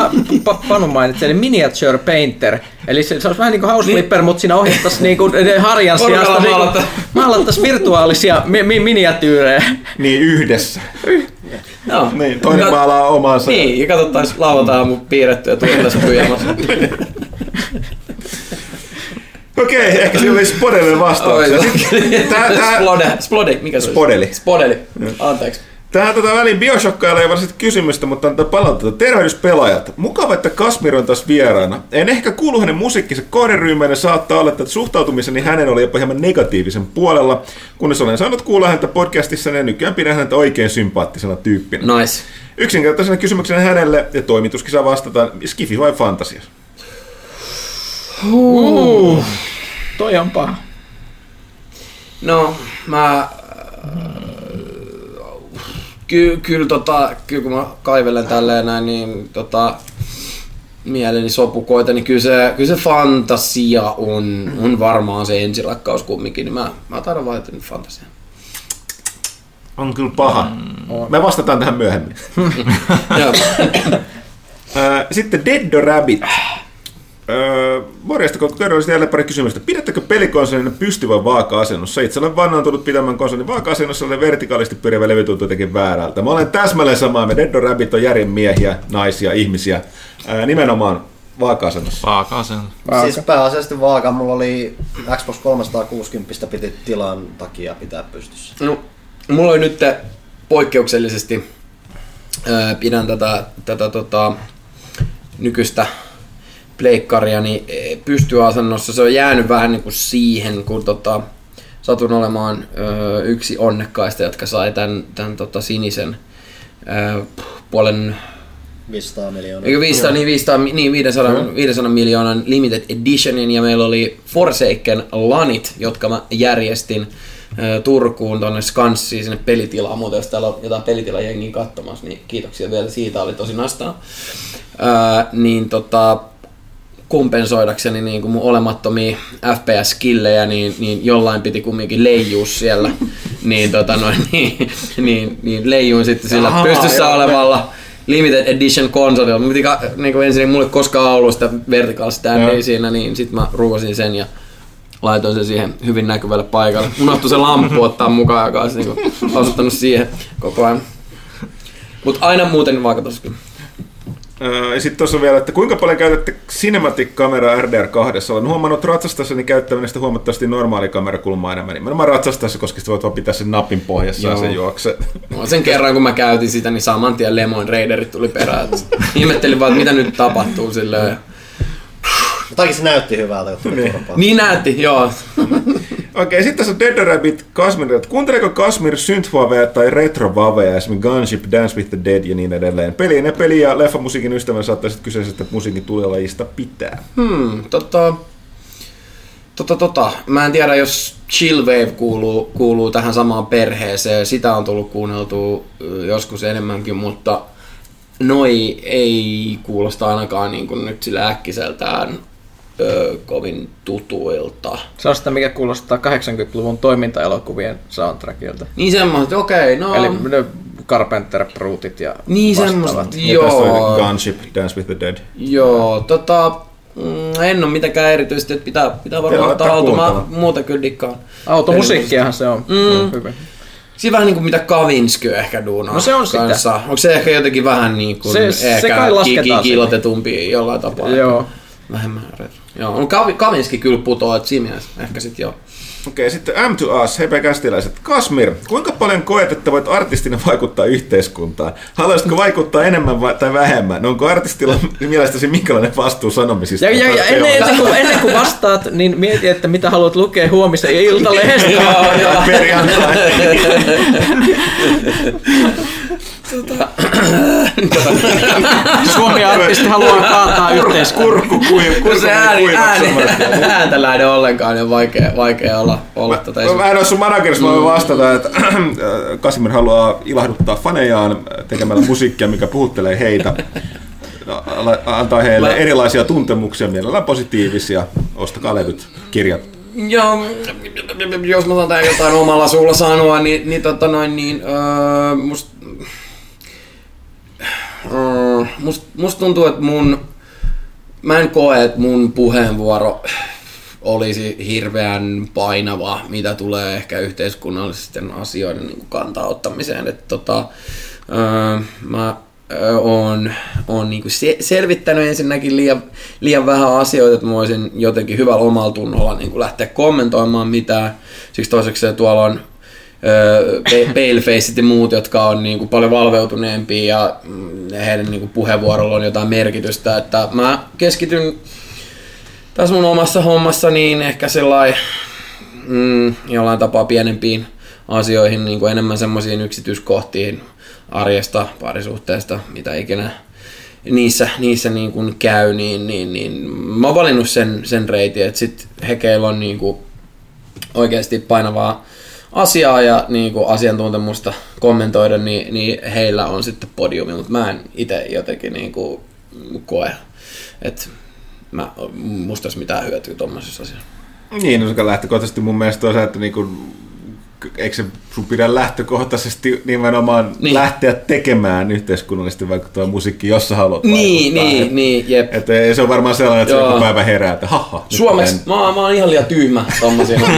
Pa- Panu mainitsi, eli miniature painter. Eli se, se olisi vähän niin kuin house flipper, mutta siinä ohjattaisiin niin kuin harjan sijasta niin maalata. maalattaisiin virtuaalisia mi- mi- miniatyyrejä. Niin yhdessä. Joo. Niin, toinen Kat- maalaa omansa. Niin, ja katsottaisiin lauantai aamu piirrettyä tunnissa pyjamassa. Okei, ehkä siinä oli Spodelle vastaus. Ja tää, Splode, Splode, mikä se oli? Spodeli. Spodeli, anteeksi. Tähän tota väliin Bioshockailla ei varsinaisesti kysymystä, mutta antaa palautetta. Tervehdys pelaajat. Mukava, että Kasmir on taas vieraana. En ehkä kuulu hänen musiikkinsa kohderyhmään ja saattaa olla, että suhtautumiseni hänen oli jopa hieman negatiivisen puolella, kunnes olen saanut kuulla häntä podcastissa ja nykyään pidän häntä oikein sympaattisena tyyppinä. Nice. Yksinkertaisena kysymyksenä hänelle, ja toimituskin saa vastata, skifi vai fantasia? Toi on paha. No, mä... äh, Ky, kyllä, tota, kyllä kun mä kaivelen tälleen näin, niin tota, mieleni sopukoita, niin kyllä se, kyllä se fantasia on, on varmaan se ensirakkaus kumminkin, niin mä, mä taidan valita nyt fantasia. On kyllä paha. Me vastataan tähän myöhemmin. *laughs* Sitten Dead Rabbit. Öö, morjesta, kun kerroin jälleen pari kysymystä. Pidättekö pelikonsolin pystyvän vaaka-asennossa? Itse olen vannoitunut pitämään konsolin vaaka-asennossa, olen vertikaalisti pyörivä levy tuntuu jotenkin väärältä. Mä olen täsmälleen samaa, me Dead Rabbit on järjen miehiä, naisia, ihmisiä. Ää, nimenomaan vaaka-asennossa. Vaakaasen. Siis pääasiallisesti vaaka, mulla oli Xbox 360 piti tilan takia pitää pystyssä. No, mulla oli nyt poikkeuksellisesti ää, pidän tätä, tätä tota, nykyistä pleikkaria niin eh, pystyasennossa. Se on jäänyt vähän niin kuin siihen, kun tota, satun olemaan ö, yksi onnekkaista, jotka sai tämän, tämän tota, sinisen ö, puolen 500 miljoonaa. Eikö 500, niin 500, niin 500, 500 miljoonan limited editionin ja meillä oli Forsaken lanit, jotka mä järjestin ö, Turkuun tonne Skanssiin sinne pelitilaan. Muuten jos täällä on jotain pelitilajengiä katsomassa, niin kiitoksia vielä siitä, oli tosi nastaa. Ö, niin tota, kompensoidakseni niin kuin mun olemattomia FPS-skillejä, niin, niin jollain piti kumminkin leijua siellä. *laughs* niin, tota noin, niin, niin, niin leijuin sitten sillä Ahaa, pystyssä joo. olevalla limited edition konsolilla. Mun piti ka- niin kuin ensin mulle koskaan ollut sitä vertical standia siinä, niin sit mä ruuvasin sen ja laitoin sen siihen hyvin näkyvälle paikalle. Unohtui se lamppu ottaa mukaan, joka olisi niin asuttanut siihen koko ajan. Mutta aina muuten vaikutus kyllä. Öö, Ja sitten tuossa on vielä, että kuinka paljon käytätte Cinematic-kameraa RDR2? Olen huomannut ratsastassani käyttäminen sitä huomattavasti normaali kamerakulmaa enemmän. Nimenomaan ratsastaessa, koska sitä voit vaan pitää sen napin pohjassa ja Joo. se juoksee. No, sen kerran kun mä käytin sitä, niin saman tien Lemoin Raiderit tuli perään. Et Ihmettelin vaan, että mitä nyt tapahtuu silleen. Jotakin se näytti hyvältä, turpaan. Niin näytti, joo. Okei, sitten tässä on Dead Rabbit Kasmir. Kuunteleeko Kasmir synthwaveja tai retrovaveja, esimerkiksi Gunship, Dance with the Dead ja niin edelleen. Pelien ja peli- ja leffamusiikin ystävän saattaisi kyseisestä musiikin tulelajista pitää. Hmm, tota, tota, tota. Mä en tiedä, jos Chillwave kuuluu, kuuluu tähän samaan perheeseen. Sitä on tullut kuunneltua ö, joskus enemmänkin, mutta noi ei kuulosta ainakaan niin kuin nyt sillä äkkiseltään ö, kovin tutuilta. Se on sitä, mikä kuulostaa 80-luvun toimintaelokuvien soundtrackilta. Niin semmoiset, okei, no... Eli ne Carpenter Brutit ja niin vastaavat. semmoista, Ja joo. Gunship, Dance with the Dead. Joo, tota, mm, en ole mitenkään erityisesti, että pitää, pitää varmaan ottaa haltuun. Mä muuta kyllä dikkaan. Automusiikkiahan se on. Mm. Hyvä. Siinä vähän niin kuin mitä Kavinsky ehkä duunaa No se on sitä. kanssa. Onko se ehkä jotenkin vähän niin kuin Se- se ehkä kai lasketaan ki- sinne. kiilotetumpi jollain tapaa. Joo. Vähemmän retro. Joo, Kavi, Kavinski kyllä putoaa, että siinä mielessä ehkä sit joo. Okei, sitten M to Us, heipä kästiläiset. Kasmir, kuinka paljon koet, että voit artistina vaikuttaa yhteiskuntaan? Haluaisitko vaikuttaa enemmän vai, tai vähemmän? No onko artistilla *laughs* mielestäsi minkälainen vastuu sanomisista? Ja, ja, ja ennen, ennen, kuin, ennen kuin vastaat, niin mieti, että mitä haluat lukea huomisen iltalehdestä. *laughs* joo, joo. Perjantai. *laughs* Suomi-artisti haluaa kaataa yhteiskuntaa. Kurkku, kui, kurkku, Kun se ääni, ääni, ääntä lähde ollenkaan, niin on vaikea, vaikea olla, olla tätä Mä, mä en ole sun managerissa, mä voin vastata, että *clears throat* Kasimir haluaa ilahduttaa fanejaan tekemällä musiikkia, mikä puhuttelee heitä. Ala- Antaa heille Mä- erilaisia tuntemuksia, mielellään positiivisia. Ostakaa levyt, kirjat. Joo, jos mä saan jotain omalla suulla sanoa, niin, niin, tota noin, niin öö, must, öö, must, must tuntuu, että mun, mä en koe, että mun puheenvuoro olisi hirveän painava, mitä tulee ehkä yhteiskunnallisten asioiden niin kantaa ottamiseen. Että tota, öö, mä öö, oon, oon niin se, selvittänyt ensinnäkin liian, liian vähän asioita, että mä voisin jotenkin hyvällä omalla tunnolla niin lähteä kommentoimaan mitään. Siksi toiseksi tuolla on palefaceit ja muut, jotka on niin kuin paljon valveutuneempia ja mm, heidän niin kuin puheenvuorolla on jotain merkitystä. Että mä keskityn tässä mun omassa hommassa niin ehkä sellainen mm, jollain tapaa pienempiin asioihin, niin kuin enemmän semmoisiin yksityiskohtiin arjesta, parisuhteesta, mitä ikinä niissä, niissä niin kuin käy, niin, niin, niin mä oon valinnut sen, sen reitin, että sit hekeillä on niin kuin oikeasti painavaa asiaa ja niin kuin asiantuntemusta kommentoida, niin, niin heillä on sitten podiumi, mutta mä en itse jotenkin niin kuin koe, että mä, musta olisi mitään hyötyä tuommoisessa asiassa. Niin, no lähtökohtaisesti mun mielestä on se, että niinku, eikö se sun pidä lähtökohtaisesti nimenomaan Niin. niin. lähteä tekemään yhteiskunnallisesti vaikuttavaa musiikkia, jos sä haluat Niin, vaikuttaa. niin, niin, jep. Että ei se on varmaan sellainen, että se Joo. joku päivä herää, että haha. Suomeksi, en- mä, mä oon ihan liian tyhmä tommosia. *laughs*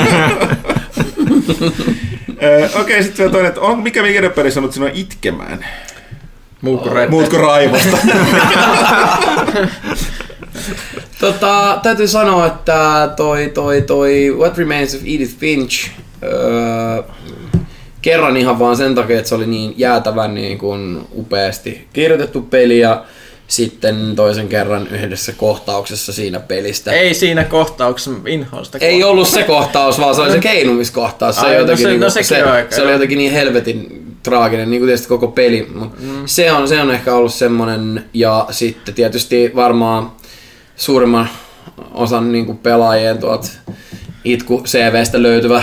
Okei, sitten vielä toinen, että on, mikä videopeli sanot sinua itkemään? Muukko Red Muutko raivosta? *laughs* tota, täytyy sanoa, että toi, toi, toi What Remains of Edith Finch öö, kerran ihan vaan sen takia, että se oli niin jäätävän niin kuin upeasti kirjoitettu peli ja sitten toisen kerran yhdessä kohtauksessa siinä pelistä. Ei siinä kohtauksessa inhoista. Ei ollut se kohtaus, vaan se oli se keinumiskohtaus. Se, Ai, no jotenkin se- niinku, no se, on aika, se oli joo. jotenkin niin helvetin traaginen, niin kuin tietysti koko peli. Mut mm. se, on, se on ehkä ollut semmonen, ja sitten tietysti varmaan suurimman osan niin kuin pelaajien tuot itku CVstä löytyvä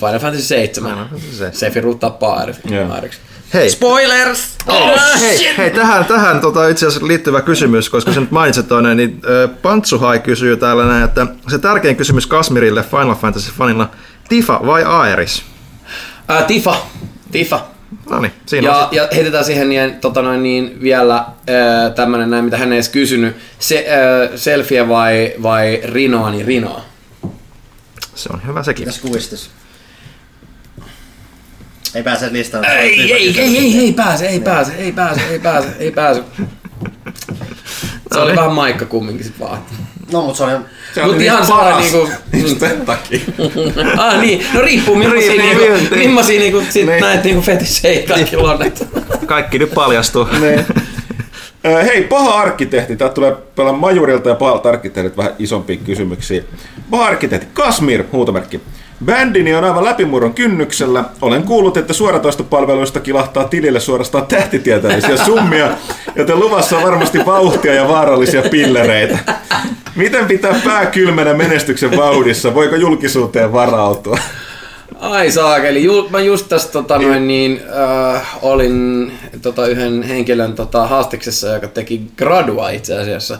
Final Fantasy 7. Sephiroth tappaa Aerith- Joo. Aerith. Hei, Spoilers! Oh, hei, hei, tähän, tähän tota, itse asiassa liittyvä kysymys, koska sen nyt mainitsit toinen, niin Pantsuhai kysyy täällä näin, että se tärkein kysymys Kasmirille Final Fantasy fanilla, Tifa vai Aeris? Ää, Tifa. Tifa. No niin, siinä on Ja, ja heitetään siihen niin, tota noin, niin vielä ää, tämmönen näin, mitä hän ei edes kysynyt. Se, ää, selfie vai, vai rinoa, niin rinoa. se on hyvä sekin. Mitäs kuvistis? Ei pääse listaan. Ei, ei, ei, ei, ei pääse, ei pääse, ei pääse, ei pääse, ei pääse. Se oli vähän maikka kumminkin sit vaan. No mut se on ihan... Se Mut oli ihan niin sellainen paras. niinku- Just sen takia. *laughs* ah niin, no riippuu millaisia niinku, niin. millaisia niinku sit Niin. näet niinku fetissejä kaikilla on. että- Kaikki nyt paljastuu. Niin. *laughs* Hei, paha arkkitehti. Tää tulee pelaa Majurilta ja pahalta arkkitehdit vähän isompia kysymyksiä. Paha arkkitehti, Kasmir, huutomerkki. Bändini on aivan läpimurron kynnyksellä. Olen kuullut, että suoratoistopalveluista kilahtaa tilille suorastaan tähtitieteellisiä summia, joten luvassa on varmasti vauhtia ja vaarallisia pillereitä. Miten pitää pää kylmänä menestyksen vauhdissa? Voiko julkisuuteen varautua? Ai saakeli, Ju, mä just tässä tota, noin, niin, äh, olin tota, yhden henkilön tota, haastiksessa, joka teki gradua itse asiassa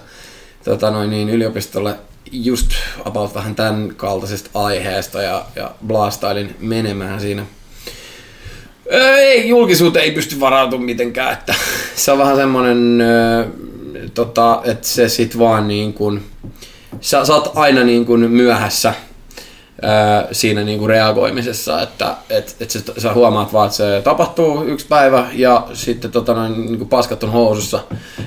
tota, noin, niin, yliopistolle just about vähän tämän kaltaisesta aiheesta ja, ja blastailin menemään siinä. Ei, julkisuuteen ei pysty varautumaan mitenkään, että *laughs* se on vähän semmonen, ö, tota, että se sit vaan niin kuin, sä, sä oot aina niin kuin myöhässä siinä niinku reagoimisessa, että et, et sä, sä huomaat vaan, että se tapahtuu yksi päivä ja sitten tota, noin, niinku paskat on housussa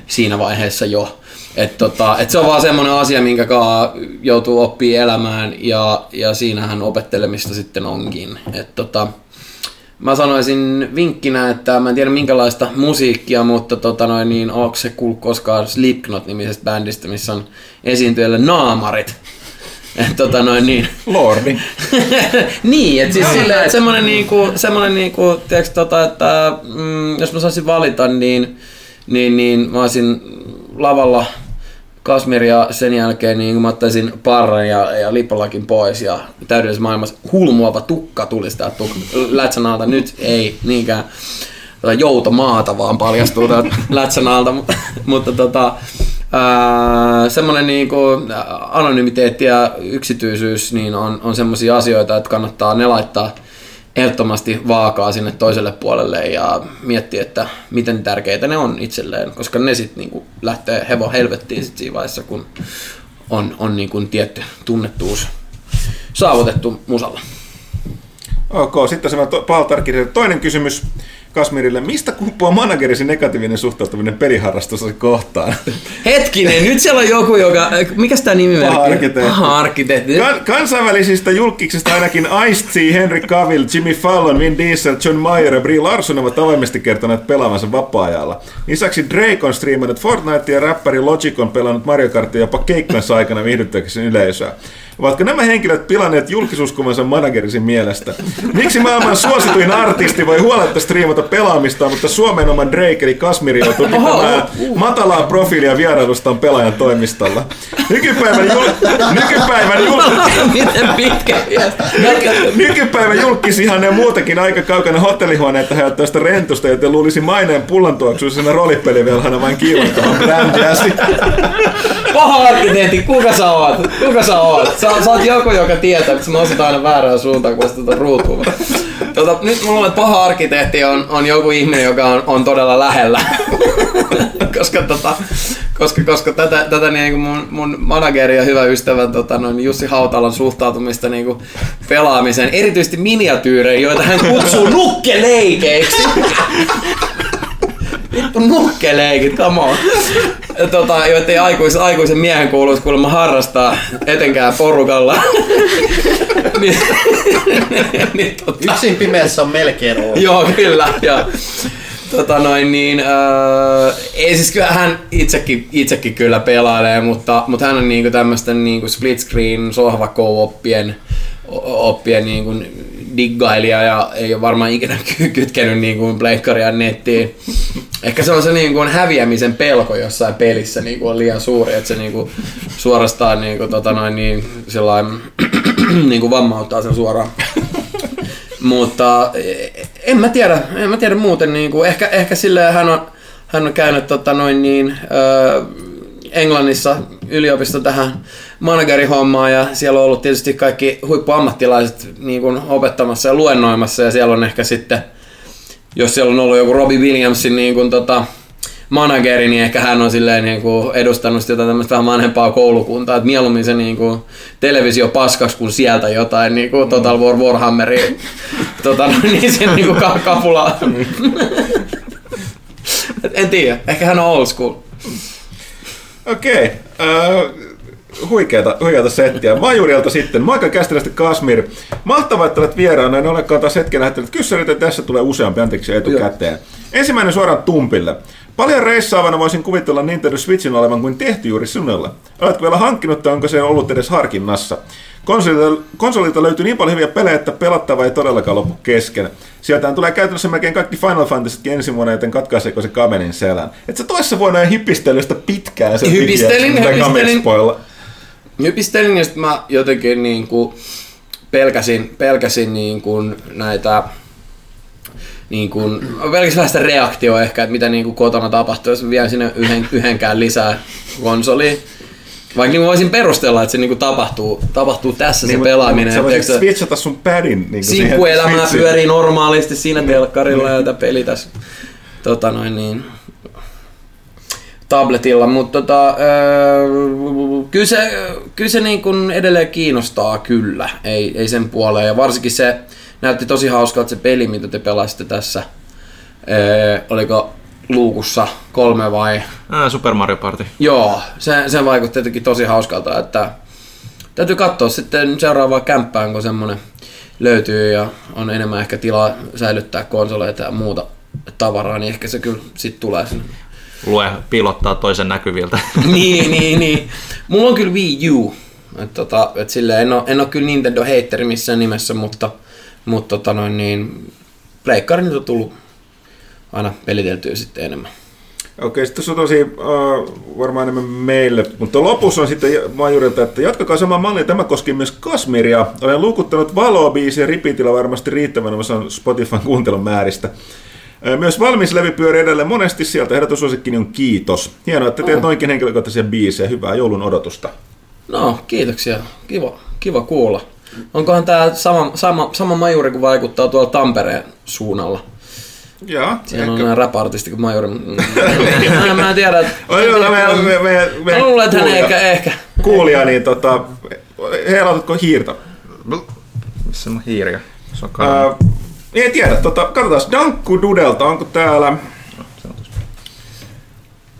siinä vaiheessa jo. Et, tota, et se on vaan semmoinen asia, minkä kaa joutuu oppii elämään ja, ja siinähän opettelemista sitten onkin. Et, tota, Mä sanoisin vinkkinä, että mä en tiedä minkälaista musiikkia, mutta tota noin, niin, onko se kuullut koskaan Slipknot-nimisestä bändistä, missä on esiintyjällä naamarit. Et, tota noin, niin, Lordi. *laughs* niin, että siis silleen, että semmonen niinku, semmonen niinku, tiiäks, tota, että mm, jos mä saisin valita, niin, niin, niin mä olisin lavalla Kasmir ja sen jälkeen niin mä ottaisin parran ja, ja lippalakin pois ja täydellisessä maailmassa hulmuava tukka tulisi täältä tuk- lätsän alta. Nyt ei niinkään tota jouto maata vaan paljastuu täältä *laughs* lätsän alta, mutta, mutta tota, semmoinen niinku anonymiteetti ja yksityisyys niin on, on semmoisia asioita, että kannattaa ne laittaa ehdottomasti vaakaa sinne toiselle puolelle ja miettiä, että miten tärkeitä ne on itselleen, koska ne sitten niinku lähtee hevo helvettiin sit siinä vaiheessa, kun on, on niinku tietty tunnettuus saavutettu musalla. Ok, sitten pahalta arkkitehdit. Toinen kysymys. Kasmirille, mistä kumpuaa managerisi negatiivinen suhtautuminen peliharrastusta kohtaan? Hetkinen, nyt siellä on joku, joka... Mikäs tää nimi Paha arkkitehti. Paha arkkitehti. Kan- kansainvälisistä julkiksista ainakin Ice-T, Henry Cavill, Jimmy Fallon, Vin Diesel, John Mayer ja Brie Larson ovat avoimesti kertoneet pelaavansa vapaa-ajalla. Lisäksi Drake on striimannut Fortnite ja räppäri Logic on pelannut Mario Kartia jopa keikkansa aikana viihdyttääkseen yleisöä. Ovatko nämä henkilöt pilanneet julkisuuskuvansa managerisin mielestä? Miksi maailman suosituin artisti voi huoletta striimata pelaamista, mutta Suomen oman Drake eli Kasmiri joutuu pitämään matalaa profiilia vierailustaan pelaajan toimistolla? Nykypäivän, jul... Nykypäivän, jul... Miten pitkä? Nykypäivän julkisihan ja muutenkin aika kaukana hotellihuoneita hajottavasta rentusta, joten luulisi maineen pullantuoksuisena roolipelivelhana vain kiilottavan brändiäsi. Paha arkkitehti, kuka sä oot? Kuka sä oot? Sä, sä oot joku, joka tietää, että mä osat aina väärään suuntaan, kun sitä ruutua. Tota, nyt mulla on, paha arkkitehti on, on joku ihminen, joka on, on todella lähellä. *laughs* koska, tota, koska, koska tätä, tätä niin mun, mun manageri ja hyvä ystävä tota, noin Jussi Hautalan suhtautumista niin kuin pelaamiseen, erityisesti miniatyyreihin, joita hän kutsuu nukkeleikeiksi. Vittu nukkeleikit, come on. Tota, joita ei aikuis, aikuisen miehen kuuluisi kuulemma harrastaa etenkään porukalla. *laughs* niin, niin, tota, Yksin pimeässä on melkein ollut. Joo, kyllä. Ja, tota noin, niin, äh, ei siis kyllä hän itsekin, itsekin kyllä pelailee, mutta, mutta hän on niinku tämmöisten niinku split screen sohva oppien oppien niinku diggailija ja ei ole varmaan ikinä *laughs* ky- kytkenyt niinku pleikkaria nettiin. Ehkä se on se niinku häviämisen pelko jossain pelissä niinku on liian suuri, että se niinku suorastaan niinku, tota noin, niin, sellainen, *clears throat* niinku vammauttaa sen suoraan. *laughs* Mutta eh, en mä tiedä, en mä tiedä muuten. Niin kuin, ehkä, ehkä silleen hän on, hän on käynyt tota, noin niin, ö, Englannissa yliopisto tähän managerihommaan ja siellä on ollut tietysti kaikki huippuammattilaiset niin kuin opettamassa ja luennoimassa ja siellä on ehkä sitten, jos siellä on ollut joku Robbie Williamsin niin kuin, tota, manageri, niin ehkä hän on silleen niin kuin edustanut sitä tämmöistä vähän vanhempaa koulukuntaa, että mieluummin se niin kuin televisio paskas kuin sieltä jotain niin kuin Total War Warhammeria, tota, niin sen niin kuin ka- kapulaa. *laughs* *laughs* En tiedä, ehkä hän on old school. Okei. Okay. Uh, huikeata, huikeata settiä. Majurilta sitten. Maika Kästilästä Kasmir. Mahtavaa, että olet vieraana. En olekaan taas hetken lähettänyt kyssärit, että tässä tulee useampi anteeksi etukäteen. Joo. Ensimmäinen suoraan Tumpille. Paljon reissaavana voisin kuvitella Nintendo Switchin olevan kuin tehty juuri sinulle. Oletko vielä hankkinut tai onko se ollut edes harkinnassa? Konsolilta, konsolilta löytyy niin paljon hyviä pelejä, että pelattava ei todellakaan loppu kesken. Sieltähän tulee käytännössä melkein kaikki Final Fantasytkin ensi vuonna, joten katkaiseeko se kamenin selän. Et sä toissa vuonna jo hypistelystä pitkään sen Hypistelin, mitä hypistelin. Hypistelin ja sitten mä jotenkin niin kuin pelkäsin, pelkäsin niin kuin näitä niin kuin, pelkäsin vähän sitä reaktioa ehkä, että mitä niin kuin kotona tapahtuu, jos mä vien sinne yhden, yhdenkään lisää konsoliin. Vaikka niin voisin perustella, että se niin kuin tapahtuu, tapahtuu tässä niin, se pelaaminen. Sä voisit switchata sun padin niin Sinkkuelämää pyörii normaalisti siinä telkkarilla ja tätä peli tässä tota noin niin, tabletilla, mutta tota, öö, kyllä se, kyllä se niin kuin edelleen kiinnostaa kyllä, ei, ei sen puoleen. Ja varsinkin se näytti tosi hauskalta se peli, mitä te pelasitte tässä. Öö, oliko luukussa kolme vai? Ää, Super Mario Party. Joo, se, se vaikutti jotenkin tosi hauskalta, että täytyy katsoa sitten seuraavaan kämppään, kun semmonen löytyy ja on enemmän ehkä tilaa säilyttää konsoleita ja muuta tavaraa, niin ehkä se kyllä sit tulee sinne. Lue piilottaa toisen näkyviltä. *laughs* niin, niin, niin. Mulla on kyllä Wii U. Et tota, et silleen, en, ole, en ole kyllä Nintendo heitteri missään nimessä, mutta, mutta tota noin, niin, pleikkari nyt on tullut aina peliteltyä sitten enemmän. Okei, sitten se on tosi uh, varmaan enemmän meille, mutta lopussa on sitten Majurilta, että jatkakaa sama malli, tämä koski myös Kasmiria. Olen luukuttanut valoa biisiä ripitillä varmasti riittävän osaan Spotifyn kuuntelun määristä. Myös valmis levy pyörii edelleen monesti sieltä. Ehdotussuosikkini on Kiitos. Hienoa, että teet noinkin henkilökohtaisia biisejä. Hyvää joulun odotusta. No, kiitoksia. Kiva, kiva kuulla. Onkohan tämä sama, sama, sama majuri, kun vaikuttaa tuolla Tampereen suunnalla? Joo, Siellä on nämä rap-artisti kuin majuri. mä, mä en tiedä. Että... Me, Mä luulen, että hän ehkä, ehkä. Kuulija, niin tota, heilatatko hiirtä? Missä on hiiriä? Se on uh, Niin en tiedä, tota, katsotaan. Dankku Dudelta, onko täällä...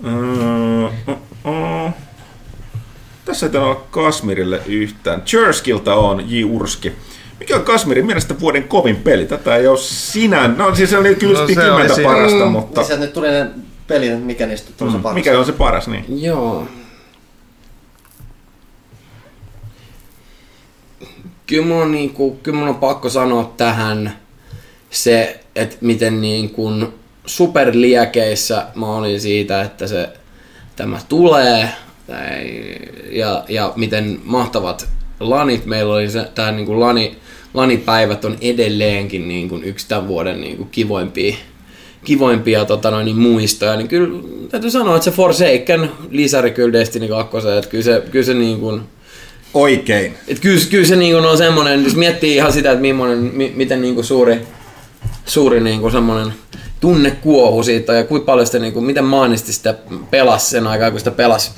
Mm, mm, mm. Tässä ei ole Kasmirille yhtään. Churskilta on J. Urski. Mikä on Kasmirin mielestä vuoden kovin peli? Tätä ei ole sinä. No siis se oli kyllä No, se oli kymmentä siinä. parasta, Mm, mutta Niin nyt tuli ne peli, mikä niistä tuli se paras. mikä on se paras? Niin. Joo. Kyllä mun, on niinku, kyllä mun on pakko sanoa tähän se, että miten niin kuin superliekeissä mä olin siitä, että se tämä tulee ja, ja miten mahtavat lanit meillä oli. Se, tää niin kuin lani, lanipäivät on edelleenkin niin kuin yksi tämän vuoden niin kuin kivoimpia, kivoimpia tota noin, niin muistoja, niin kyllä täytyy sanoa, että se Forsaken lisäri kyllä Destiny 2, että kyllä se, kyllä se niin kuin, Oikein. et kyllä, kyllä se niin kuin on semmoinen, jos miettii ihan sitä, että millainen, mi, miten niin kuin suuri, suuri niin kuin semmoinen tunne kuohu siitä ja kuinka paljon sitä, niin kuin, miten maanisti sitä pelasi sen aikaa, kun sitä pelasi.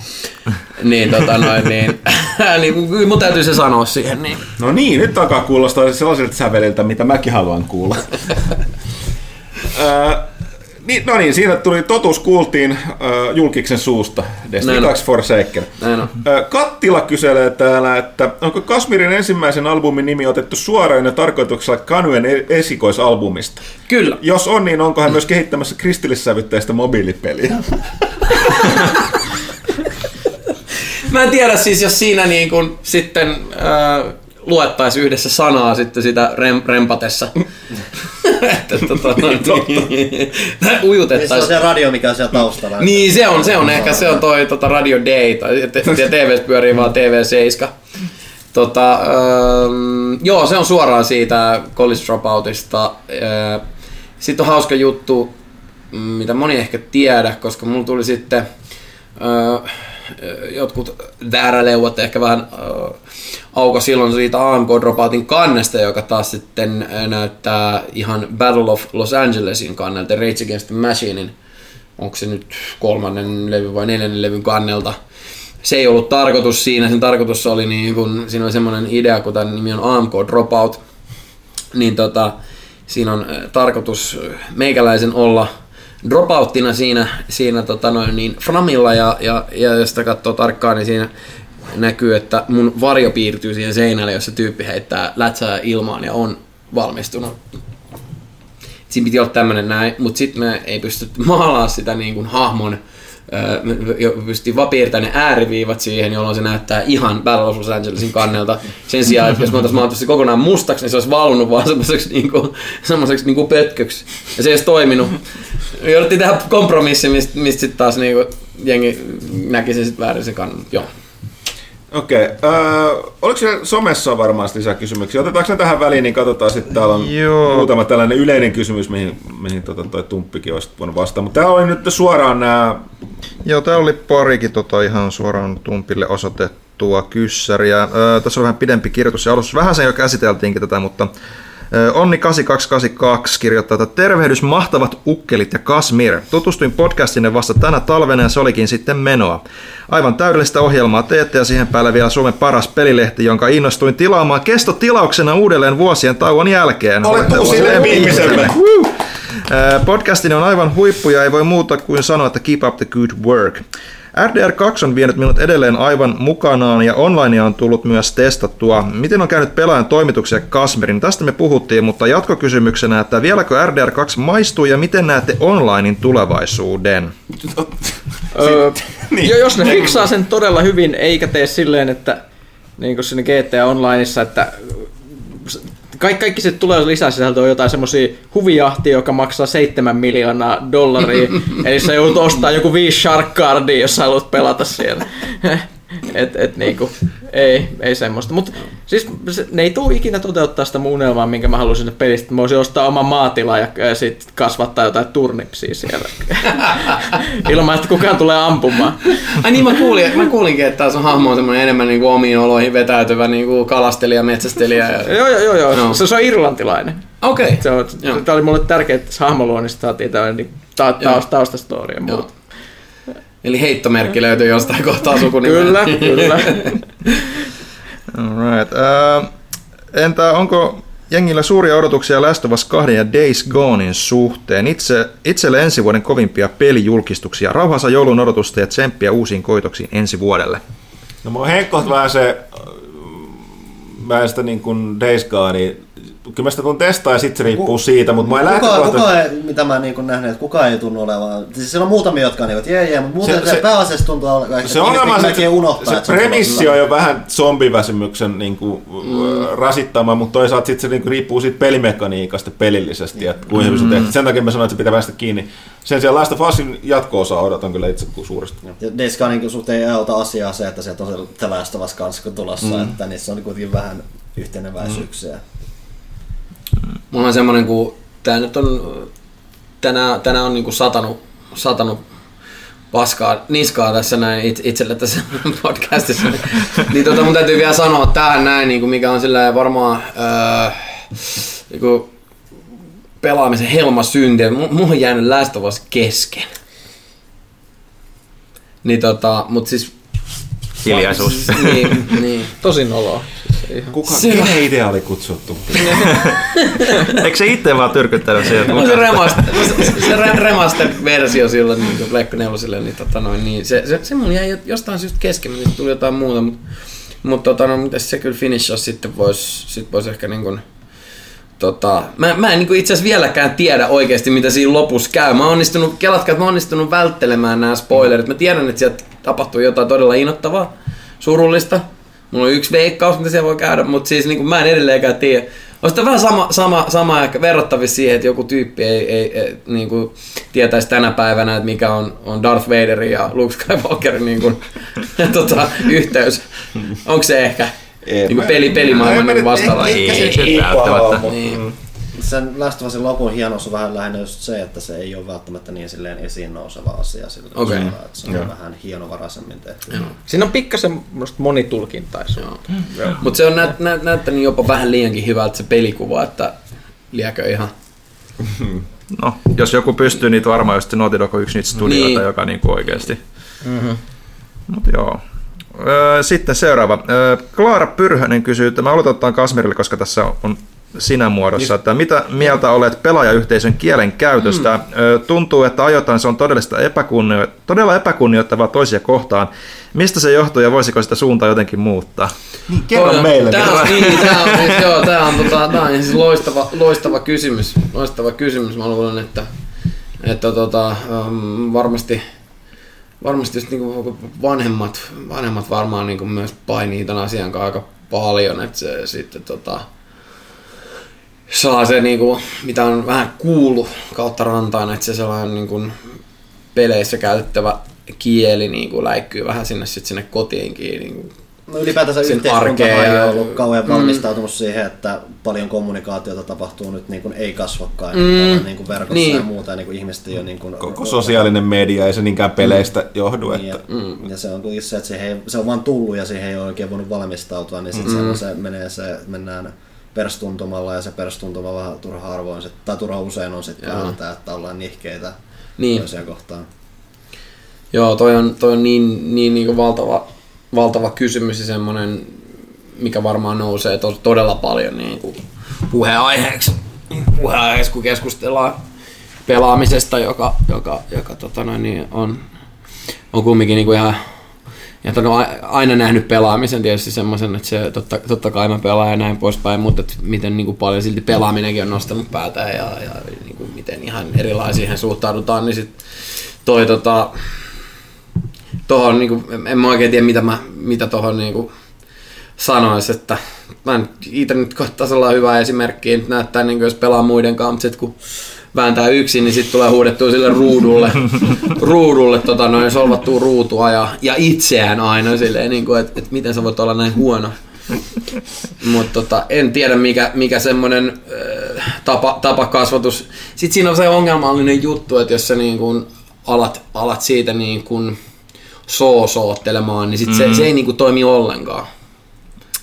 *laughs* niin, tota noin, niin, *laughs* niin mun täytyy se sanoa siihen. Niin. No niin, nyt alkaa kuulostaa sellaiselta säveliltä, mitä mäkin haluan kuulla. *laughs* Niin, no niin, siinä tuli totuus kuultiin äh, julkiksen suusta. Destiny Näin on. 2 Forsaken. Näin on. Ö, Kattila kyselee täällä, että onko Kasmirin ensimmäisen albumin nimi otettu suoraan ja tarkoituksella Kanuen e- esikoisalbumista? Kyllä. Jos on, niin onko hän myös kehittämässä kristillissävytteistä mobiilipeliä? Mä en tiedä siis, jos siinä niin kuin sitten äh, luettaisiin yhdessä sanaa sitten sitä rem, rempatessa. että tota, niin, tai Niin se on ujutettaisiin. se radio, mikä on siellä taustalla. Niin se on, se on ehkä, se on toi tota Radio Day, tai TV pyörii vaan TV7. Tota, ähm, joo, se on suoraan siitä College Dropoutista. Äh, Sitten on hauska juttu, mm, mitä moni ehkä tiedä, koska mulla tuli sitten äh, jotkut vääräleuvat ehkä vähän äh, auko silloin siitä AMK Dropoutin kannesta, joka taas sitten näyttää ihan Battle of Los Angelesin kannelta, Rage Against the Machinein, onko se nyt kolmannen levy vai neljännen levyn kannelta. Se ei ollut tarkoitus siinä, sen tarkoitus oli niin kun, siinä oli semmoinen idea, kun tämän nimi on AMK Dropout, niin tota, siinä on tarkoitus meikäläisen olla dropouttina siinä, siinä tota noin, niin Framilla ja, ja, ja jos sitä katsoo tarkkaan, niin siinä näkyy, että mun varjo piirtyy siihen seinälle, jos se tyyppi heittää lätsää ilmaan ja on valmistunut. Siinä piti olla tämmönen näin, mutta sitten me ei pystytty maalaa sitä niin kuin hahmon Pystyttiin vaan piirtämään ne ääriviivat siihen, jolloin se näyttää ihan Battle of Los Angelesin kannelta. Sen sijaan, että jos me oltaisiin maalattu se kokonaan mustaksi, niin se olisi valunut vaan semmoiseksi, niinku, semmoiseksi niinku pötköksi. Ja se ei olisi toiminut. Me jouduttiin tehdä kompromissi, mistä, mistä sitten taas niinku, jengi näki sen sitten väärin se kannan. Joo. Okei. Okay. oliko siellä somessa varmaan lisää kysymyksiä? Otetaanko ne tähän väliin, niin katsotaan sitten. Täällä on Joo. muutama tällainen yleinen kysymys, mihin, mihin tota, toi Tumppikin olisi voinut vastata. Mutta täällä oli nyt suoraan nämä... Joo, täällä oli parikin tota ihan suoraan Tumpille osoitettua kyssäriä. Öö, tässä on vähän pidempi kirjoitus ja alussa vähän sen jo käsiteltiinkin tätä, mutta öö, Onni 8282 kirjoittaa, että tervehdys mahtavat ukkelit ja Kasmir. Tutustuin podcastinne vasta tänä talvena ja se olikin sitten menoa. Aivan täydellistä ohjelmaa teette ja siihen päälle vielä Suomen paras pelilehti, jonka innostuin tilaamaan kestotilauksena uudelleen vuosien tauon jälkeen. Olet Olette uusi olleet viimeisemme. Woo! Ää, Podcastini on aivan huippu ja ei voi muuta kuin sanoa, että keep up the good work. RDR2 on vienyt minut edelleen aivan mukanaan ja online on tullut myös testattua. Miten on käynyt pelaajan toimituksia Kasmerin? Tästä me puhuttiin, mutta jatkokysymyksenä, että vieläkö RDR2 maistuu ja miten näette onlinein tulevaisuuden? Öö, *laughs* Niin. jo, jos ne fiksaa sen todella hyvin, eikä tee silleen, että niin kuin siinä GTA Onlineissa, että kaikki, kaikki se tulee lisäsisältö on jotain semmosia huvijahtia, joka maksaa 7 miljoonaa dollaria. *laughs* Eli sä joudut ostamaan joku 5 Shark Cardia, jos sä haluat pelata siellä. *laughs* Et, et niinku, ei, ei semmoista. Mutta siis se, ne ei tule ikinä toteuttaa sitä mun unelmaa, minkä mä halusin sinne pelistä. Mä voisin ostaa oman maatila ja, ja sit kasvattaa jotain turnipsia siellä. *laughs* Ilman, että kukaan tulee ampumaan. Ai niin, mä, kuulin, mä kuulinkin, että tämä sun hahmo on semmoinen enemmän niinku omiin oloihin vetäytyvä niinku kalastelija, metsästelijä. Ja... Joo, joo, joo. joo. Joo. Se, se on irlantilainen. Okei. Okay. On, tämä oli mulle tärkeää, että tässä hahmoluonnista saatiin tämmöinen niin ta, taust, taustastory ja muuta. Eli heittomerkki löytyy jostain kohtaa sukunimeä. Kyllä, kyllä. *laughs* Alright. Uh, entä onko jengillä suuria odotuksia Last of Us 2 ja Days Gonein suhteen. Itse, itselle ensi vuoden kovimpia pelijulkistuksia. Rauhansa joulun odotusta ja tsemppiä uusiin koitoksiin ensi vuodelle. No mua henkkoht vähän se, mä en sitä niin kuin Days Gone, kyllä mä sitä tuun testaa ja sitten se riippuu siitä, mutta mä en kuka, lähtökohtaisesti... kuka ei, mitä mä niin nähnyt, että kukaan ei tunnu olevan. Siis siellä on muutamia, jotka on niin, että jee, jee, mutta muuten Se- se, pääasiassa tuntuu olevan, Se ongelma on ihmiset se, unohtaa. se se premissi on jo vähän zombiväsymyksen niin kuin, mm. rasittama, mutta toisaalta sit se niin kuin, riippuu siitä pelimekaniikasta pelillisesti, että kuinka hyvin se tehty. Sen takia mä sanoin, että se pitää päästä kiinni. Sen sijaan Last of Usin jatko-osaa odotan kyllä itse suuresti. Ja Days Gonein suhteen ei auta asiaa se, että sieltä on se The Last of Us kanssa tulossa, mm. että niissä on kuitenkin vähän yhteneväisyyksiä. Mm. Mulla on semmonen, kun tää nyt on, tänään, tänään on niinku satanut, satanut paskaa niskaa tässä näin it, itselle tässä *laughs* podcastissa. niin tota, mun täytyy vielä sanoa tähän näin, niinku mikä on sillä varmaan öö, niinku, pelaamisen helmasynti. Mulla on jäänyt Last kesken. Niin tota, mut siis... Hiljaisuus. niin, niin. Tosi noloa. Kuka, Se- kenen idea oli kutsuttu? *laughs* Eikö se itse vaan tyrkyttänyt sieltä? No se, remaster, se, se re- remaster-versio silloin niin kuin Pleikka neloselle, niin, tota noin, niin se, se, se mun jäi jostain syystä kesken, niin tuli jotain muuta, mutta mut, tota, no, mitäs se kyllä finish sitten voisi sit vois ehkä niin kuin, Tota, mä, mä en niin itse asiassa vieläkään tiedä oikeasti, mitä siinä lopussa käy. Mä oon onnistunut, kelatkaa, että mä oon onnistunut välttelemään nämä spoilerit. Mä tiedän, että sieltä tapahtuu jotain todella innoittavaa, surullista. Mulla on yksi veikkaus, mitä siellä voi käydä, mutta siis niin mä en edelleenkään tiedä. On sitä vähän sama, sama, sama ehkä verrattavissa siihen, että joku tyyppi ei, ei, ei niin kuin tietäisi tänä päivänä, että mikä on, on Darth Vaderin ja Luke Skywalkerin niin kuin, *laughs* tota, yhteys. Onko se ehkä Ei, niin kuin peli, pelimaailman mä- niin mä- vastaava? ehkä se- Ei se ei välttämättä. pahaa, mutta- Niin. Sen Last of Usin lopun hienous on vähän lähinnä just se, että se ei ole välttämättä niin silleen esiin nouseva asia. Sillä tavalla, että se on vähän hienovaraisemmin tehty. Siinä on pikkasen monitulkintaisuutta. Mutta se on näyt, näyt, näyttänyt jopa vähän liiankin hyvältä se pelikuva, että liekö ihan... No, jos joku pystyy, niin varmaan just Naughty Dog on yksi niitä studioita, Niin. joka niinku oikeasti. Mm-hmm. Mutta joo. Sitten seuraava. Klaara Pyrhönen kysyy, että mä aloitetaan Kasmirille, koska tässä on sinä muodossa, että mitä mieltä olet pelaajayhteisön kielen käytöstä? Mm. Tuntuu, että ajoittain se on todellista epäkunnio- todella epäkunnioittavaa toisia kohtaan. Mistä se johtuu ja voisiko sitä suuntaa jotenkin muuttaa? Kerro Toi- meille. Tää on, niin, tää on, siis, *laughs* joo, tää on, tota, tää on siis loistava, loistava kysymys. Loistava kysymys. Mä luulen, että, että tota, um, varmasti, varmasti just niinku vanhemmat, vanhemmat varmaan niinku myös painii tämän asian kanssa aika paljon, että se sitten tota, saa se niinku, mitä on vähän kuullut kautta rantaan, että se sellainen niinku peleissä käytettävä kieli niinku läikkyy vähän sinne, sit sinne kotiinkin. Niinku, No ylipäätänsä yhteiskunta ei ollut kauhean Mm. valmistautunut siihen, että paljon kommunikaatiota tapahtuu nyt niin kuin ei kasvokkain Mm. mm. niin kuin verkossa Niin. ja muuta, ja niin kuin ihmiset ei ole niin kuin, Koko sosiaalinen media ei se niinkään peleistä johdu. Niin, Että... ja, mm. ja, se on kuitenkin se, että siihen ei, se on vaan tullut ja siihen ei ole oikein voinut valmistautua, niin sitten mm. se menee se, mennään perstuntumalla ja se perstuntuma vähän turha harvoin, tai turha usein on sitten tää, että ollaan nihkeitä Niin. toisia kohtaan. Joo, toi on, toi on niin, niin, niin valtava, valtava kysymys ja semmoinen, mikä varmaan nousee to, todella paljon niin kuin puheenaiheeksi, puheenaiheeksi, kun keskustellaan pelaamisesta, joka, joka, joka tota noin, niin on, on kumminkin niin kuin ihan ja on aina nähnyt pelaamisen tietysti semmoisen, että se totta, totta kai mä pelaan ja näin poispäin, mutta miten niin kuin paljon silti pelaaminenkin on nostanut päätään ja, ja niin kuin miten ihan erilaisiin suhtaudutaan, niin sit toi tota, tohon, niin kuin, en mä oikein tiedä mitä, mä, mitä tohon niin kuin, sanois, että mä en itse nyt kohtaa sellainen hyvä esimerkki, että näyttää niin kuin, jos pelaa muiden kanssa, mutta sit kun vääntää yksin, niin sitten tulee huudettua sille ruudulle, *laughs* ruudulle tota, noin solvattua ruutua ja, ja itseään aina silleen, niin että, että miten sä voit olla näin huono. Mutta tota, en tiedä mikä, mikä semmoinen äh, tapa, tapa kasvatus. Sitten siinä on se ongelmallinen juttu, että jos sä niin kun alat, alat siitä niin kun soosoottelemaan, niin sit se, se ei niin kun toimi ollenkaan.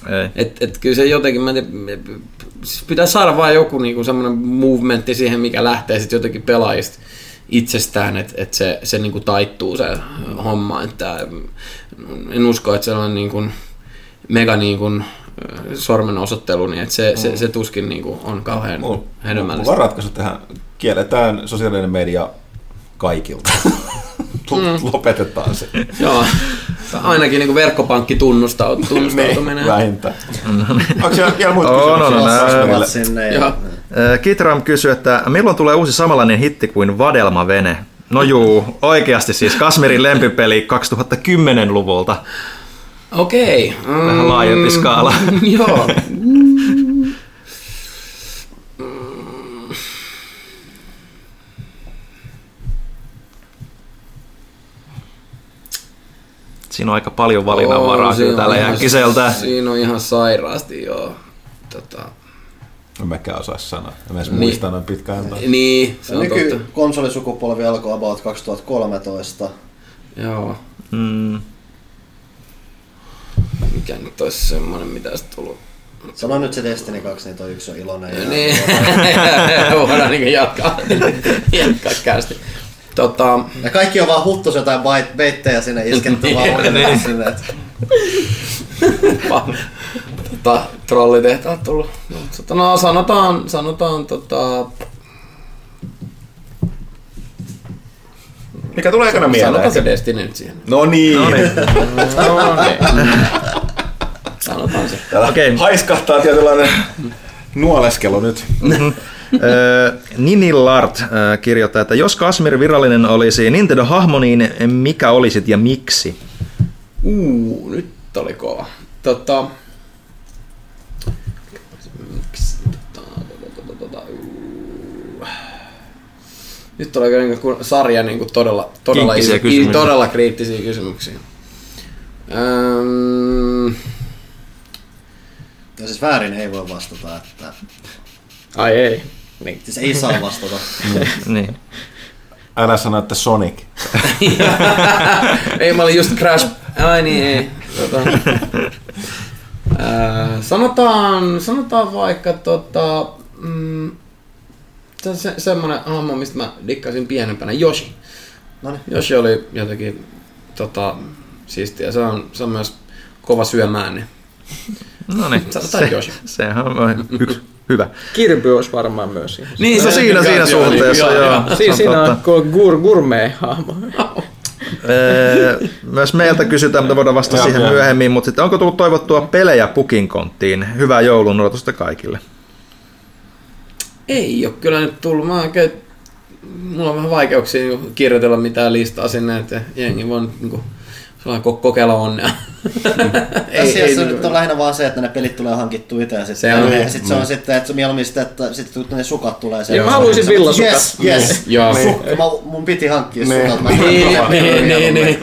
Ei. Et, et kyllä se jotenkin, mä en tiedä, siis pitää saada vaan joku niinku semmoinen movementti siihen, mikä lähtee sitten jotenkin pelaajista itsestään, että et se, se niinku taittuu se homma. Että en usko, että sellainen niinku mega niinku sormen osoittelu, niin että se, se, se tuskin niin kuin on kauhean Mulla hedelmällistä. on ratkaisu tähän. Kielletään sosiaalinen media kaikilta. *laughs* Mm. Lopetetaan se. Joo, ainakin *laughs* niin kuin verkkopankki tunnustautuminen. Vähintään. Onko siellä vielä muita On, on, kysymyksiä? on. Kasperille? Ovat sinne Joo. ja, Äh, Kitram kysyy, että milloin tulee uusi samanlainen hitti kuin Vadelma-vene? No juu, oikeasti siis Kasmirin lempipeli 2010-luvulta. Okei. Vähän mm, laajempi skaala. *laughs* Joo. Siinä on aika paljon valinnanvaraa siinä kyllä tällä ihan- jäkkiseltä. Siinä on ihan sairaasti, joo. Tota, En mäkään osaa sanoa. En edes Niin. muista noin pitkään. niin, se on totta. Nykykonsolisukupolvi alkoi about 2013. Joo. Mm. Mikä nyt olisi semmonen, mitä olisi tullut. Sano nyt se Destiny 2, niin toi yksi on iloinen. Ja Niin, *laughs* voidaan niinku jatkaa, jatkaa kästi. Tota, Ja kaikki on vaan huttus jotain bait- beittejä sinne isketty vaan uudelleen sinne. että- pa- tota, trollitehtaat tullut. No, tota, no sanotaan, sanotaan tota, Mikä tulee ekana mieleen? sanotaan se Destiny nyt siihen. No niin. No niin. No niin. Sanotaan se. Täällä Okei. haiskahtaa tietynlainen nuoleskelu nyt. *laughs* Nini Lart kirjoittaa, että jos Kasmir virallinen olisi Nintendo-hahmo, niin mikä olisit ja miksi? Uu, nyt oli kova. Tota... Nyt tulee kyllä niinku sarja niinku todella, todella, Kinkkisiä iso, kysymyksiä. todella kriittisiä kysymyksiä. Öm, Ja siis väärin ei voi vastata, että... ai ei. Niin. Siis ei saa vastata. *laughs* Niin. Älä sano, että Sonic. *laughs* ei, mä olin just Crash. Ai niin, ei. Tota, sanotaan, sanotaan vaikka tota, mm, se, se, semmonen hahmo, mistä mä dikkasin pienempänä, Yoshi. Noniin. Yoshi oli jotenkin tota, siistiä. Se on, se on myös kova syömään, niin No niin, Sanotaan Yoshi. sehän on yksi hyvä. Kirby olisi varmaan myös ihan. Niin, No siinä, siinä joo, suhteessa, joo, joo. joo. Se Siinä, on siinä on totta. gur, gur, gourmet-hahmo. Öö, Myös meiltä kysytään, mutta voidaan vastata siihen myöhemmin, mutta sitten onko tullut toivottua pelejä pukin konttiin? Hyvää joulun odotusta kaikille. Ei ole kyllä nyt tullut. Mä oikein, mulla on vähän vaikeuksia kirjoitella mitään listaa sinne, että jengi voi niinku, sellainen ko- kokeilla onnea. Tässä *laughs* ei, nyt on lähinnä vaan se, että ne pelit tulee hankittua itse ja Se sitten on- ja sit se on sitten, että mieluummin sitten, että sitten kun ne sukat tulee Joo, mä haluaisin villasukat. Yes, yes. Joo. Sukka, mä, mun piti hankkia Niin. sukat. Niin, mä- niin, niin, niin.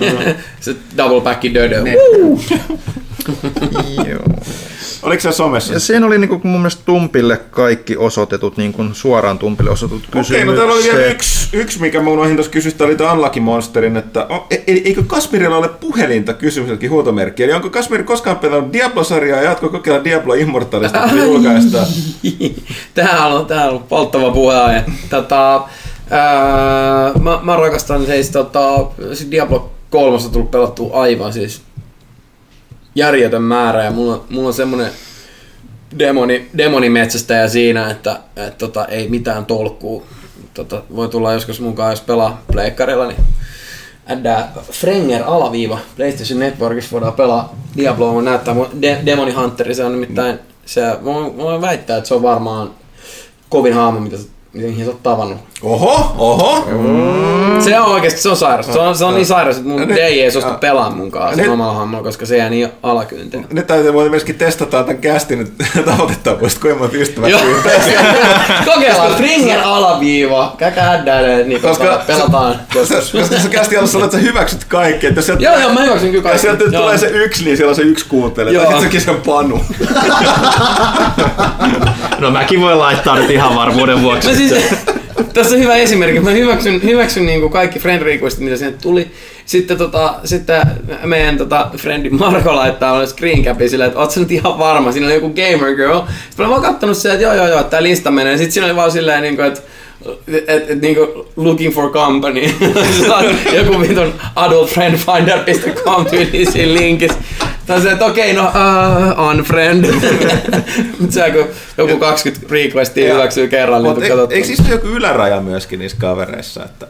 Se double backi dödö. Joo. Oliko se somessa? Ja siinä oli niinku mun mielestä Tumpille kaikki osoitetut, niin kuin suoraan Tumpille osoitetut kysymykset. Okei, no täällä oli vielä yksi, yksi mikä mun ohin tuossa kysystä, oli tämä Unlucky Monsterin, että o, e, e- eikö Kasmirilla ole puhelinta kysymyksetkin huutomerkki? Eli onko Kasmir koskaan pelannut Diablo-sarjaa ja jatko kokeilla Diablo Immortalista, kun julkaistaan? *laughs* Tää on, tää on polttava puheenaihe. Tota, ää, mä, mä rakastan siis tota, siis Diablo 3 on tullut pelattua aivan siis järjetön määrä ja mulla, mulla on semmonen demoni, demonimetsästäjä siinä, että et, tota, ei mitään tolkkuu. Tota, voi tulla joskus mukaan, jos pelaa pleikkarilla, niin äddää Frenger alaviiva PlayStation Networkissa voidaan pelaa Diabloa, mun näyttää mun De- Demoni Hunteri, se on nimittäin, se, mä voin väittää, että se on varmaan kovin haamu, mitä sä, mihin sä oot tavannut. Oho, oho! Se on oikeesti, se on sairas. Se on, se on niin sairas, että mun Nyt- DJ ei suostu pelaamaan mun kanssa Nyt- omalla hahmolla, koska se jää niin alakynteen. Nyt täytyy muuten myöskin testata tämän kästin, että tavoitettavuus, kuinka monta ystävät. *laughs* Kokeillaan Springer alaviiva, käkä äddäilee, niin Koska- koska, pelataan. *laughs* Koska se kästi alussa että sä hyväksyt kaikki. Että sieltä, Joo, joo, mä hyväksyn kyllä ja kaikki. sieltä nyt Joo. tulee se yksi, niin siellä on se yksi kuuntelee. Joo. Tai sitten sekin sen panu. *laughs* No mäkin voin laittaa nyt ihan varmuuden vuoksi. Siis, *laughs* tässä on hyvä esimerkki. Mä hyväksyn, hyväksyn niin kuin kaikki friend requestit, mitä sinne tuli. Sitten, tota, sitten meidän tota, friendi Marko laittaa screen capi silleen, että oot sä nyt ihan varma, siinä oli joku gamer girl. Sitten mä vaan kattonut se, että joo joo joo, tää lista menee. Sitten siinä oli vaan silleen, niin kuin, että et, et, niinku looking for company. *laughs* Joku vitun adultfriendfinder.com tyyli siinä linkissä. Tai se, että okei, no uh, unfriend. *laughs* Mutta se kun joku 20 requestia hyväksyy kerran, niin katsottua. Eikö siis joku yläraja myöskin niissä kavereissa? Että...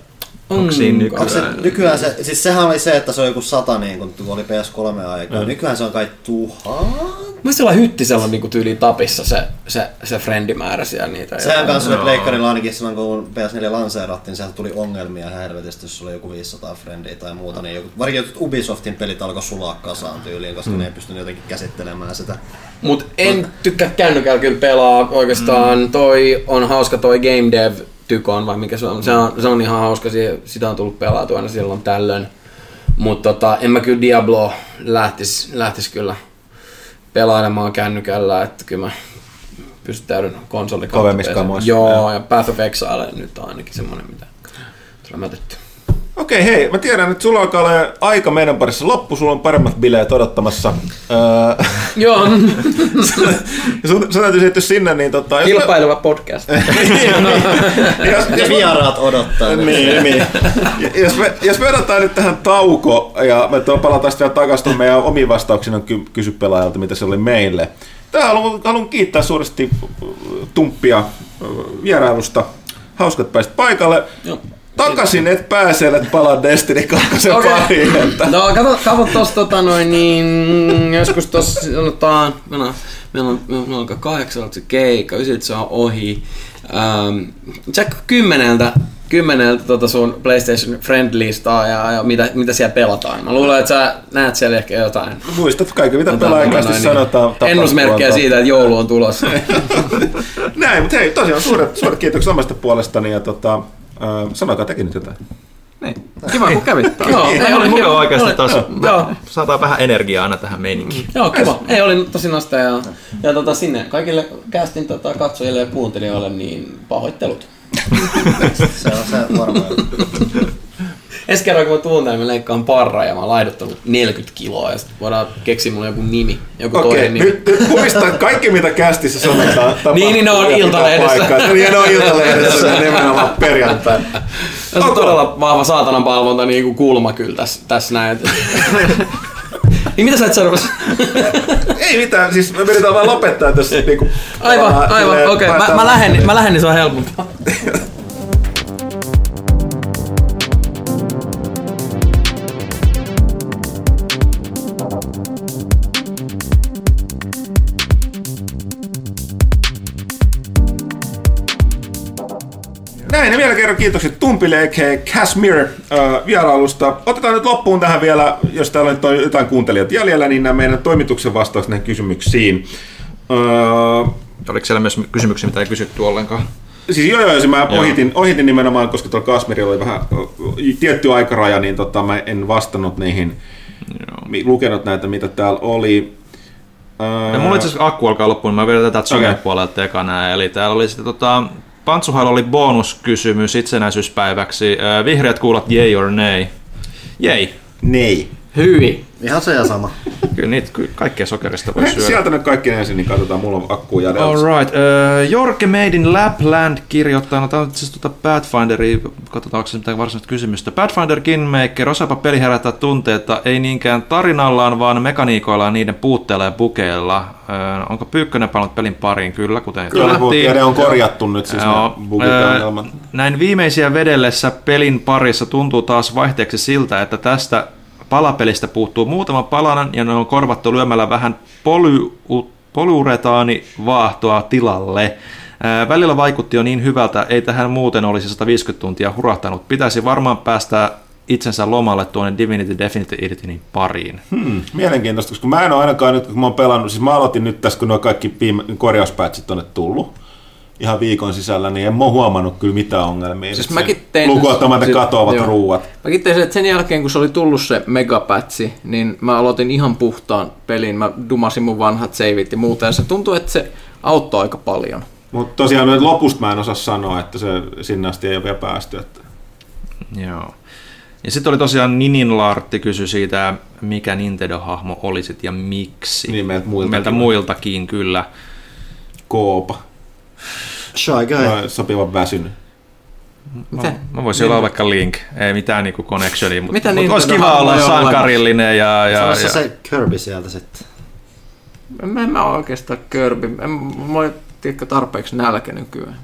Onko siinä nykyään? Onko se, nykyään se, siis sehän oli se, että se on joku sata niin kun oli PS3 aikaa. Mm. Nykyään se on kai tuhat. Mä sillä hyttisellä on niinku tyyliin tapissa se, se, se friendimäärä siellä niitä. Sehän kanssa oli pleikkarilla ainakin silloin, kun PS4 lanseerattiin, sieltä tuli ongelmia helvetisti, jos sulla oli joku 500 friendiä tai muuta, niin joku, varsinkin jotkut Ubisoftin pelit alkoi sulaa kasaan tyyliin, koska ne ei pystynyt jotenkin käsittelemään sitä. Mut en tykkää kännykällä kyllä pelaa oikeastaan. Mm. Toi on hauska toi Game Dev Tykon vai mikä se on. Se on, se on ihan hauska, si- sitä on tullut pelaatua aina silloin tällöin. Mutta tota, en mä kyllä Diablo lähtis, lähtis kyllä pelailemaan kännykällä, että kyllä mä pystytäydyn konsolin kautta Kovemmissa Joo, ja Path of Exile nyt on ainakin semmonen, mitä tulee mätetty. Okei, hei, mä tiedän, että sulla alkaa olla aika meidän parissa loppu, sulla on paremmat bileet odottamassa. Öö, Joo, *laughs* sun, sun täytyy siirtyä sinne, niin tota... jos me- kilpaileva podcast. *laughs* jos, Ja jos, me- vieraat odottaa. niin, niin. Jos me, jos me otetaan nyt tähän tauko ja me palataan sitten vielä takaisin meidän omiin vastauksiin on ky- kysy pelaajalta, mitä se oli meille. Tää haluan, haluan kiittää suuresti Tumppia äh, vierailusta. Hauskat pääsit paikalle. Joo. Takaisin et pääse, et palaa Destiny 2 Okei. pariin. Että. No kato, kato tossa tota noin niin, joskus tossa sanotaan, meillä on, meillä on, meillä on kahdeksalta se keikka, ysiltä se on ohi. Ähm, Jack kymmeneltä, kymmeneltä tota sun PlayStation Friend-listaa ja, ja mitä, mitä siellä pelataan. Mä luulen, että sä näet siellä ehkä jotain. Muistat kaikki, mitä pelaajakästi noin, sanotaan. Ennusmerkkejä siitä, että joulu on tulossa. *laughs* Näin, mutta hei, tosiaan suuret, suuret kiitokset omasta puolestani ja tota, äh, sanokaa tekin nyt jotain. Niin. Kiva kun kävit taas. Joo, Ei oli mukava oikeasti taas. Joo, Saadaan vähän energiaa aina tähän meininkiin. Joo, kiva. Ei, oli tosi nasta ja, ja tota, sinne kaikille castin tota, katsojille ja kuuntelijoille niin pahoittelut. Se on se varmaan. Ensi kerran kun mä tuun tänne, mä leikkaan parraa ja mä oon laidottanut 40 kiloa ja sitten voidaan keksiä mulle joku nimi, joku Okei, toinen nimi. nyt, nyt muista kaikki mitä kästissä sanotaan. Niin, niin ne on Iltalehdessä. Niin, ne on Iltalehdessä ja nimenomaan perjantai. Se on todella vahva saatanan palvonta niin kuin kulma kyllä tässä, tässä näin. *laughs* niin mitä sä et sano? Ei mitään, siis me yritetään vaan lopettaa tässä niinku... Aivan, aivan, okei. Okay. Mä, mä, lähden, mä lähden, niin se on helpompaa. *laughs* Näin, ja vielä kerran kiitokset Tumpille, a.k.a. Kashmir äh, vierailusta. Otetaan nyt loppuun tähän vielä, jos täällä nyt on jotain kuuntelijat jäljellä, niin nämä meidän toimituksen vastaukset näihin kysymyksiin. Äh, Oliko siellä myös kysymyksiä, mitä ei kysytty ollenkaan? Siis joo, joo, mä Joo. ohitin, ohitin nimenomaan, koska tuolla Kasmirilla oli vähän tietty aikaraja, niin tota, mä en vastannut niihin, mi- lukenut näitä, mitä täällä oli. Ja mulla itse asiassa akku alkaa loppuun, niin mä vedän tätä Okei. some-puolelta ekana. Eli täällä oli sitten tota, Pantsuhalla oli bonuskysymys itsenäisyyspäiväksi. Ö, Vihreät kuulat yay or nay? Yay. Nei. Hyvin. Ihan se ja sama. Kyllä niitä kaikkea sokerista voi *laughs* syödä. Sieltä nyt kaikki ensin, niin katsotaan, mulla on akku jäljellä. Alright. Uh, Jorge Made in Lapland kirjoittaa, no tää on siis tuota Pathfinderia, katsotaan onko se mitään varsinaista kysymystä. Pathfinder Kingmaker, osaapa peli herättää tunteita, ei niinkään tarinallaan, vaan mekaniikoilla ja niiden puutteilla ja bukeilla. Uh, onko Pyykkönen palannut pelin pariin? Kyllä, kuten Kyllä, ja ne on korjattu nyt siis ja öö, ongelmat. näin viimeisiä vedellessä pelin parissa tuntuu taas vaihteeksi siltä, että tästä palapelistä puuttuu muutama palanen ja ne on korvattu lyömällä vähän poly, vaahtoa tilalle. Välillä vaikutti jo niin hyvältä, ei tähän muuten olisi 150 tuntia hurahtanut. Pitäisi varmaan päästä itsensä lomalle tuonne Divinity Definitive Editionin pariin. Hmm, mielenkiintoista, koska mä en ole ainakaan nyt, kun mä oon pelannut, siis mä aloitin nyt tässä, kun nuo kaikki viime, korjauspäätsit on nyt tullut ihan viikon sisällä, niin en mä ole huomannut kyllä mitään ongelmia. Siis mäkin tein- Lukuottamatta siis- katoavat joo. ruuat. Mäkin tein sen, että sen jälkeen kun se oli tullut se megapätsi, niin mä aloitin ihan puhtaan pelin. Mä dumasin mun vanhat saveit ja muuta, ja se tuntuu, että se auttoi aika paljon. Mutta tosiaan nyt lopusta mä en osaa sanoa, että se sinne asti ei ole vielä päästy. Että... Joo. Ja sitten oli tosiaan Ninin Lartti kysy siitä, mikä Nintendo-hahmo olisit ja miksi. Niin meiltä muiltakin. Meiltä muiltakin, kyllä. Koopa. Shy Guy. No, sopivan väsynyt. Miten? Mä voisin olla vaikka Link, ei mitään niinku connectionia, mutta Mitä mut niin olisi kiva olla sankarillinen ja, ja, Ja, se, ja se Kirby sieltä sitten. En, en mä oikeastaan Kirby. En, mulla ei tiedäkö, tarpeeksi nälkä nykyään.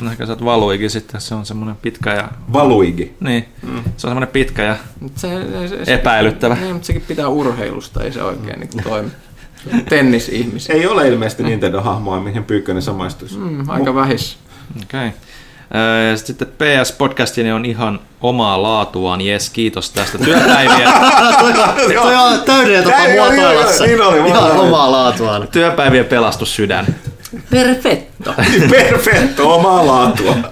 no ehkä sä oot Valuikin sitten, se on semmoinen pitkä ja, Valuigi. niin, Mm. se on semmoinen pitkä ja se, se, se, epäilyttävä. Niin, mutta sekin pitää urheilusta, ei se oikein niin toimi. Tennisihmisiä. Ei ole ilmeisesti Nintendo-hahmoa, mihin Pyykkönen samaistuisi. Mm, aika vähissä. Okei. Okay. Ja sitten PS-podcastini on ihan omaa laatuaan. Jes, kiitos tästä työpäivien, toi, *laughs* toi on täydellinen tapa muotoilla se. niin oli, Ihan omaa laatuaan. työpäivien pelastussydän. Perfetto. *laughs* Perfetto, omaa laatua. *laughs*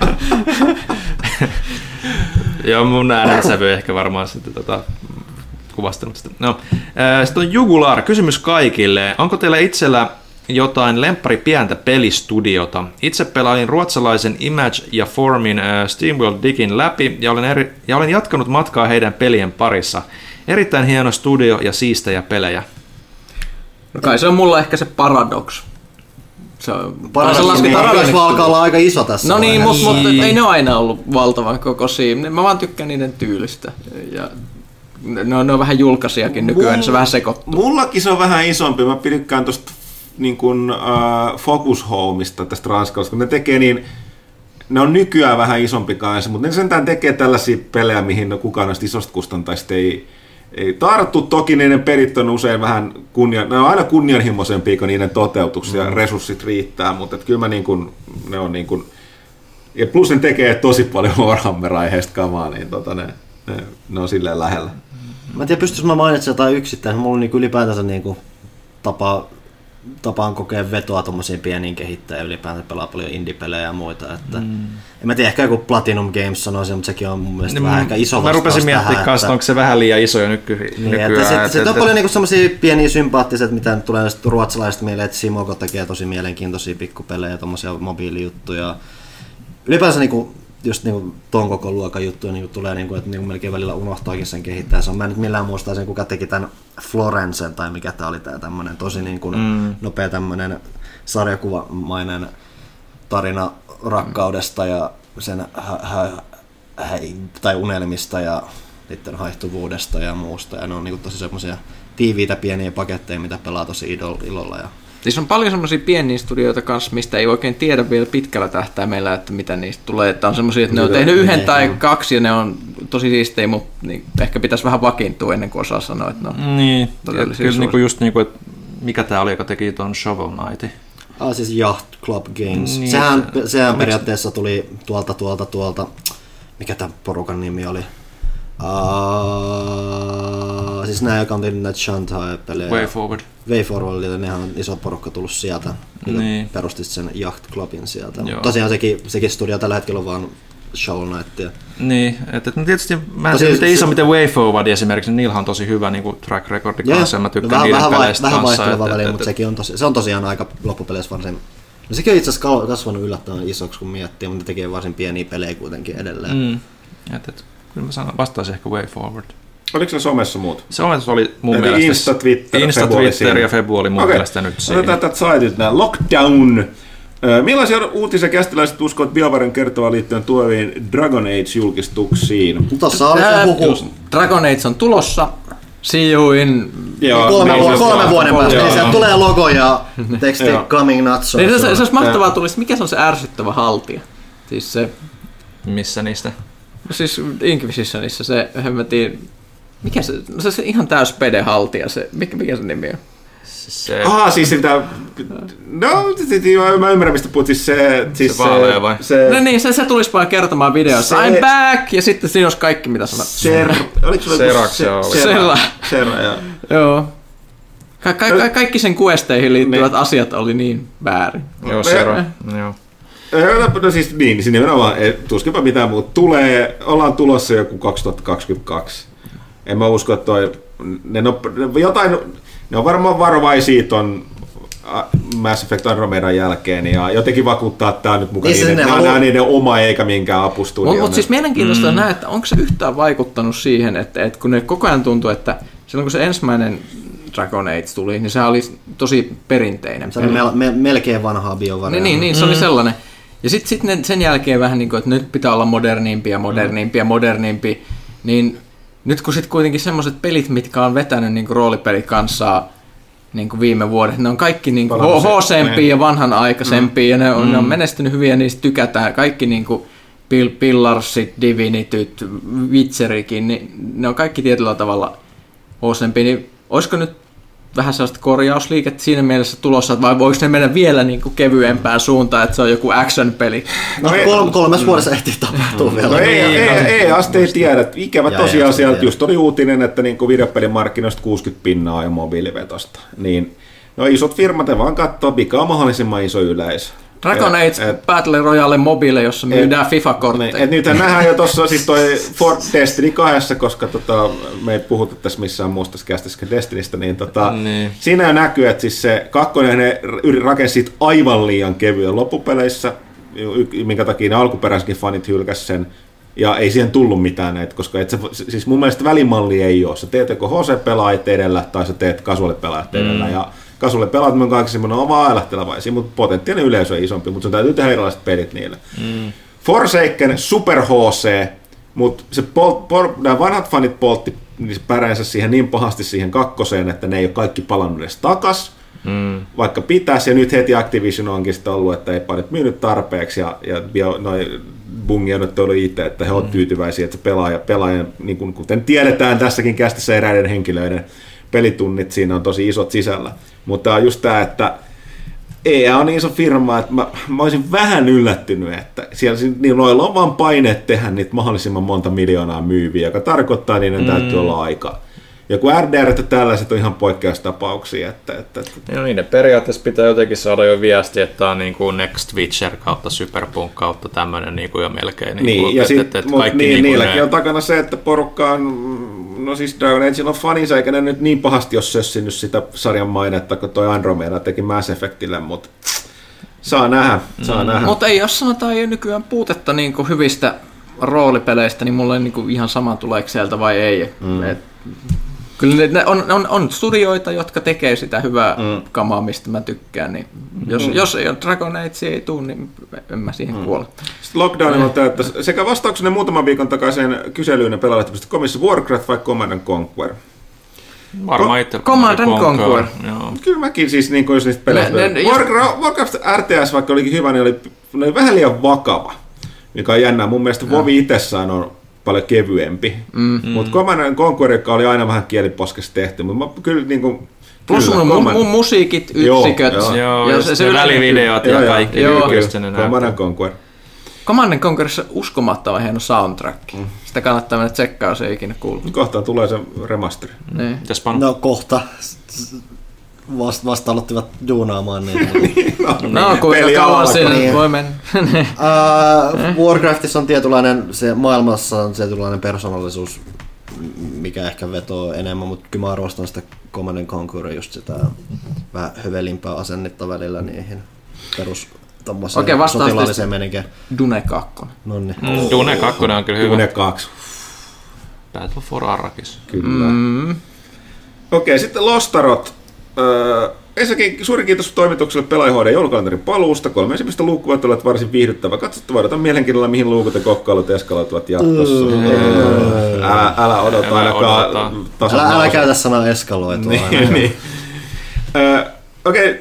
Joo, mun äänensävy ehkä varmaan sitten tota, kuvastanut sitä. No, ää, sitten on Jugular, kysymys kaikille. Onko teillä itsellä jotain lemppari pientä pelistudiota? Itse pelailin ruotsalaisen Image ja Formin ää, SteamWorld Digin läpi ja olen, eri, ja olen jatkanut matkaa heidän pelien parissa. Erittäin hieno studio ja siistejä pelejä. No kai se on mulla ehkä se paradox. Se on, tai se Paras lasketaan alkaa pieneksi olla aika iso tässä No niin, mutta mut, ei ne ole aina ollut valtavan kokoisia. Mä vaan tykkään niiden tyylistä. Ja ne on, ne on vähän julkaisijakin nykyään, niin se vähän sekoittuu. Mullakin se on vähän isompi. Mä pidikään tosta niin kuin, uh, Focus Homeista tästä Ranskasta, kun ne tekee niin, ne on nykyään vähän isompi kanssa, mutta ne sentään tekee tällaisia pelejä, mihin no kukaan noista isosta kustantajista ei, ei tarttu. Toki niiden perit on usein vähän kunnian, ne on aina kunnianhimoisempia kuin niiden toteutuksia, mm. ja resurssit riittää, mutta et kyllä mä niin kuin, ne on niin kuin, ja plus ne tekee tosi paljon *laughs* Warhammer-aiheista kamaa, niin tota ne, ne, ne, on silleen lähellä. Mä en tiedä, pystyisikö mä mainitsemaan jotain yksittäin. Mulla on niinku ylipäätänsä niinku tapa, tapaan kokea vetoa tuommoisiin pieniin kehittäjiin ylipäänsä pelaa paljon indie-pelejä ja muita. Että mm. En mä tiedä, ehkä joku Platinum Games sanoisi, mutta sekin on mun mielestä Niin, vähän ehkä iso Mä rupesin miettimään kanssa, että- onko se vähän liian iso jo nyky, Niin, nykyään. että sit, et- sit et- on paljon niinku semmosia pieniä sympaattiset, mitä tulee sit ruotsalaiset meille, että Simoko tekee tosi mielenkiintoisia pikkupelejä, tommosia mobiilijuttuja. Ylipäänsä niinku, just niinku ton koko luokan juttuja niinku tulee, niinku, että niinku melkein välillä unohtaakin sen kehittää. Se on, mä en nyt millään muista sen, kuka teki tämän Florencen tai mikä tää oli tää tämmönen tosi niinku mm. nopea tämmönen sarjakuvamainen tarina rakkaudesta ja sen hä, hä, hä, tai unelmista ja niiden haihtuvuudesta ja muusta. Ja ne on niinku tosi semmoisia tiiviitä pieniä paketteja, mitä pelaa tosi idol, ilolla. Ja Siis on paljon semmoisia pieniä studioita kanssa, mistä ei oikein tiedä vielä pitkällä tähtäimellä, että mitä niistä tulee. Että on semmoisia, että ne on tehnyt yhden niin, tai kaksi ja ne on tosi siistejä, mutta niin ehkä pitäisi vähän vakiintua ennen kuin osaa sanoa, että no. Niin, Todellisia kyllä niinku just niinku, että mikä tää oli, joka teki ton Shovel Knightin? ah, siis Yacht Club Games. Niin, sehän, se- sehän periaatteessa tuli tuolta, tuolta, tuolta, mikä tämän porukan nimi oli? Uh, siis nämä, joka on tehnyt näitä Shanghai-pelejä. Way Forward. Way Forward, eli nehän on iso porukka tullut sieltä. Niin. Niin. Perusti sen Yacht Clubin sieltä. Joo. Tosiaan sekin, sekin studio tällä hetkellä on vaan Shovel Knightia. Niin, että et, no tietysti mä en No tiedä, siis- miten iso, se- miten Way Forward esimerkiksi, niin niillähän on tosi hyvä niinku track recordi kanssa, ja mä tykkään vähän, niiden vähän, peleistä vähän kanssa. vaihteleva et- väli, et- mutta sekin on, tosi, se on tosiaan aika loppupeleissä varsin... No sekin on itse asiassa kasvanut yllättävän isoksi, kun miettii, mutta tekee varsin pieniä pelejä kuitenkin edelleen. Mm. Et, et, kyllä mä sanon, vastaisin ehkä Way Forward. Oliko se somessa muut? Se on, se oli mun Eli mielestä... Insta, Twitter, Insta, Twitter siinä. ja Febu oli mun Okei. mielestä nyt siinä. Otetaan tätä saitit nää. Lockdown. Millaisia uutisia kästiläiset uskovat BioWaren kertova liittyen tuleviin Dragon Age-julkistuksiin? Tuossa oli huhu. Dragon Age on tulossa. See you in... Joo, Kolme, niin, vu- siis- kolme vuoden päästä, niin sieltä tulee logo ja *laughs* teksti coming not so Niin se, se, se olisi mahtavaa tulisi, mikä se on se ärsyttävä haltija? Siis se, Missä niistä? no siis Inquisitionissa se, hemmetin, mikä se, no se, se ihan täys pede haltija, se, mikä, mikä se nimi on? Se, Ah, siis sitä... No, joo, mä ymmärrän, mistä puhut. Siis se... Siis Se vaalea vai? Se, No niin, se, se tulisi vaan kertomaan videossa, Se- I'm back, ja sitten siinä olisi kaikki mitä sanot. Ser... Oliko sulla joku Serax, joo. Sera. Sera, joo. Joo. Ka- ka- ka- kaikki sen questeihin liittyvät Niin. asiat oli niin väärin. joo, Sero. Joo. Ö, No siis niin, niin nimenomaan, ei, tuskinpä mitään muuta. Tulee, ollaan tulossa joku 2022. En mä usko, että toi, ne, no, ne, jotain, ne on varmaan varovaisia ton Mass Effect Andromedan jälkeen ja jotenkin vakuuttaa, että tää on nyt mukaan Niin, siis niiden, nää niiden oma eikä minkään apustudio. Mutta mut siis mielenkiintoista mm. nähdä, että onko se yhtään vaikuttanut siihen, että, että kun ne koko ajan tuntuu, että silloin kun se ensimmäinen Dragon Age tuli, niin se oli tosi perinteinen. Se oli mel- me- melkein vanhaa BioWarea. Niin, niin, niin, se oli sellainen. Ja sitten sit ne- sen jälkeen vähän niin kuin, että nyt pitää olla modernimpi ja modernimpi ja modernimpi, niin nyt kun sitten kuitenkin semmoiset pelit, mitkä on vetänyt niin roolipelit kanssa niin kuin viime vuodet, ne on kaikki niin kuin ja vanhanaikaisempia ja ne on, ne on menestynyt hyvin ja niistä tykätään. Kaikki niin kuin Pill- Pillarsit, Divinityt, Witcherikin, niin ne on kaikki tietyllä tavalla HCmpia, niin olisiko nyt vähän sellaista korjausliikettä siinä mielessä tulossa, vai voiko ne mennä vielä niin kuin kevyempään suuntaan, että se on joku action-peli? No, No kolme, kolmes vuodessa ehtii tapahtua vielä. No ei, ei, ei, ei asti ei tiedä. Ikävä Ja tosiasia, että just oli uutinen, että niin videopelimarkkinoista 60 pinnaa ja mobiilivetosta. Niin, no isot firmat ne vaan katsoo, mikä on mahdollisimman iso yleisö. Dragon Et- Age et- Battle Royale mobile, jossa myydään Niin, FIFA-kortteja. et nythän nähdään jo tuossa siis toi For Destiny 2, koska tota, me ei puhuta tässä missään muusta kästissä Destinistä, niin, tota, Niin. siinä jo näkyy, että siis se kakkonen ne yri- rakensi siitä aivan liian kevyen loppupeleissä, minkä takia ne alkuperäisetkin fanit hylkäs sen, ja ei siihen tullut mitään näitä, koska et sä, vo- siis mun mielestä välimalli ei ole. Sä teet joko HC-pelaajat edellä tai sä teet casual-pelaajat edellä. Ja casual pelaajat on kaikki semmoinen oma ailahtelevaisia, mutta potentiaalinen yleisö on isompi, mutta sun täytyy tehdä erilaiset pelit niille. Mm. Forsaken Super HC, mutta se polt, pol, nämä vanhat fanit poltti niin päränsä siihen niin pahasti siihen kakkoseen, että ne ei ole kaikki palannut edes takas. Mm. Vaikka pitäisi, ja nyt heti Activision onkin sitten ollut, että ei nyt myynyt tarpeeksi, ja, ja bio, noi Bungia nyt oli itse, että he ovat tyytyväisiä, että se pelaaja, pelaajan, niin kuin, kuten tiedetään tässäkin kästissä eräiden henkilöiden pelitunnit siinä on tosi isot sisällä. Mutta on just tämä, että EA on niin iso firma, että mä, mä olisin vähän yllättynyt, että siellä si- niin noilla on vaan paineet tehdä niitä mahdollisimman monta miljoonaa myyviä, joka tarkoittaa, että niiden täytyy olla aika. Ja kun RDR että tällaiset on ihan poikkeustapauksia, että, että, että No niin, ne periaatteessa pitää jotenkin saada jo viesti, että tämä on niin kuin Next Witcher kautta Superpunk kautta tämmöinen niin kuin jo melkein. Niin, Niin, kuin, ja että, sit, että, että mut kaikki niin, niin kuin niilläkin ne, on takana se, että porukka on, no siis Dragon Ageilla on faninsa, eikä ne nyt niin pahasti ole sössinyt sitä sarjan mainetta, kun toi Andromeda teki Mass Effectille, mutta saa nähdä, saa nähdä. Mutta ei jos sanotaan jo nykyään puutetta niin kuin hyvistä roolipeleistä, niin mulle niin kuin ihan sama tuleeko sieltä vai ei. Mm. Et, kyllä ne, ne on, on, on, studioita, jotka tekee sitä hyvää mm. kamaa, mistä mä tykkään. Niin jos, mm. jos ei ole Dragon Age ei tule, niin en mä siihen mm. kuole. Sitten lockdownilla on tämä, että sekä vastauksenne muutaman viikon takaiseen kyselyyn pelaajattavasti Warcraft vai Command and Conquer? varmaan itse Command and Conquer. Joo. Kyllä mäkin siis, niin kuin jos niistä peleistä... Ne- ne- jos- Warcraft, Warcraft RTS, vaikka olikin hyvä, niin oli, ne oli vähän liian vakava, mikä on jännää. Mun mielestä Vovi itsessään on paljon kevyempi. Mm. Mutta Command and Conquer, joka oli aina vähän kieliposkessa tehty, mutta mä kyllä niin kuin, Plus kyllä, mun, mun, musiikit, yksiköt. joo. Joo, ja se, se ne välivideot ja joo, kaikki. joo, kyllä, Command Conquer. Command Conquerissa uskomattoman hieno soundtrack. Mm. Sitä kannattaa mennä tsekkaa, jos ei ikinä kuullut. Kohta tulee se remasteri. Niin. Mitäs Panu? No kohta vasta, vasta aloittivat duunaamaan *laughs* niin. No, kuinka Peli kauan alkaa. siinä Niin. voi mennä. Uh, *laughs* Warcraftissa on tietynlainen, se maailmassa on tietynlainen persoonallisuus, mikä ehkä vetoo enemmän, mutta kyllä mä arvostan sitä Command and Conquer, just sitä vähän hövelimpää asennetta välillä niihin perus Okei, vastaus sotilaalliseen meninkeen. Dune 2. No niin. Mm, Dune 2 on kyllä hyvä. Dune 2. Battle for Arrakis. Kyllä. Mm. Okei, sitten Lostarot. Öö, ensinnäkin suuri kiitos toimitukselle pelaajahoiden joulukalenterin paluusta. Kolme ensimmäistä luukua ovat varsin viihdyttävä. Katsottava odotan mielenkiinnolla, mihin luukut ja kokkailut eskaloituvat jatkossa. Öö, älä, älä odota Älä ainakaan odota. Älä, älä käytä sanaa eskaloitua. niin, niin. Öö, Okei,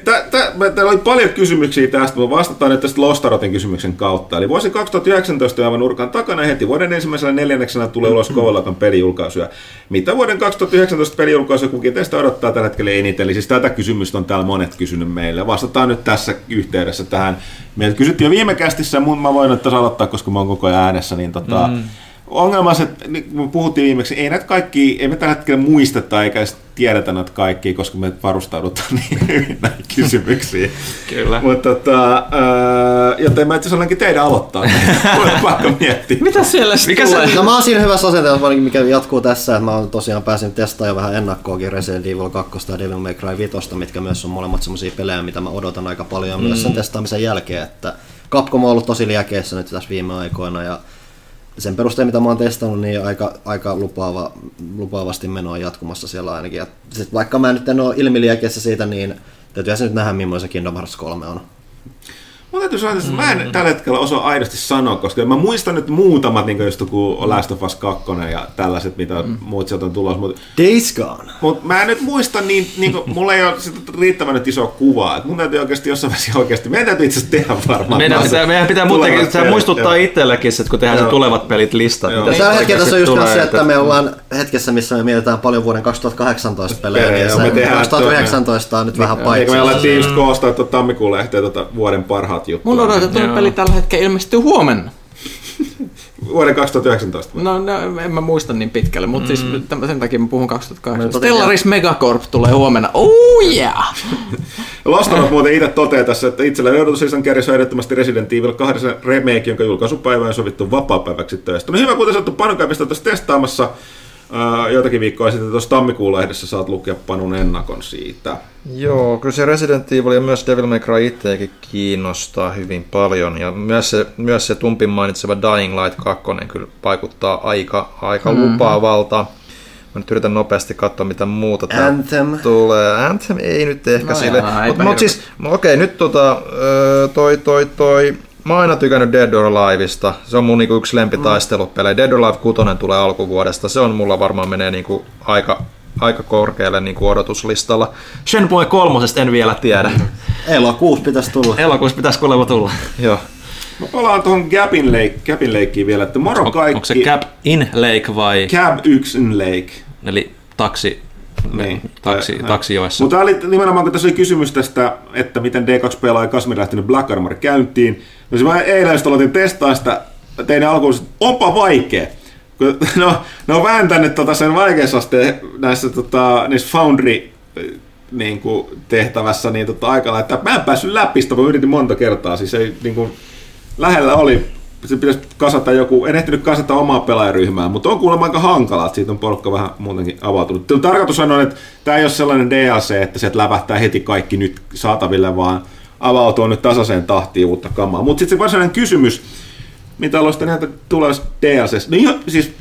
mä- täällä oli paljon kysymyksiä tästä, mutta vastataan nyt tästä Lostarotin kysymyksen kautta. Eli vuosi 2019 on aivan nurkan takana heti vuoden ensimmäisellä neljänneksellä tulee ulos Kovaluokan pelijulkaisuja. Mitä vuoden 2019 pelijulkaisuja kukin teistä odottaa tällä hetkellä eniten? Eli siis tätä kysymystä on täällä monet kysynyt meille. Vastataan nyt tässä yhteydessä tähän. Meiltä kysyttiin jo viime kästissä, mutta mä voin nyt tässä aloittaa, koska mä oon koko ajan äänessä, niin tota, mm. Ongelma on se, että niin me puhuttiin viimeksi, ei näitä kaikki, ei me tällä hetkellä muisteta eikä tiedetä näitä kaikkia, koska me varustaudutaan *laughs* niin hyvin näihin kysymyksiin. Kyllä. Mutta tota, äh, joten mä itse asiassa teidän aloittaa. *laughs* Voin pakko miettiä. Mitä siellä sitten Mikä se- tulee? No mä oon siinä hyvässä asenteessa, mikä jatkuu tässä, että mä oon tosiaan pääsin testaamaan jo vähän ennakkoakin Resident Evil 2 ja Devil May Cry 5, mitkä myös on molemmat semmosia pelejä, mitä mä odotan aika paljon mm. myös sen testaamisen jälkeen, että Capcom on ollut tosi liäkeissä nyt tässä viime aikoina ja sen perusteella, mitä mä oon testannut, niin aika, aika lupaava, lupaavasti menoa jatkumassa siellä ainakin. Ja sit vaikka mä nyt en ole ilmiliäkeessä siitä, niin täytyy nyt nähdä, millainen se Kingdom Hearts 3 on. Mun täytyy sanoa, että mä en tällä hetkellä osaa aidosti sanoa, koska mä muistan nyt muutamat, niin just kuin Last of Us 2 ja tällaiset, mitä muut sieltä on tulossa, mutta Days Gone. Mut mä en nyt muista, niin, niin kuin, mulla ei ole sitä riittävän nyt isoa kuvaa. Et mun täytyy oikeasti jossain vaiheessa oikeasti, meidän täytyy itse asiassa tehdä varmaan. Meidän taas pitää, se meidän pitää muutenkin se pelit, muistuttaa joo. itsellekin, että kun tehdään se Joo. tulevat pelit listat. Joo. Ja se tällä hetkellä tässä on just se, että me ollaan hetkessä, missä me mietitään paljon vuoden 2018 pelejä, Pelejä, niin joo, me se tehdään 2019 on nyt vähän Niin, paitsi. me alettiin just koostaa tammikuun lehteen tuota vuoden parhaat jutut. Mun odotettu Joo. peli tällä hetkellä ilmestyy huomenna. *laughs* Vuoden 2019. No, no en mä muista niin pitkälle, mutta mm. siis tämän- sen takia mä puhun 2008. Mutta Stellaris Megacorp tulee huomenna. Oh yeah! *laughs* Lostanut muuten itse toteaa tässä, että itselleen odotuslistan kärjessä on ehdottomasti Resident Evil 2 remake, jonka julkaisupäivä on sovittu vapaapäiväksi töistä. No hyvä, kuten sanottu, Panu kävistä tässä testaamassa joitakin viikkoa sitten tuossa tammikuun lehdessä saat lukea Panun ennakon siitä. Joo, kyllä se Resident Evil ja myös Devil May Cry itseäkin kiinnostaa hyvin paljon. Ja myös se, myös se Tumpin mainitseva Dying Light 2 kyllä vaikuttaa aika, aika mm. lupaavalta. Mä nyt yritän nopeasti katsoa, mitä muuta Anthem. tulee. Anthem ei nyt ehkä No sille. Mutta mut siis, okei, nyt tota, toi, toi, toi, Mä oon aina tykännyt Dead or Aliveista. Se on mun niinku yksi lempitaistelupelejä. Dead or Alive 6 tulee alkuvuodesta. Se on mulla varmaan menee niinku aika, aika korkealle niinku odotuslistalla. Shenmue kolmosesta en vielä tiedä. *laughs* Elokuussa pitäisi tulla. Elokuussa pitäisi kuulemma tulla. Joo. Mä palaan tuohon Gapin, Lake, Gapin Lakeen vielä, että moro On, kaikki. onko se Cap in Lake vai Cab 1 in Lake. eli taksi, Niin. taksi, Tai- taksijoessa? Mutta oli nimenomaan, kun tässä oli kysymys tästä, että miten D2 pelaa ja Kasmir lähtenyt Black Armor käyntiin. No se mä eilen just aloitin testaa sitä, tein alkuun, että onpa vaikea. No, ne on vääntänyt tota sen vaikeusasteen näissä tota, niissä Foundry niin kuin, tehtävässä niin tota, aikana, että mä en päässyt läpi sitä, mä yritin monta kertaa, siis ei niin kuin, lähellä oli, se pitäisi kasata joku, en ehtinyt kasata omaa pelaajaryhmää, mutta on kuulemma aika hankala, että siitä on porukka vähän muutenkin avautunut. Tuo Tarkoitus on, että tämä ei ole sellainen DLC, että sieltä lävähtää heti kaikki nyt saataville, vaan avautuu nyt tasaiseen tahtiin uutta kamaa. Mutta sitten se varsinainen kysymys, mitä aloista näitä tulee DLCs, no ihan, siis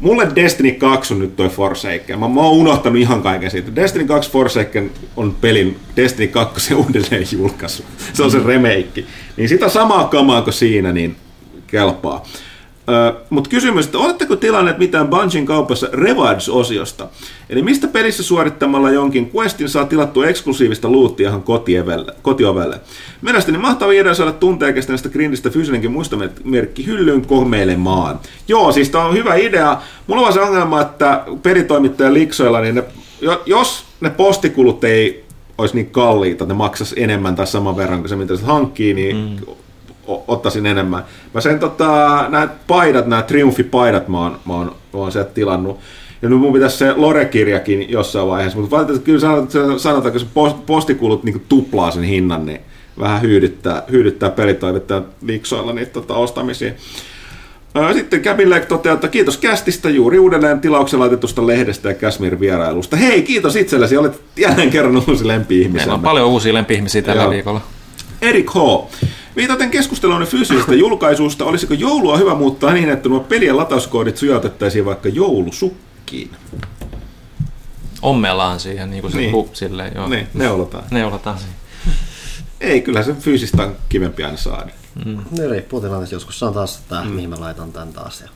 Mulle Destiny 2 on nyt toi Forsaken. Mä, mä oon unohtanut ihan kaiken siitä. Destiny 2 Forsaken on pelin Destiny 2 uudelleen julkaisu. Se on se remake. Niin sitä samaa kamaa kuin siinä, niin kelpaa. Mutta kysymys, että oletteko tilanneet mitään Bungin kaupassa Rewards-osiosta? Eli mistä pelissä suorittamalla jonkin questin saa tilattua eksklusiivista luuttia ihan kotiovelle? Mielestäni mahtava idea saada tunteja kestäneestä grindistä fyysinenkin muistomerkki hyllyyn kohmeilemaan. Joo, siis tämä on hyvä idea. Mulla on se ongelma, että pelitoimittajan liksoilla, niin ne, jo- jos ne postikulut ei olisi niin kalliita, ne maksaisi enemmän tai saman verran kuin se, mitä se hankkii, niin mm ottaisin enemmän. Mä sen tota, nämä paidat, nämä Triumphi-paidat mä oon, mä oon, mä oon sieltä tilannut. Ja nyt mun pitäisi se Lore-kirjakin jossain vaiheessa, mutta valitettavasti kyllä sanotaan, sanotaan että se post- postikulut niin tuplaa sen hinnan, niin vähän hyydyttää, hyydyttää pelitoimittajat liksoilla niitä tota, ostamisia. Sitten Lake toteaa, että kiitos kästistä juuri uudelleen tilauksella laitetusta lehdestä ja Kashmir vierailusta. Hei, kiitos itsellesi, olet jälleen kerran uusi lempi-ihmisen. Meillä on paljon uusia lempi-ihmisiä tällä Joo. viikolla. Erik H. Viitaten keskusteluun fyysisestä julkaisusta, olisiko joulua hyvä muuttaa niin, että nuo pelien latauskoodit sujautettaisiin vaikka joulusukkiin? Ommellaan siihen, niin kuin se Niin. niin. hu, silleen, joo. Niin, neulotaan. Neulotaan siihen. Ei, kyllä se fyysistä on kivempi aina saada. Ne riippuu tilanteesta. Joskus on taas, että mm. mihin mä laitan tän taas. Ja...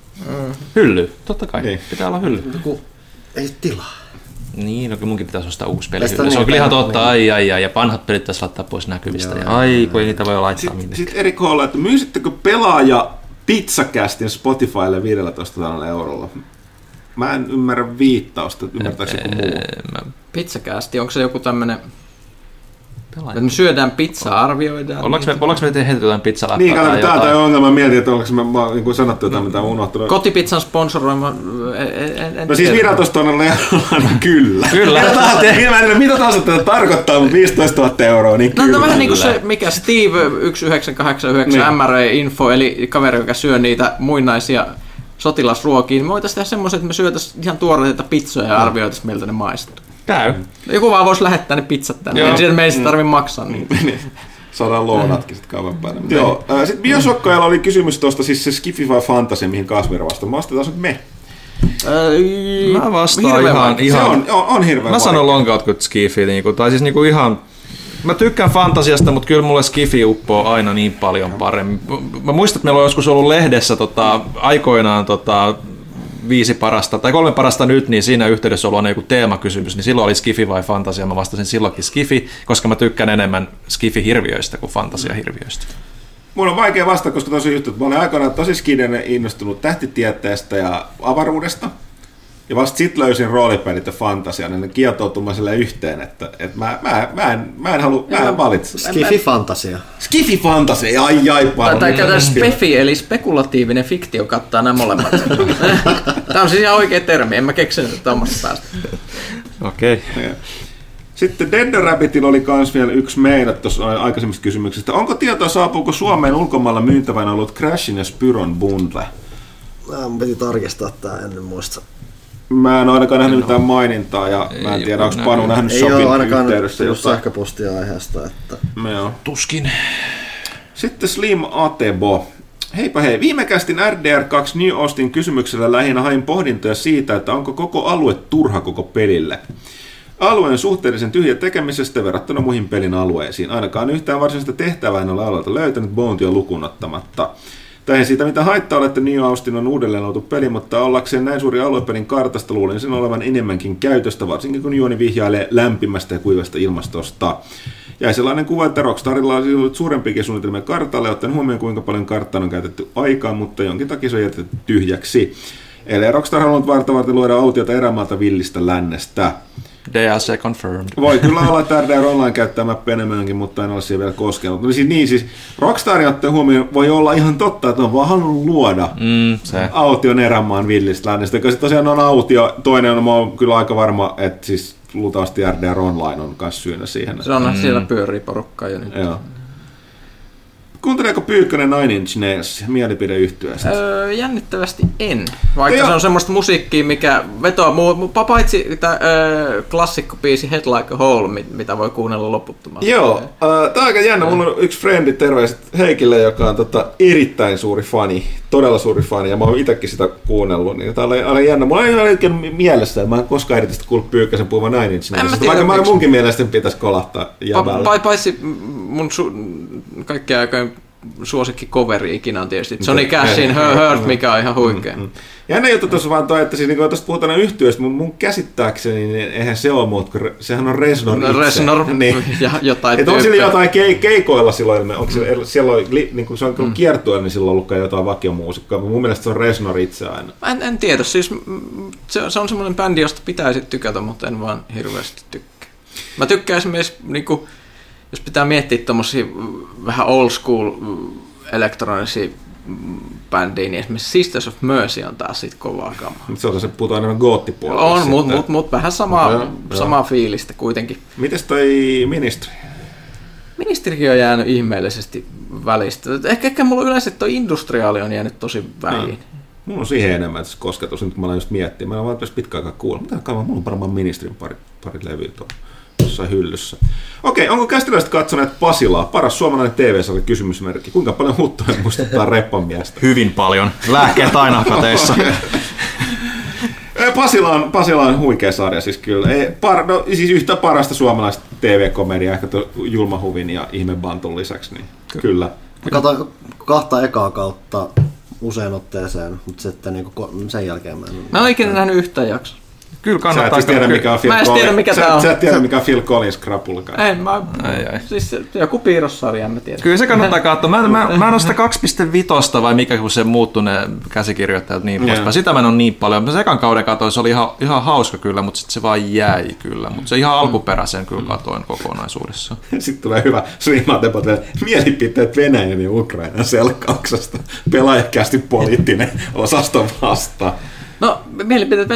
Hylly, totta kai. Niin. Niin. Pitää olla hylly. Kun ei tilaa. Niin, no kyllä munkin pitäisi ostaa uusi peli. Tästä Se niin, on kyllä ihan totta, ai ai ai, ja vanhat pelit tässä laittaa pois näkyvistä. Joo, ja ai, kun ei niitä voi laittaa Sitten minne. sit Erik H. että myysittekö pelaaja pizzakästin Spotifylle 15 000 eurolla? Mä en ymmärrä viittausta, ymmärtääkö joku muu? Mä Pizzakäästi, onko se joku tämmönen, pelaan. että me syödään pizzaa, arvioidaan? Ollaanko me, ollaanko me heitetty jotain pizzaläppää Niin, kato, tai täältä jotain? on ongelma. Mietin, että onko me mä, niin kuin sanottu jotain, mitä on unohtunut. Kotipizzan sponsoroima, en, en, en No siis tiedä. 15 000 eurolla, niin kyllä. Kyllä. Mitä tahansa, mä en tiedä, mitä tahansa tätä tarkoittaa, mutta 15 000 euroa, niin No, kyllä. no vähän niin kuin se, mikä Steve 1989 Niin. MRA Info, eli kaveri, joka syö niitä muinaisia sotilasruokia. niin Me voitaisiin tehdä semmoisen, että me syötäisiin ihan tuoreita pizzoja ja arvioitaisiin, miltä ne maistuu. Käy. Joku vaan voisi lähettää ne pizzat tänne, Joo. niin siitä me ei tarvitse maksaa niitä. *laughs* Saadaan loonatkin sitten kauan päälle. Mutta Joo, äh, sitten Biosokkajalla oli kysymys tuosta, siis se Skifi vai Fantasy, mihin Kasmir vastasi. Mä vastataan nyt me. Mä vastaan Hirveän ihan, vaikea. Se ihan on, on, on hirveän Mä sanon vaikea. longout kuin skifi, niinku, tai siis niinku ihan Mä tykkään fantasiasta, mutta kyllä mulle Skifi uppoo aina niin paljon paremmin. Mä muistan, että meillä on joskus ollut lehdessä tota, aikoinaan tota, viisi parasta, tai kolme parasta nyt, niin siinä yhteydessä on ollut joku teemakysymys, niin silloin oli Skifi vai fantasia. Mä vastasin silloinkin Skifi, koska mä tykkään enemmän Skifi-hirviöistä kuin fantasia-hirviöistä. Mun on vaikea vastata, koska tosi juttu, että mä olen aikoinaan tosi skidenen innostunut tähtitieteestä ja avaruudesta. Ja vasta sit löysin roolipelit ja fantasian, niin ne kietoutuu sille yhteen, että, että mä, mä, mä, en, mä en halua, mä en valitse. Skifi fantasia. Skifi fantasia, ai ai paljon. tai käytetään spefi, eli spekulatiivinen fiktio kattaa nämä molemmat. *laughs* Tämä on siis ihan oikea termi, en mä keksinyt tuommoista päästä. Okei. Okay. Sitten Dead Rabbitilla oli kans vielä yksi meidä tuossa aikaisemmista kysymyksistä. Onko tietoa saapuuko Suomeen ulkomailla myyntävänä ollut Crashin ja Spyron bundle? Mä piti tarkistaa tää ennen muista. Mä en ole ainakaan nähnyt mitään mainintaa ja mä en Ei tiedä, ole onko Panu nähnyt Ei ole Shopin ainakaan yhteydessä jotain. sähköpostia aiheesta, että Joo. Tuskin. Sitten Slim Atebo. Heipä hei, viime kästin RDR2 New Austin kysymyksellä lähinnä hain pohdintoja siitä, että onko koko alue turha koko pelille. Alue on suhteellisen tyhjä tekemisestä verrattuna muihin pelin alueisiin. Ainakaan yhtään varsinaista tehtävää en ole alueelta löytänyt Bountyä lukunottamatta. Tai ei siitä mitä haittaa ole, että New Austin on uudelleen luotu peli, mutta ollakseen näin suuri aluepelin kartasta luulen sen olevan enemmänkin käytöstä, varsinkin kun juoni vihjailee lämpimästä ja kuivasta ilmastosta. Jäi sellainen kuva, että Rockstarilla olisi ollut suurempikin suunnitelmia kartalle, ottaen huomioon kuinka paljon karttaan on käytetty aikaa, mutta jonkin takia se on jätetty tyhjäksi. Eli Rockstar halunnut varta varten luoda autiota erämaalta villistä lännestä. DLC confirmed. Voi kyllä olla, että RDR Online käyttää enemmänkin, mutta en ole siihen vielä koskenut. No siis, niin siis, Rockstarin ottaa huomioon, voi olla ihan totta, että on vaan halunnut luoda Mm, se. aution erämaan villistä lännestä, koska se tosiaan on autio. Toinen on, mä oon kyllä aika varma, että siis luultavasti RDR Online on myös syynä siihen. Se on, mm. siellä pyörii porukkaa jo nyt. Joo. Kuunteleeko Pyykkönen Nine Inch Nails mielipideyhtyöstä? Öö, jännittävästi en. Vaikka Joo. se on semmoista musiikkia, mikä vetoaa muu, paitsi tämä öö, klassikkobiisi Head Like a Hole, mit- mitä voi kuunnella loputtomaan. Joo, äh, tää on aika jännä. Mulla on yksi frendi, terveiset Heikille, joka on tota, erittäin suuri fani, todella suuri fani, ja mä oon itekin sitä kuunnellut, niin tää oli aina jännä. Mulla ei ole oikein mielessä, että mä en koskaan erityisesti kuullut Pyykkäsen puhuvan näin Inch Nailsista, tiedä, vaikka mä munkin mielestä pitäisi kolahtaa Pa- jäbällä. pa- paitsi mun su- kaikkien aikojen suosikki coveri ikinä on tietysti Johnny Cashin Her Hurt, mikä on ihan huikea. Mm. Jännä juttu tuossa vaan toi, että siis niin tuosta puhutaan yhtiöistä, mutta mun käsittääkseni niin eihän se ole muut, kun sehän on Resnor itse. Resnor *laughs* niin. ja jotain Että on sillä jotain ke- keikoilla silloin, onko se, siellä on, li- niin kun se on Mm. kiertueella, niin silloin on ollutkaan jotain vakiomuusikkoa, mutta mun mielestä se on Resnor itse aina. Mä en, en tiedä, siis mm, se, on- se on semmoinen bändi, josta pitäisi tykätä, mutta en vaan hirveästi tykkää. Mä tykkään esimerkiksi, niin kuin, jos pitää miettiä tommosia mm, vähän old school mm, elektronisia mm, bändiä, niin esimerkiksi Sisters of Mercy on taas sit kovaa kamaa. Se on se puhutaan enemmän goottipuolella. On, mutta mut, mut vähän samaa, joo. samaa fiilistä kuitenkin. Mites toi ministeri? Ministerikin on jäänyt ihmeellisesti välistä. Ehkä, ehkä mulla yleensä toi industriaali on jäänyt tosi väliin. Niin. Mulla on siihen enemmän tässä kosketus, nyt kun mä aloin just miettiä. Mä en vaan tässä pitkä aikaa kuulla. Mitä kauan? Mulla on varmaan ministerin pari, pari levyä tuolla jossain hyllyssä. Okei, onko kästiläiset katsoneet Pasilaa? Paras suomalainen TV-sarja kysymysmerkki. Kuinka paljon huttuja muistuttaa reppan miestä? Hyvin paljon. Lääkkeet aina kateissa. Ei, Pasila on, Pasila on huikea sarja siis kyllä. Ei, par, no, siis yhtä parasta suomalaista TV-komediaa, ehkä tuon Julmahuvin ja Ihmebantun lisäksi, niin kyllä. Mä katsoin kahta ekaa kautta usein otteeseen, mutta sitten niin sen jälkeen mä en... Mä en ole ikinä nähnyt yhtään jaksoa. Kyllä Sä et kannattaa. siis tiedä, mikä on Phil Mä en tiedä, Collins. mikä sä, tää on. Sä et tiedä, mikä on Phil Collins krapulkaan. En, mä, Ai, ai. siis joku piirrossarja, en mä tiedä. Kyllä se kannattaa katsoa. Mä, mä, mä en ole sitä 2.5 vai mikä, kun se muuttui ne käsikirjoittajat niin poispäin. Sitä mä en ole niin paljon. Mä sekan kauden katoin, se oli ihan, ihan hauska kyllä, mutta sitten se vaan jäi kyllä. Mutta se ihan alkuperäisen kyllä katoin kokonaisuudessaan. *laughs* Sitten tulee hyvä Srimatepot vielä mielipiteet Venäjän ja Ukrainan selkkauksesta. Pelaajakästi poliittinen osasto vastaan. No, mielipiteet,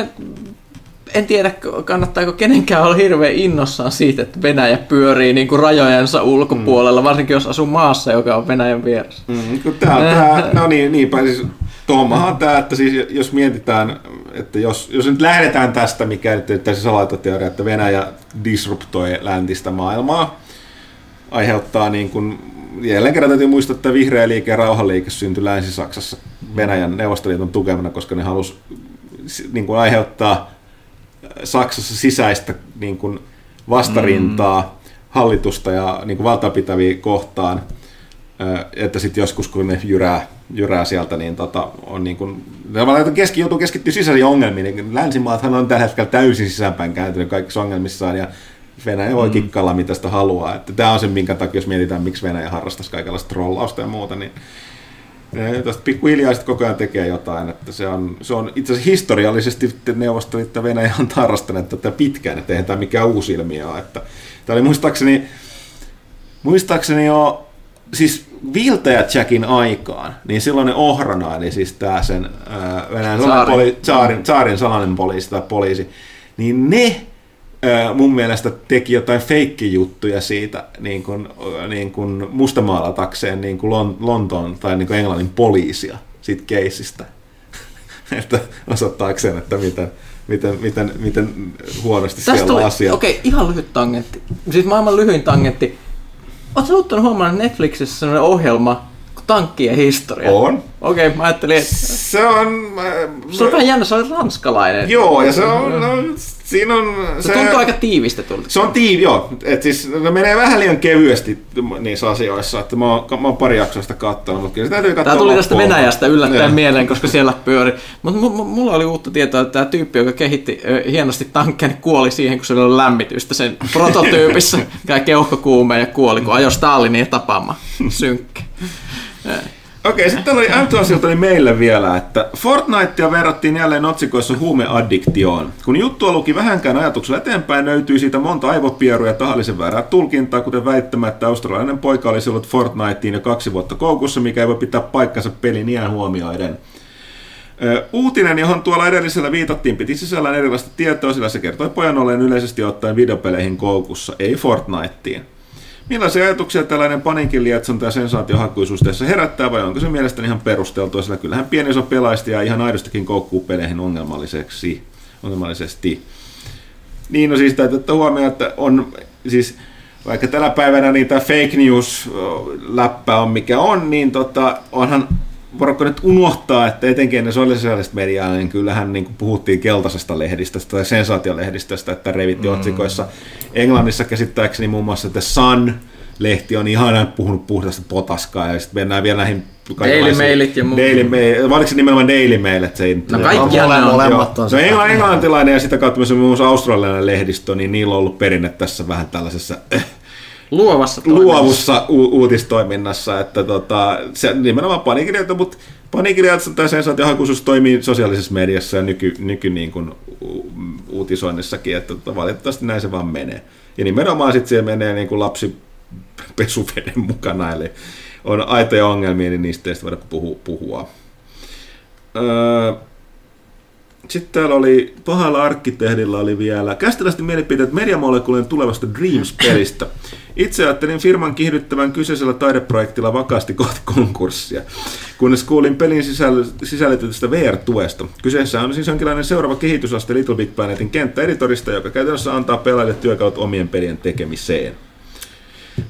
en, tiedä, kannattaako kenenkään olla hirveän innossaan siitä, että Venäjä pyörii niin kuin rajojensa ulkopuolella, mm. varsinkin jos asuu maassa, joka on Venäjän vieressä. Mm, tää, tää, *laughs* no niin, niinpä siis tuommohan tämä, että siis jos mietitään, että jos, jos nyt lähdetään tästä, mikä nyt tässä salatoteoria, että Venäjä disruptoi läntistä maailmaa, aiheuttaa niin kuin, jälleen kerran täytyy muistaa, että vihreä liike ja rauhanliike syntyi Länsi-Saksassa Venäjän Neuvostoliiton tukemana, koska ne halusi niin kuin aiheuttaa Saksassa sisäistä niin kuin vastarintaa, hallitusta ja niin kuin valtapitäviä kohtaan, että sitten joskus kun ne jyrää, jyrää sieltä, niin tota, on niin kuin, keski, joutuu keskittyä sisäisiin ongelmiin, niin länsimaathan on tällä hetkellä täysin sisäänpäin kääntynyt kaikissa ongelmissaan, ja Venäjä voi mm. kikkailla mitä sitä haluaa. Että tämä on se, minkä takia, jos mietitään, miksi Venäjä harrastaisi kaikenlaista trollausta ja muuta, niin ne tästä pikkuhiljaa sitten koko ajan tekee jotain. Että se, on, se on itse asiassa historiallisesti Neuvostoliitto ja Venäjä on harrastaneet tätä pitkään, että eihän tämä mikään uusi ilmiö ole. Että, tämä oli muistaakseni, muistaakseni jo siis Viltä Jackin aikaan, niin silloin ohrana, eli siis tämä sen ää, Venäjän salainen poli, saarin, saarin salainen poliisi tai poliisi, niin ne mun mielestä teki jotain feikkijuttuja siitä niin kuin, niin kuin mustamaalatakseen niin kuin Lon, Lontoon tai niin kuin Englannin poliisia siitä keisistä. *laughs* että osoittaakseen, että miten, miten, miten, miten huonosti Tästä siellä on asiat. Okei, okay, ihan lyhyt tangentti. Siis maailman lyhyin tangentti Oletko ottanut huomioon Netflixissä sellainen ohjelma, tankkien historia? On. Okei, okay, mä ajattelin, että... Se on... Se on vähän jännä, se on ranskalainen. Joo, ja se on... No, siinä on... Se, se tuntuu aika tiivistetulta. Se on tiivi, joo. Et siis ne menee vähän liian kevyesti niissä asioissa, että mä oon, mä oon pari jaksoista katsonut, mutta kyllä se täytyy katsoa Tämä tuli tästä Venäjästä yllättäen ja. mieleen, koska siellä pyöri. Mutta mulla oli uutta tietoa, että tämä tyyppi, joka kehitti hienosti tankkeja, niin kuoli siihen, kun se oli lämmitystä sen prototyypissä. *laughs* Käy keuhkokuumeen ja kuoli, kun ajoi Stalinin tapaamaan. Synkkä. Okei, sitten oli Antoasilta oli meille vielä, että Fortnitea verrattiin jälleen otsikoissa huumeaddiktioon. Kun juttua luki vähänkään ajatuksella eteenpäin, löytyi siitä monta aivopieruja ja tahallisen väärää tulkintaa, kuten väittämä, että australialainen poika olisi ollut Fortniteen jo kaksi vuotta koukussa, mikä ei voi pitää paikkansa pelin iän huomioiden. Uutinen, johon tuolla edellisellä viitattiin, piti sisällään erilaista tietoa, sillä se kertoi pojan olleen yleisesti ottaen videopeleihin koukussa, ei Fortniteen. Millaisia ajatuksia tällainen paniikin lietsonta ja sensaatiohakuisuus tässä herättää, vai onko se mielestäni ihan perusteltua, sillä kyllähän pieni osa pelaista ja ihan aidostikin koukkuu peleihin ongelmalliseksi, ongelmallisesti. Niin, no siis täytyy ottaa huomioon, että on siis vaikka tällä päivänä niitä fake news-läppä on mikä on, niin tota, onhan voiko nyt unohtaa, että etenkin ennen sosiaalista mediaa, niin kyllähän niin kuin puhuttiin keltaisesta lehdistöstä tai sensaatiolehdistöstä, että revitti mm. otsikoissa. Englannissa käsittääkseni muun muassa The Sun, lehti on ihan puhunut puhdasta potaskaa ja sitten mennään vielä näihin Daily Mailit ja muut. Daily Mail, vai oliko se nimenomaan Daily Mail, että se ei... No kaikki on molemmat on. Se on englantilainen ja sitä kautta myös muun muassa australialainen lehdistö, niin niillä on ollut perinne tässä vähän tällaisessa äh, luovassa luovussa u- uutistoiminnassa, että tota, se nimenomaan panikirjoita, mutta panikirjoitus tai sensaatiohakuisuus toimii sosiaalisessa mediassa ja nyky, nyky niin kuin, u- uutisoinnissakin, että tota, valitettavasti näin se vaan menee. Ja nimenomaan sitten se menee niin kuin lapsi pesuveden *laughs* mukana, eli on aitoja ongelmia, niin niistä ei voida puhua. puhua. Öö, sitten täällä oli, pahalla arkkitehdillä oli vielä käsittelysti mielipiteet mediamolekulien tulevasta Dreams-pelistä. Itse ajattelin firman kiihdyttävän kyseisellä taideprojektilla vakaasti kohti konkurssia, kunnes kuulin pelin sisäll- sisällytetystä VR-tuesta. Kyseessä on siis jonkinlainen seuraava kehitysaste Little Big Planetin kenttäeditorista, joka käytännössä antaa pelaajille työkalut omien pelien tekemiseen.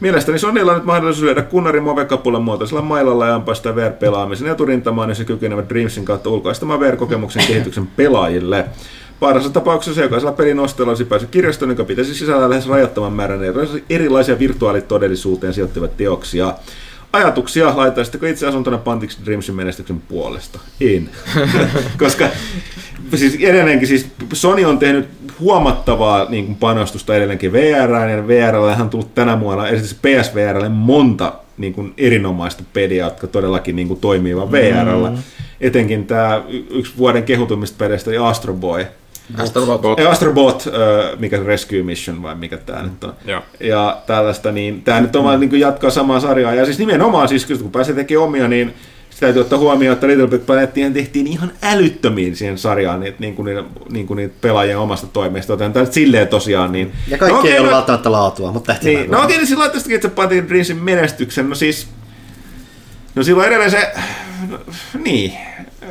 Mielestäni Sonilla on nyt mahdollisuus lyödä kunnarin movekapulan muotoisella mailalla ja ampaista VR-pelaamisen eturintamaan, jos se kykenevät Dreamsin kautta ulkoistamaan VR-kokemuksen *laughs* kehityksen pelaajille. Parhaassa tapauksessa jokaisella pelin ostella olisi päässyt kirjastoon, joka pitäisi sisällä lähes rajattoman määrän erilaisia virtuaalitodellisuuteen sijoittavia teoksia. Ajatuksia laitaisitteko itse asuntona pantiksi Dreamsin menestyksen puolesta? En. *laughs* Koska siis edelleenkin siis Sony on tehnyt huomattavaa niin kuin panostusta edelleenkin VR, ja VRlle on tullut tänä vuonna esimerkiksi PSVRlle monta niin kuin erinomaista peliä, jotka todellakin niin kuin toimii vaan VRllä. Mm. Etenkin tämä yksi vuoden kehutumista pelistä oli Astro Boy, Astrobot. Astrobot, mikä Rescue Mission vai mikä tämä mm. nyt on. Ja. ja tällaista, niin tämä nyt on vaan niin jatkaa samaa sarjaa. Ja siis nimenomaan, siis, kun pääsee tekemään omia, niin sitä täytyy ottaa huomioon, että Little Big Planettiin tehtiin ihan älyttömiin siihen sarjaan niitä, niin kuin niitä, niin kuin niitä pelaajien omasta toimesta, joten tämä silleen tosiaan. Niin, ja kaikki no, ei ole no, välttämättä laatua, mutta tehtiin niin, No okei, niin sillä tästäkin, että pantiin Dreamsin menestyksen, no siis, no silloin edelleen se, no, niin,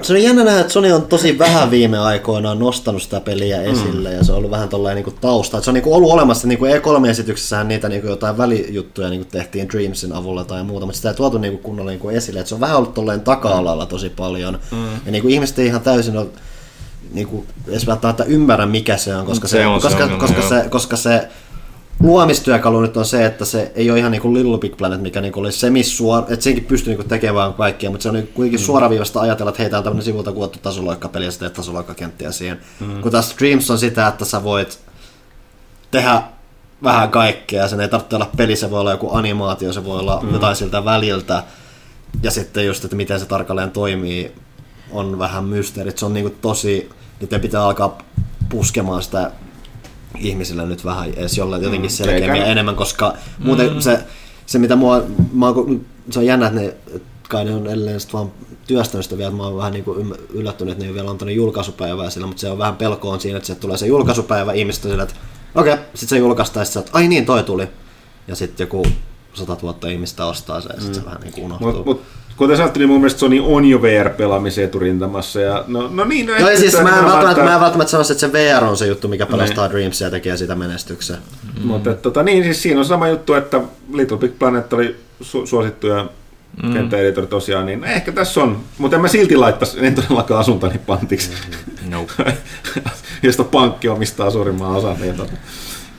se on jännä nähdä, että Sony on tosi vähän viime aikoina nostanut sitä peliä esille mm. ja se on ollut vähän tollainen niin tausta. Että se on niin kuin ollut olemassa niin kuin E3-esityksessähän niitä niin kuin jotain välijuttuja niin kuin tehtiin Dreamsin avulla tai muuta, mutta sitä ei tuotu niin kuin kunnolla niin kuin esille. Että se on vähän ollut tolleen taka-alalla tosi paljon. Mm. Ja niin kuin ihmiset ei ihan täysin ole niin kuin, edes välttämättä ymmärrä mikä se on, koska se, se, on, koska, se, on, koska, se, koska se luomistyökalu nyt on se, että se ei ole ihan niin kuin Little Big Planet, mikä niin oli semissuora, että senkin pystyy niin tekemään kaikkea, mutta se on niin kuitenkin mm. suoraviivasta ajatella, että hei, tää on tämmöinen sivulta kuvattu tasoloikkapeli ja sitten tasoloikkakenttiä siihen. Mm. Kun taas Dreams on sitä, että sä voit tehdä vähän kaikkea, sen ei tarvitse olla peli, se voi olla joku animaatio, se voi olla mm. jotain siltä väliltä, ja sitten just, että miten se tarkalleen toimii, on vähän mysteerit. Se on niin kuin tosi, niiden pitää alkaa puskemaan sitä ihmisille nyt vähän edes jollain jotenkin Mm, selkeämmin eikä- ja enemmän, koska muuten se, se mitä mua, mä oon, se on jännä, että ne, kai ne on edelleen sit vaan työstänyt sitä vielä, että mä oon vähän niin kuin yllättynyt, että ne ei ole vielä antanut julkaisupäivää sillä, mutta se on vähän pelkoon siinä, että se tulee se julkaisupäivä, ihmiset on sillä, että okei, okay, sitten se julkaistaan, oot, ai niin, toi tuli. Ja sitten joku sata tuhatta ihmistä ostaa se, ja sitten se vähän niin kuin unohtuu. Mut, mut, kuten sanottu, niin mun mielestä Sony on jo VR-pelaamisen eturintamassa. Ja, no, no niin, no ehkä siis mä en, välttämättä, että- mä en välttämättä sanoisi, että se VR on se juttu, mikä pelastaa Dreamsia ja tekee sitä menestyksen. Mm. Mutta tota, niin, siis siinä on sama juttu, että Little Big Planet oli su- suosittu ja mm. kenttäeditori tosiaan, niin ehkä tässä on, mutta en mä silti laittaisi, en todellakaan asuntani pantiksi, Nope. *laughs* josta pankki omistaa suurimman osan, niin tota,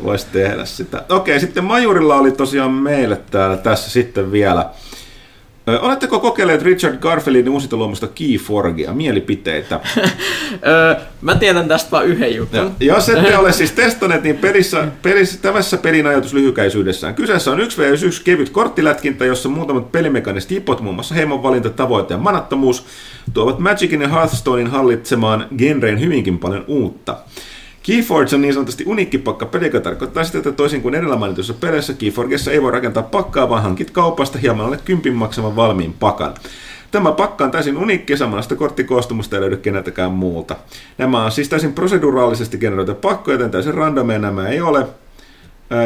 voisi tehdä sitä. Okei, sitten Majurilla oli tosiaan meille täällä tässä sitten vielä. Oletteko kokeilleet Richard Garfieldin uusita luomusta Keyforgea? Mielipiteitä. *laughs* Mä tiedän tästä vaan yhden jutun. Ja, jos ette *laughs* ole siis testanneet, niin pelissä, pelissä, tämässä pelin ajatus lyhykäisyydessään. Kyseessä on 1 vs 1 kevyt korttilätkintä, jossa muutamat pelimekaniset hipot, muun muassa heimon valinta, tavoite ja manattomuus, tuovat Magicin ja Hearthstonein hallitsemaan genreen hyvinkin paljon uutta. Keyforge on niin sanotusti uniikki pakkapeli, joka tarkoittaa sitä, että toisin kuin edellä mainitussa peleissä, Keyforgessa ei voi rakentaa pakkaa, vaan hankit kaupasta hieman alle kympin maksaman valmiin pakan. Tämä pakka on täysin uniikki ja samanlaista korttikoostumusta ei löydy keneltäkään muulta. Nämä on siis täysin proseduraalisesti generoituja pakkoja, joten täysin randomeja nämä ei ole.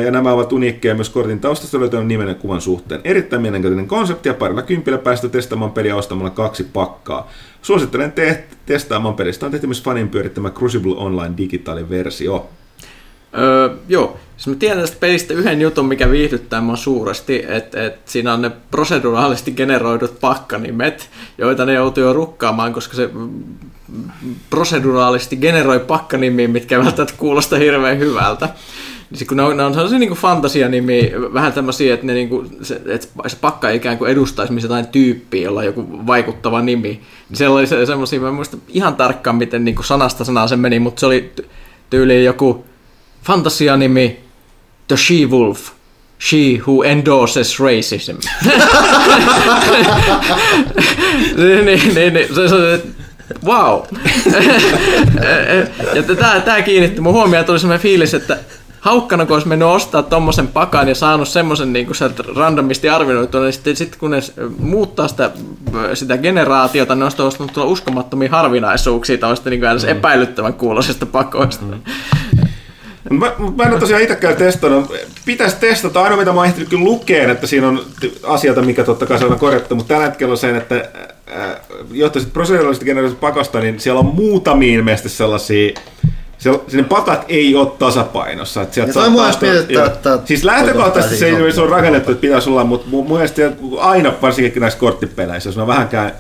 Ja nämä ovat uniikkeja myös kortin taustasta löytyvän nimen ja kuvan suhteen. Erittäin mielenkiintoinen konsepti ja parilla kympillä päästä testaamaan peliä ostamalla kaksi pakkaa. Suosittelen te- testaamaan pelistä. On tehty myös fanin pyörittämä Crucible Online digitaaliversio. Öö, joo, siis mä tiedän tästä pelistä yhden jutun, mikä viihdyttää mua suuresti, että et siinä on ne proseduraalisesti generoidut pakkanimet, joita ne joutuu jo rukkaamaan, koska se proseduraalisesti generoi pakkanimiä, mitkä välttämättä kuulosta hirveän hyvältä. Niin sit kun ne on, ne on sellaisia niin fantasianimiä, vähän tämmöisiä, että, ne niin kuin, se, että se pakka ikään kuin edustaisi myös jotain tyyppiä, jolla on joku vaikuttava nimi. Niin siellä oli se, semmoisia, mä en muista ihan tarkkaan, miten niin kuin sanasta sanaan se meni, mutta se oli ty- tyyliin joku fantasianimi The She-Wolf. She who endorses racism. *laughs* niin, niin, niin, niin, se, se, wow. *laughs* ja tämä, tämä kiinnitti mun huomioon, tuli semmoinen fiilis, että haukkana kun olisi mennyt ostaa tommosen pakan ja saanut semmoisen niin sieltä randomisti arvioitua, niin sitten, sitten kun ne muuttaa sitä, sitä generaatiota, ne olisi ostanut tulla uskomattomia harvinaisuuksia tämmöistä niin kuin epäilyttävän kuuloisesta pakoista. Mm. Mä, mä en ole tosiaan itsekään testannut. Pitäisi testata. Ainoa mitä mä oon ehtinyt kyllä lukeen, että siinä on asioita, mikä totta kai saadaan korjattu, mutta tällä hetkellä on sen, että äh, jotta sitten proseduraalisesti generoidusta pakosta, niin siellä on muutamia ilmeisesti sellaisia se, sinne pakat ei ole tasapainossa. Että sieltä Ja toi mua että- siis lähtökohtaisesti se, ei- se on rakennettu, että pitäisi olla, mutta mun mun mielestä aina, varsinkin näissä korttipeleissä, jos on vähänkään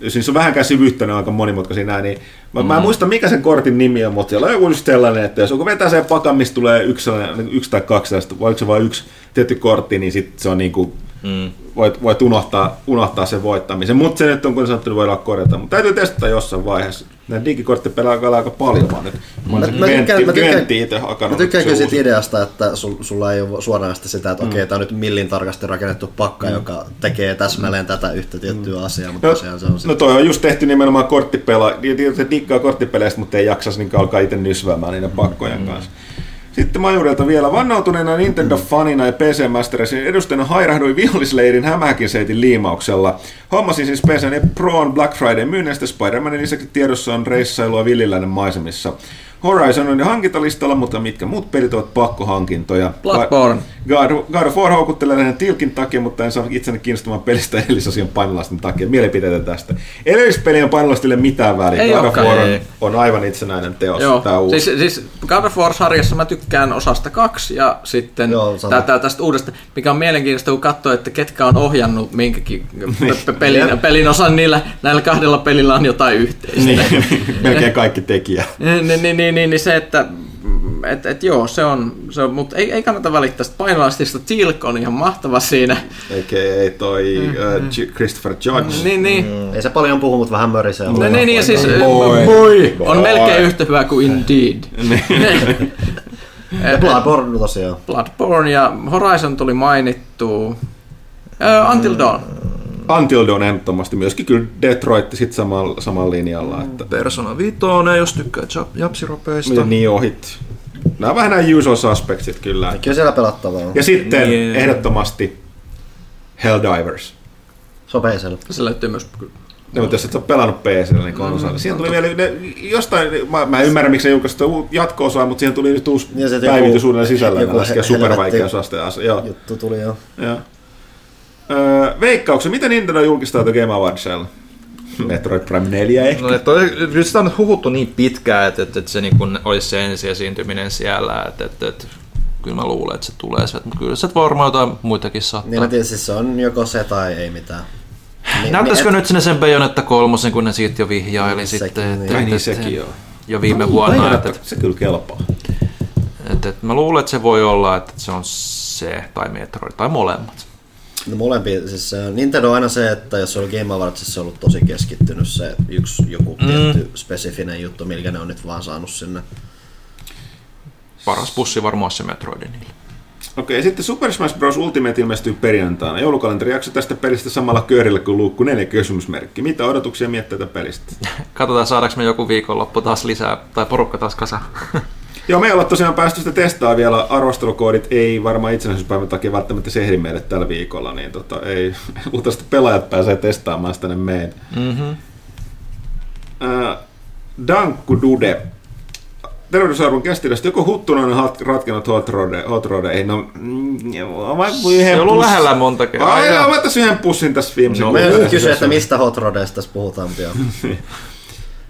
niissä on vähänkään syvyyttä, ne on aika monimutkaisia nämä, niin mä, mm. mä en muista mikä sen kortin nimi on, mutta siellä on joku just sellainen, että jos joku vetää sen pakan, mistä tulee yksi, yksi tai kaksi vai onko se vain yksi tietty kortti, niin sit se on niin kuin, mm. voit, voit unohtaa, unohtaa sen voittamisen. Mutta se nyt on, kun sanottu, niin voidaan korjata. Mutta täytyy testata jossain vaiheessa. Nämä digikortti pelaa aika, paljon vaan nyt. Mä, Mä, mä, tykkään, mä tykkään, mä tykkään kyllä siitä ideasta, että sul, sulla ei ole suoranaisesti sitä, että mm. okei, tämä on nyt millin tarkasti rakennettu pakka, mm. joka tekee täsmälleen tätä yhtä tiettyä asiaa, mutta No, se on se. no toi on just tehty nimenomaan korttipela. Se diggaa korttipeleistä, mutta ei jaksas niin alkaa itse nysväämään niiden pakkojen Mm. kanssa. Sitten Majurilta vielä. Vannautuneena Nintendo-fanina ja PC Masteresin edustajana hairahduin vihollisleirin hämähäkin seitin liimauksella. Hommasin siis PCn Proon Black Friday myynneistä Spider-Manin lisäksi tiedossa on reissailua villiläinen maisemissa. Horizon on jo hankintalistalla, mutta mitkä muut pelit ovat pakkohankintoja? Bloodborne. God, God of War houkuttelee näiden tilkin takia, mutta en saa itseni kiinnostumaan pelistä *laughs* edellisosien painolaisten takia. Mielipiteitä tästä. Edellispelien painolastille mitään väliä. Ei God of War on, on aivan itsenäinen teos. Joo, Tää uusi. siis, siis God of War-sarjassa mä tykkään osasta kaksi ja sitten Joo, tää, tää, tästä uudesta, mikä on mielenkiintoista, kun katsoo, että ketkä on ohjannut minkäkin *laughs* pe- pelin, pelin osan, niillä, näillä kahdella pelillä on jotain yhteistä. niin, melkein kaikki tekijä. Niin, niin, niin, niin, niin se, että et, et joo, se on, se on mutta ei, ei kannata välittää sitä painolastista. Tilk on ihan mahtava siinä. Eikä ei toi uh, Christopher Judge. Niin, niin. Mm. Ei se paljon puhu, mutta vähän mörisee. No, niin, niin, siis Moi. moi. on melkein yhtä hyvä kuin Indeed. *laughs* *laughs* Ja Bloodborne tosiaan. Bloodborne ja Horizon tuli mainittu. Uh, Until Dawn. Until Dawn ehdottomasti myöskin kyllä Detroit sit samalla, samalla linjalla. Että Persona 5, jos tykkää jap- japsiropeista. Miten niin ohit? Nämä on vähän nämä usual suspectsit kyllä. Kyllä siellä pelattavaa on. Ja sitten Niin. ehdottomasti Helldivers. Se on PC:llä. Se löytyy myös No, mutta jos et ole pelannut PCllä, niin konsolilla. Siihen tuli vielä, ne, jostain, mä, mä en ymmärrä miksi ne julkaisivat uut jatko-osaa, mutta siihen tuli nyt uusi se päivitys uudelleen sisällä. joku helvetti- supervaikeusasteen. Joo, Juttu tuli jo. joo. Veikkauksen, mitä Nintendo julkistaa tuo Game Awardsilla? Metroid Prime 4 ehkä. No, et toi, nyt sitä on huhuttu niin pitkään, että, että, että se niin kun olisi se ensi esiintyminen siellä, että, että, että kyllä mä luulen, että se tulee sieltä, mutta kyllä se varmaan jotain muitakin saattaa. Niin mä tiedän, siis se on joko se tai ei mitään. Niin, Näyttäisikö niin, nyt sinne sen Bayonetta kolmosen, kun ne siitä jo vihjaili Niin, sitten, sekin, että, niin. Että, niin, että, sekin joo. jo viime No, vuonna. Että, että, se kyllä kelpaa. että, että, mä luulen, että se voi olla, että se on se tai Metroid tai molemmat. No molempi, siis se on- Nintendo on aina se, että jos se on Game Awards, se on ollut tosi keskittynyt se yksi joku mm. tietty spesifinen juttu, millä ne on nyt vaan saanut sinne. Paras pussi varmaan se Metroidi niille. Okei, sitten Super Smash Bros. Ultimate ilmestyy perjantaina. Joulukalenterijakso tästä pelistä samalla köörillä kuin Luukku 4 kysymysmerkki. Mitä odotuksia mietteitä pelistä? *laughs* Katsotaan saadaanko me joku viikonloppu taas lisää, tai porukka taas kasa. *laughs* Joo, me ei olla tosiaan päästy sitä testaa vielä. Arvostelukoodit ei varmaan itsenäisyyspäivän takia välttämättä se ehdi meille tällä viikolla, niin tota, ei, *laughs* luultavasti pelaajat pääsee testaamaan sitä ne meidän. Mm-hmm. Äh, Dankku Dude. Terveysarvon kästilästä joko hat- ratkennut Hot, Rode, hot Rodeihin. No, mm, mä yhden Se on ollut lähellä monta kertaa. Ai, joo, mä tässä yhden pussin tässä viimeisen No, Me kuukauden kysyin, että mistä Hot Rodeista tässä puhutaan. *laughs*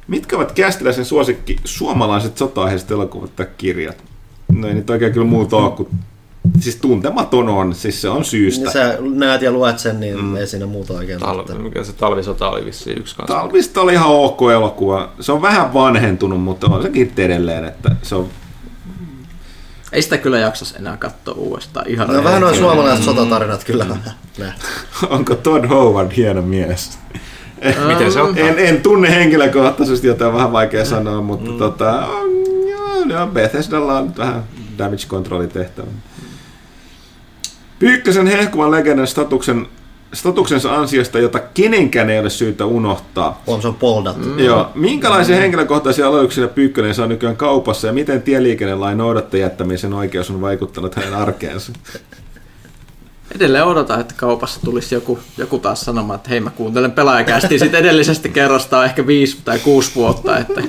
Mitkä ovat kästiläisen suosikki suomalaiset sota-aiheiset elokuvat tai kirjat? No ei nyt oikein kyllä muuta ole kuin... Siis tuntematon on, siis se on syystä. Niin sä näet ja luet sen, niin mm. ei siinä muuta oikein Tal- mikä se talvisota oli vissiin yksi kanssa. Talvista oli ihan ok elokuva. Se on vähän vanhentunut, mutta on sekin edelleen, että se on... Ei sitä kyllä jaksas enää katsoa uudestaan. Ihan No vähän noin suomalaiset sotatarinat kyllä *laughs* nähty. Onko Todd Howard hieno mies? *laughs* Miten se on? En, en tunne henkilökohtaisesti, joten on vähän vaikea sanoa, mutta mm. tota, on, joo, joo, Bethesdalla on nyt vähän damage controlin tehtävä. Pyykkösen hehkuvan legendan statuksen, statuksensa ansiosta, jota kenenkään ei ole syytä unohtaa. On se on poldattu. Mm. Joo. Minkälaisia henkilökohtaisia aloituksia Pyykkönen saa nykyään kaupassa ja miten tieliikennelain noudatta jättämisen oikeus on vaikuttanut hänen arkeensa? *laughs* Edelleen odotan, että kaupassa tulisi joku, joku taas sanomaan, että hei mä kuuntelen pelaajakästi sitten edellisestä kerrasta ehkä viisi tai kuusi vuotta. Että...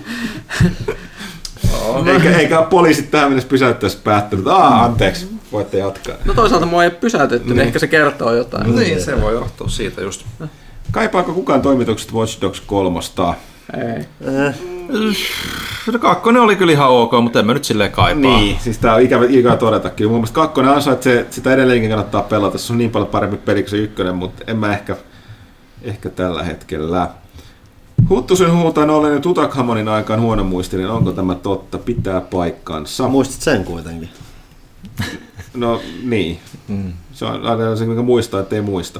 Eikä, eikä poliisit tähän mennessä pysäyttäisi päättänyt, Aa, anteeksi, voitte jatkaa. No toisaalta mua ei pysäytetty, niin ehkä se kertoo jotain. Niin, se voi johtua siitä just. Kaipaako kukaan toimitukset Watch Dogs 3? Ei. No kakkonen oli kyllä ihan ok, mutta en mä nyt silleen kaipaa. Niin, siis tää on ikävä, ikävä todeta. Kyllä mun mielestä kakkonen ansaitsee, sitä edelleenkin kannattaa pelata. Se on niin paljon parempi peli kuin se ykkönen, mutta en mä ehkä, ehkä tällä hetkellä. Huttusen huutaan ollen nyt Tutakhamonin aikaan huono muistinen. Onko tämä totta? Pitää paikkansa. Muistit sen kuitenkin. No niin. Se on aina se, mikä muistaa, ettei muista.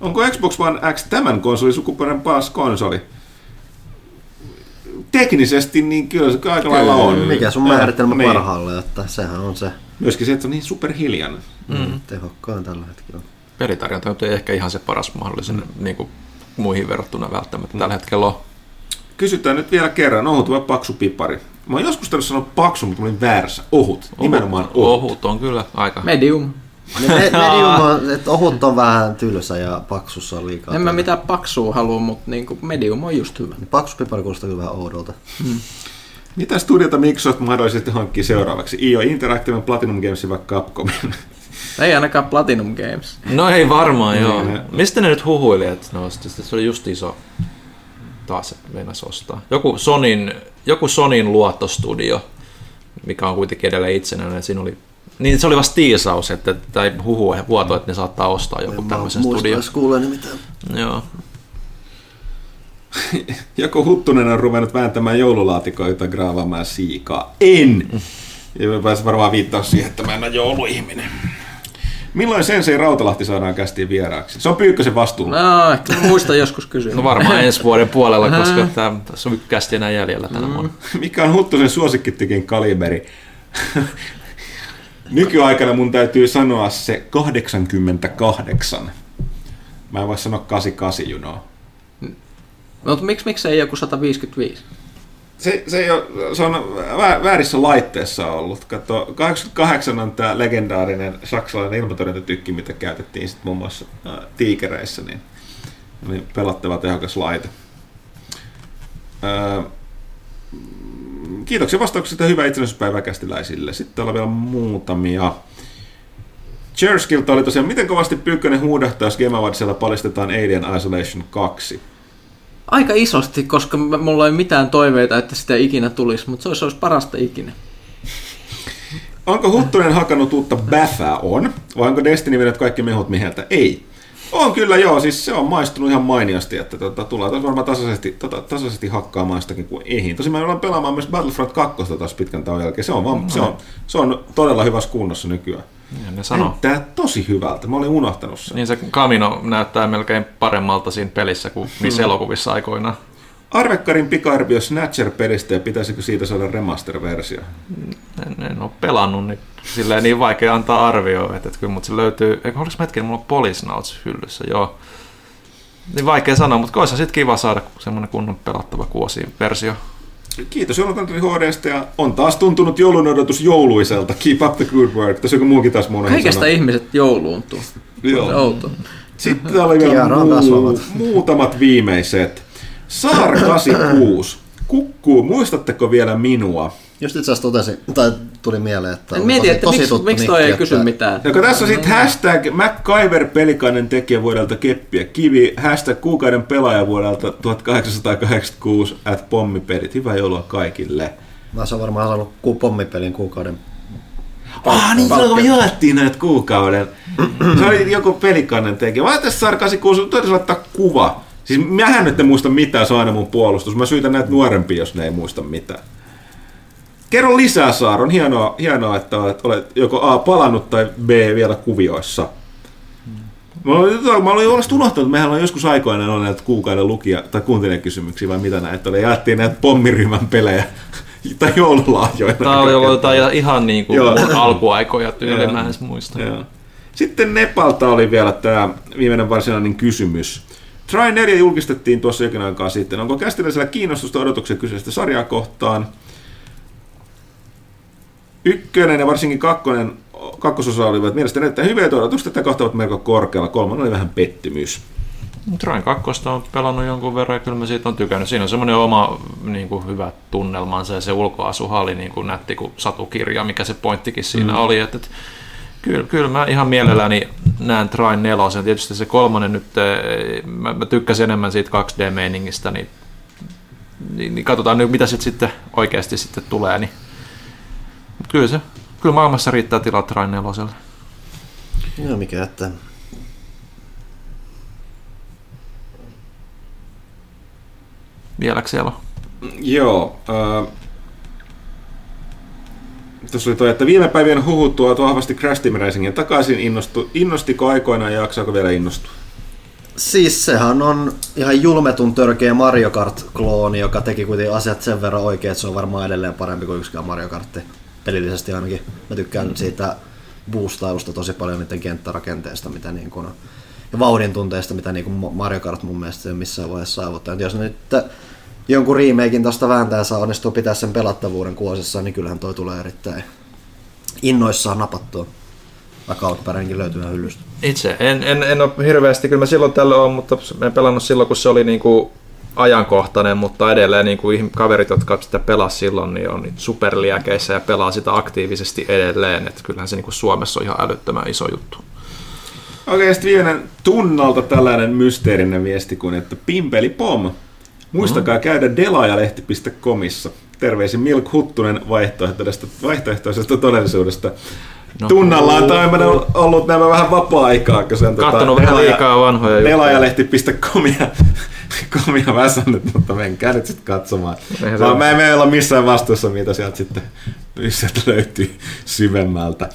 Onko Xbox One X tämän konsolisukupuolen paras konsoli? Teknisesti niin kyllä se aika lailla on. Mikä sun määritelmä niin. parhaalle, että sehän on se Myöskin se, että on niin superhiljainen. mm. tehokkaan tällä hetkellä. Pelitarjonta ei ehkä ihan se paras mahdollisen mm. niin kuin muihin verrattuna välttämättä tällä hetkellä on. Kysytään nyt vielä kerran, ohut vai paksu pipari? Mä oon joskus tarvitse sanoa paksu, mutta mä olin väärässä. Ohut, nimenomaan ohut. Ohut on kyllä aika. Medium. Niin me, medium on, että ohut on vähän tylsä ja paksussa on liikaa. En mä mitään paksua halua, mutta niinku medium on just hyvä. Paksu pipari kuulostaa kyllä vähän oudolta. Mitä studiota Microsoft mahdollisesti hankkii seuraavaksi? IO Interactive, Platinum Games vai Capcom? *laughs* Ei ainakaan Platinum Games. No ei varmaan, Niin, joo. ne- Mistä ne nyt huhuili, että ne osti? Se oli just iso. Taas meinas ostaa. Joku Sonin, joku Sonin luottostudio, mikä on kuitenkin edelleen itsenäinen. Siinä oli, niin se oli vasta tiisaus, että, tai huhu vuoto, että ne saattaa ostaa joku tämmöisen studio. Muistais kuuleeni mitään. Joo. *laughs* Joku huttunen on ruvennut vääntämään joululaatikoita graavaamaan siikaa. En! Ja pääsi varmaan viittaa siihen, että mä en ole jouluihminen. Milloin Sensei Rautalahti saadaan kästiin vieraaksi? Se on Pyykkösen vastuulla. No, muistan joskus kysyä. No varmaan ensi vuoden puolella, koska tää, tässä on ykkästi enää jäljellä tänä vuonna. Mikä on Huttusen suosikkitikin kaliberi? Nykyaikana mun täytyy sanoa se 88. Mä en voi sanoa 88 junoa. Mutta miksi, miksi ei joku 155? Se, se, ei ole, se on vä- väärissä laitteessa ollut. Kato, 88 on tämä legendaarinen saksalainen ilmatorjuntatykki, mitä käytettiin sit muun muassa äh, tiikereissä, niin oli pelattava tehokas laite. Äh, kiitoksia vastauksesta ja hyvää itsenäisyyspäivää kästiläisille. Sitten on vielä muutamia. Cherskilta oli tosiaan, miten kovasti Pyykkönen huudahtaa, jos Game Awardsilla paljastetaan Alien Isolation 2? Aika isosti, koska mulla ei mitään toiveita, että sitä ikinä tulisi, mutta se olisi, olisi parasta ikinä. Onko Huttunen hakannut uutta Baffaa? On. Vai onko Destiny vienyt kaikki mehut miheltä? Ei. On kyllä joo, siis se on maistunut ihan mainiosti, että tota, tullaan taas varmaan tasaisesti, tota, tasaisesti hakkaamaan sitäkin kuin eihin. Tosin mä ollaan pelaamaan myös Battlefront 2 taas pitkän tauon jälkeen. Se on, vaan, se on, se on todella hyvässä kunnossa nykyään. Ja ne sanoo. Näyttää tosi hyvältä, mä olin unohtanut sen. Niin se Camino näyttää melkein paremmalta siinä pelissä kuin niissä elokuvissa aikoinaan. Arvekkarin pika-arvio Snatcher-pelistä ja pitäisikö siitä saada remaster-versio? En, en ole pelannut, niin silleen niin vaikea antaa arvioa, että, että kyllä mut se löytyy, eikö oliko hetken, mulla on Polisnauts hyllyssä, joo. Niin vaikea sanoa, mutta olisi sitten kiva saada semmoinen kunnon pelattava kuosi-versio. Kiitos Joulukantori HDstä ja on taas tuntunut joulun odotus jouluiselta. Keep up the good work. Tässä joku muukin taas mun Kaikesta ihmiset jouluuntuu. Joo. Outo. Sitten täällä oli vielä muu, muutamat viimeiset. Saar 86. Kukkuu, muistatteko vielä minua? Just itse asiassa totesin, tai tuli mieleen, että En on mieti, tosi- että tosi miksi, tuttu miksi toi ei kysy että- mitään. Joka tässä on sitten hashtag MacGyver pelikainen tekijä vuodelta keppiä. Kivi, hashtag kuukauden pelaaja vuodelta 1886 at pommipelit. Hyvää joulua kaikille. Mä se on varmaan saanut ku pommipelin kuukauden. Ah, niin silloin kun me jaettiin näitä kuukauden. Se oli joku pelikannen tekijä. Mä ajattelin, että 86, toivottavasti laittaa kuva. Siis mähän nyt en muista mitään, se on aina mun puolustus. Mä syytän näitä nuorempia, jos ne ei muista mitään. Kerro lisää, Saar. On hienoa, hienoa että olet, olet joko A palannut tai B vielä kuvioissa. Mä olin, mä olin unohtanut, että mehän on joskus aikoinaan ollut näitä kuukauden lukija tai kuuntelijakysymyksiä vai mitä näitä oli. Jaettiin näitä pommiryhmän pelejä *laughs* tai joululahjoina. Tämä oli ollut jotain ihan niin kuin Joo. *laughs* alkuaikoja tyyli, mä en edes muista. Joo. Sitten Nepalta oli vielä tämä viimeinen varsinainen kysymys. Try 4 julkistettiin tuossa jokin aikaa sitten. Onko kästiläisellä kiinnostusta odotuksia kyseistä sarjaa kohtaan? Ykkönen ja varsinkin kakkonen, kakkososa olivat mielestäni erittäin hyviä odotukset tätä kohta ovat melko korkealla. Kolmannen oli vähän pettymys. Train 2 on pelannut jonkun verran ja kyllä mä siitä on tykännyt. Siinä on semmoinen oma niin kuin, hyvä tunnelmansa ja se ulkoasuha oli niin kuin nätti kuin satukirja, mikä se pointtikin siinä mm. oli. Että, että, kyllä, kyllä mä ihan mielelläni näen Train 4. Tietysti se kolmonen nyt, eh, mä, mä tykkäsin enemmän siitä 2D-meiningistä, niin, niin, niin katsotaan nyt mitä sit sitten oikeasti sitten tulee. Niin. Mut kyllä se, kyllä maailmassa riittää tilaa Train 4. Joo, mikä että... Vieläkö siellä on? Joo. Äh, tuossa oli toi, että viime päivien huhut tuovat vahvasti Crash Team Racingin takaisin. Innostu, innostiko aikoinaan ja jaksaako vielä innostua? Siis sehän on ihan julmetun törkeä Mario Kart-klooni, joka teki kuitenkin asiat sen verran oikein, että se on varmaan edelleen parempi kuin yksikään Mario Kartti. Pelillisesti ainakin. Mä tykkään siitä boostailusta tosi paljon niiden kenttärakenteesta, mitä niin kuin, ja vauhdin tunteesta, mitä niin Mario Kart mun mielestä ei missään vaiheessa saavuttanut. Jos nyt jonkun remakein tosta vääntää saa onnistuu pitää sen pelattavuuden kuosissa, niin kyllähän toi tulee erittäin innoissaan napattua. Vaikka alkuperäinenkin löytyy ihan hyllystä. Itse en, en, en ole hirveästi, kyllä mä silloin tällöin on, mutta en pelannut silloin, kun se oli niinku ajankohtainen, mutta edelleen niin kuin kaverit, jotka sitä pelasi silloin, niin on superliäkeissä ja pelaa sitä aktiivisesti edelleen. Että kyllähän se niin kuin Suomessa on ihan älyttömän iso juttu. Okei, sitten viimeinen tunnalta tällainen mysteerinen viesti kuin, että Pimpeli Pom. Muistakaa mm. käydä delaajalehti.comissa. Terveisin Milk Huttunen vaihtoehtoisesta, vaihtoehtoisesta todellisuudesta. No. Tunnalla on toimena ollut nämä vähän vapaa-aikaa, kun se on Kattonut vähän liikaa vanhoja juttuja. Delaajalehti.comia komia *laughs* väsännyt, mutta menkää nyt sitten katsomaan. Eihän Vaan me ei olla missään vastuussa, mitä sieltä sitten sieltä löytyy syvemmältä.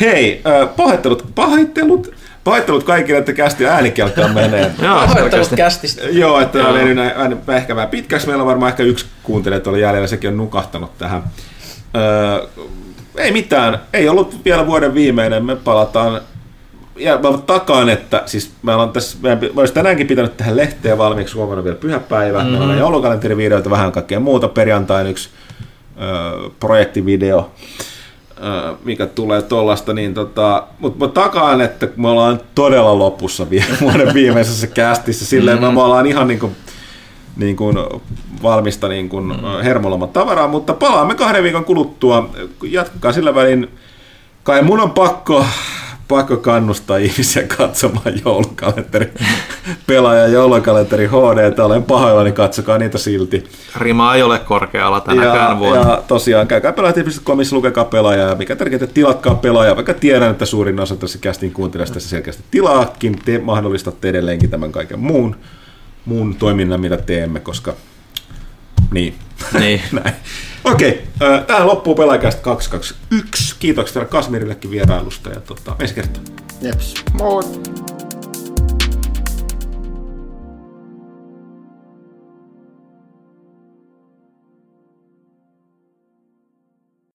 Hei, pahoittelut, pahoittelut, pahoittelut kaikille, että kästi äänikelkaan menee. *laughs* Joo, Pahoittelut kästistä. Joo, että tämä on mennyt näin, ehkä vähän pitkäksi. Meillä on varmaan ehkä yksi kuuntelija tuolla jäljellä, sekin on nukahtanut tähän. Öö, ei mitään, ei ollut vielä vuoden viimeinen, me palataan ja mä takaan, että siis meillä on tässä, mä olisi tänäänkin pitänyt tähän lehteen valmiiksi, huomenna vielä pyhäpäivä, mm-hmm. meillä on joulukalenterivideoita, vähän kaikkea muuta, perjantain yksi ö, projektivideo, mikä tulee tuollaista, niin tota, mutta mä takaan, että me ollaan todella lopussa vielä *laughs* vuoden viimeisessä kästissä, silleen mm-hmm. me ollaan ihan niin kuin, niin kuin valmista niin kuin mm. tavaraa, mutta palaamme kahden viikon kuluttua. Jatkakaa sillä välin. Kai mun on pakko, pakko kannustaa ihmisiä katsomaan joulukalenteri, pelaaja joulukalenteri HD. Olen pahoillani, katsokaa niitä silti. Rima ei ole korkealla tänäkään Ja, vuonna. ja tosiaan käykää pelaajat.comissa, lukekaa pelaaja ja mikä tärkeintä, tilatkaa pelaaja, vaikka tiedän, että suurin osa tässä kästin kuuntelijasta tässä selkeästi tilaakin, te mahdollistatte edelleenkin tämän kaiken muun, muun toiminnan, mitä teemme, koska niin. *laughs* Niin. *laughs* Näin. Okei, äh, tähän loppuu pelaajakästä 221. Kiitoksia vielä Kasmirillekin vierailusta ja tota, ensi kertaa. Jeps. Moi.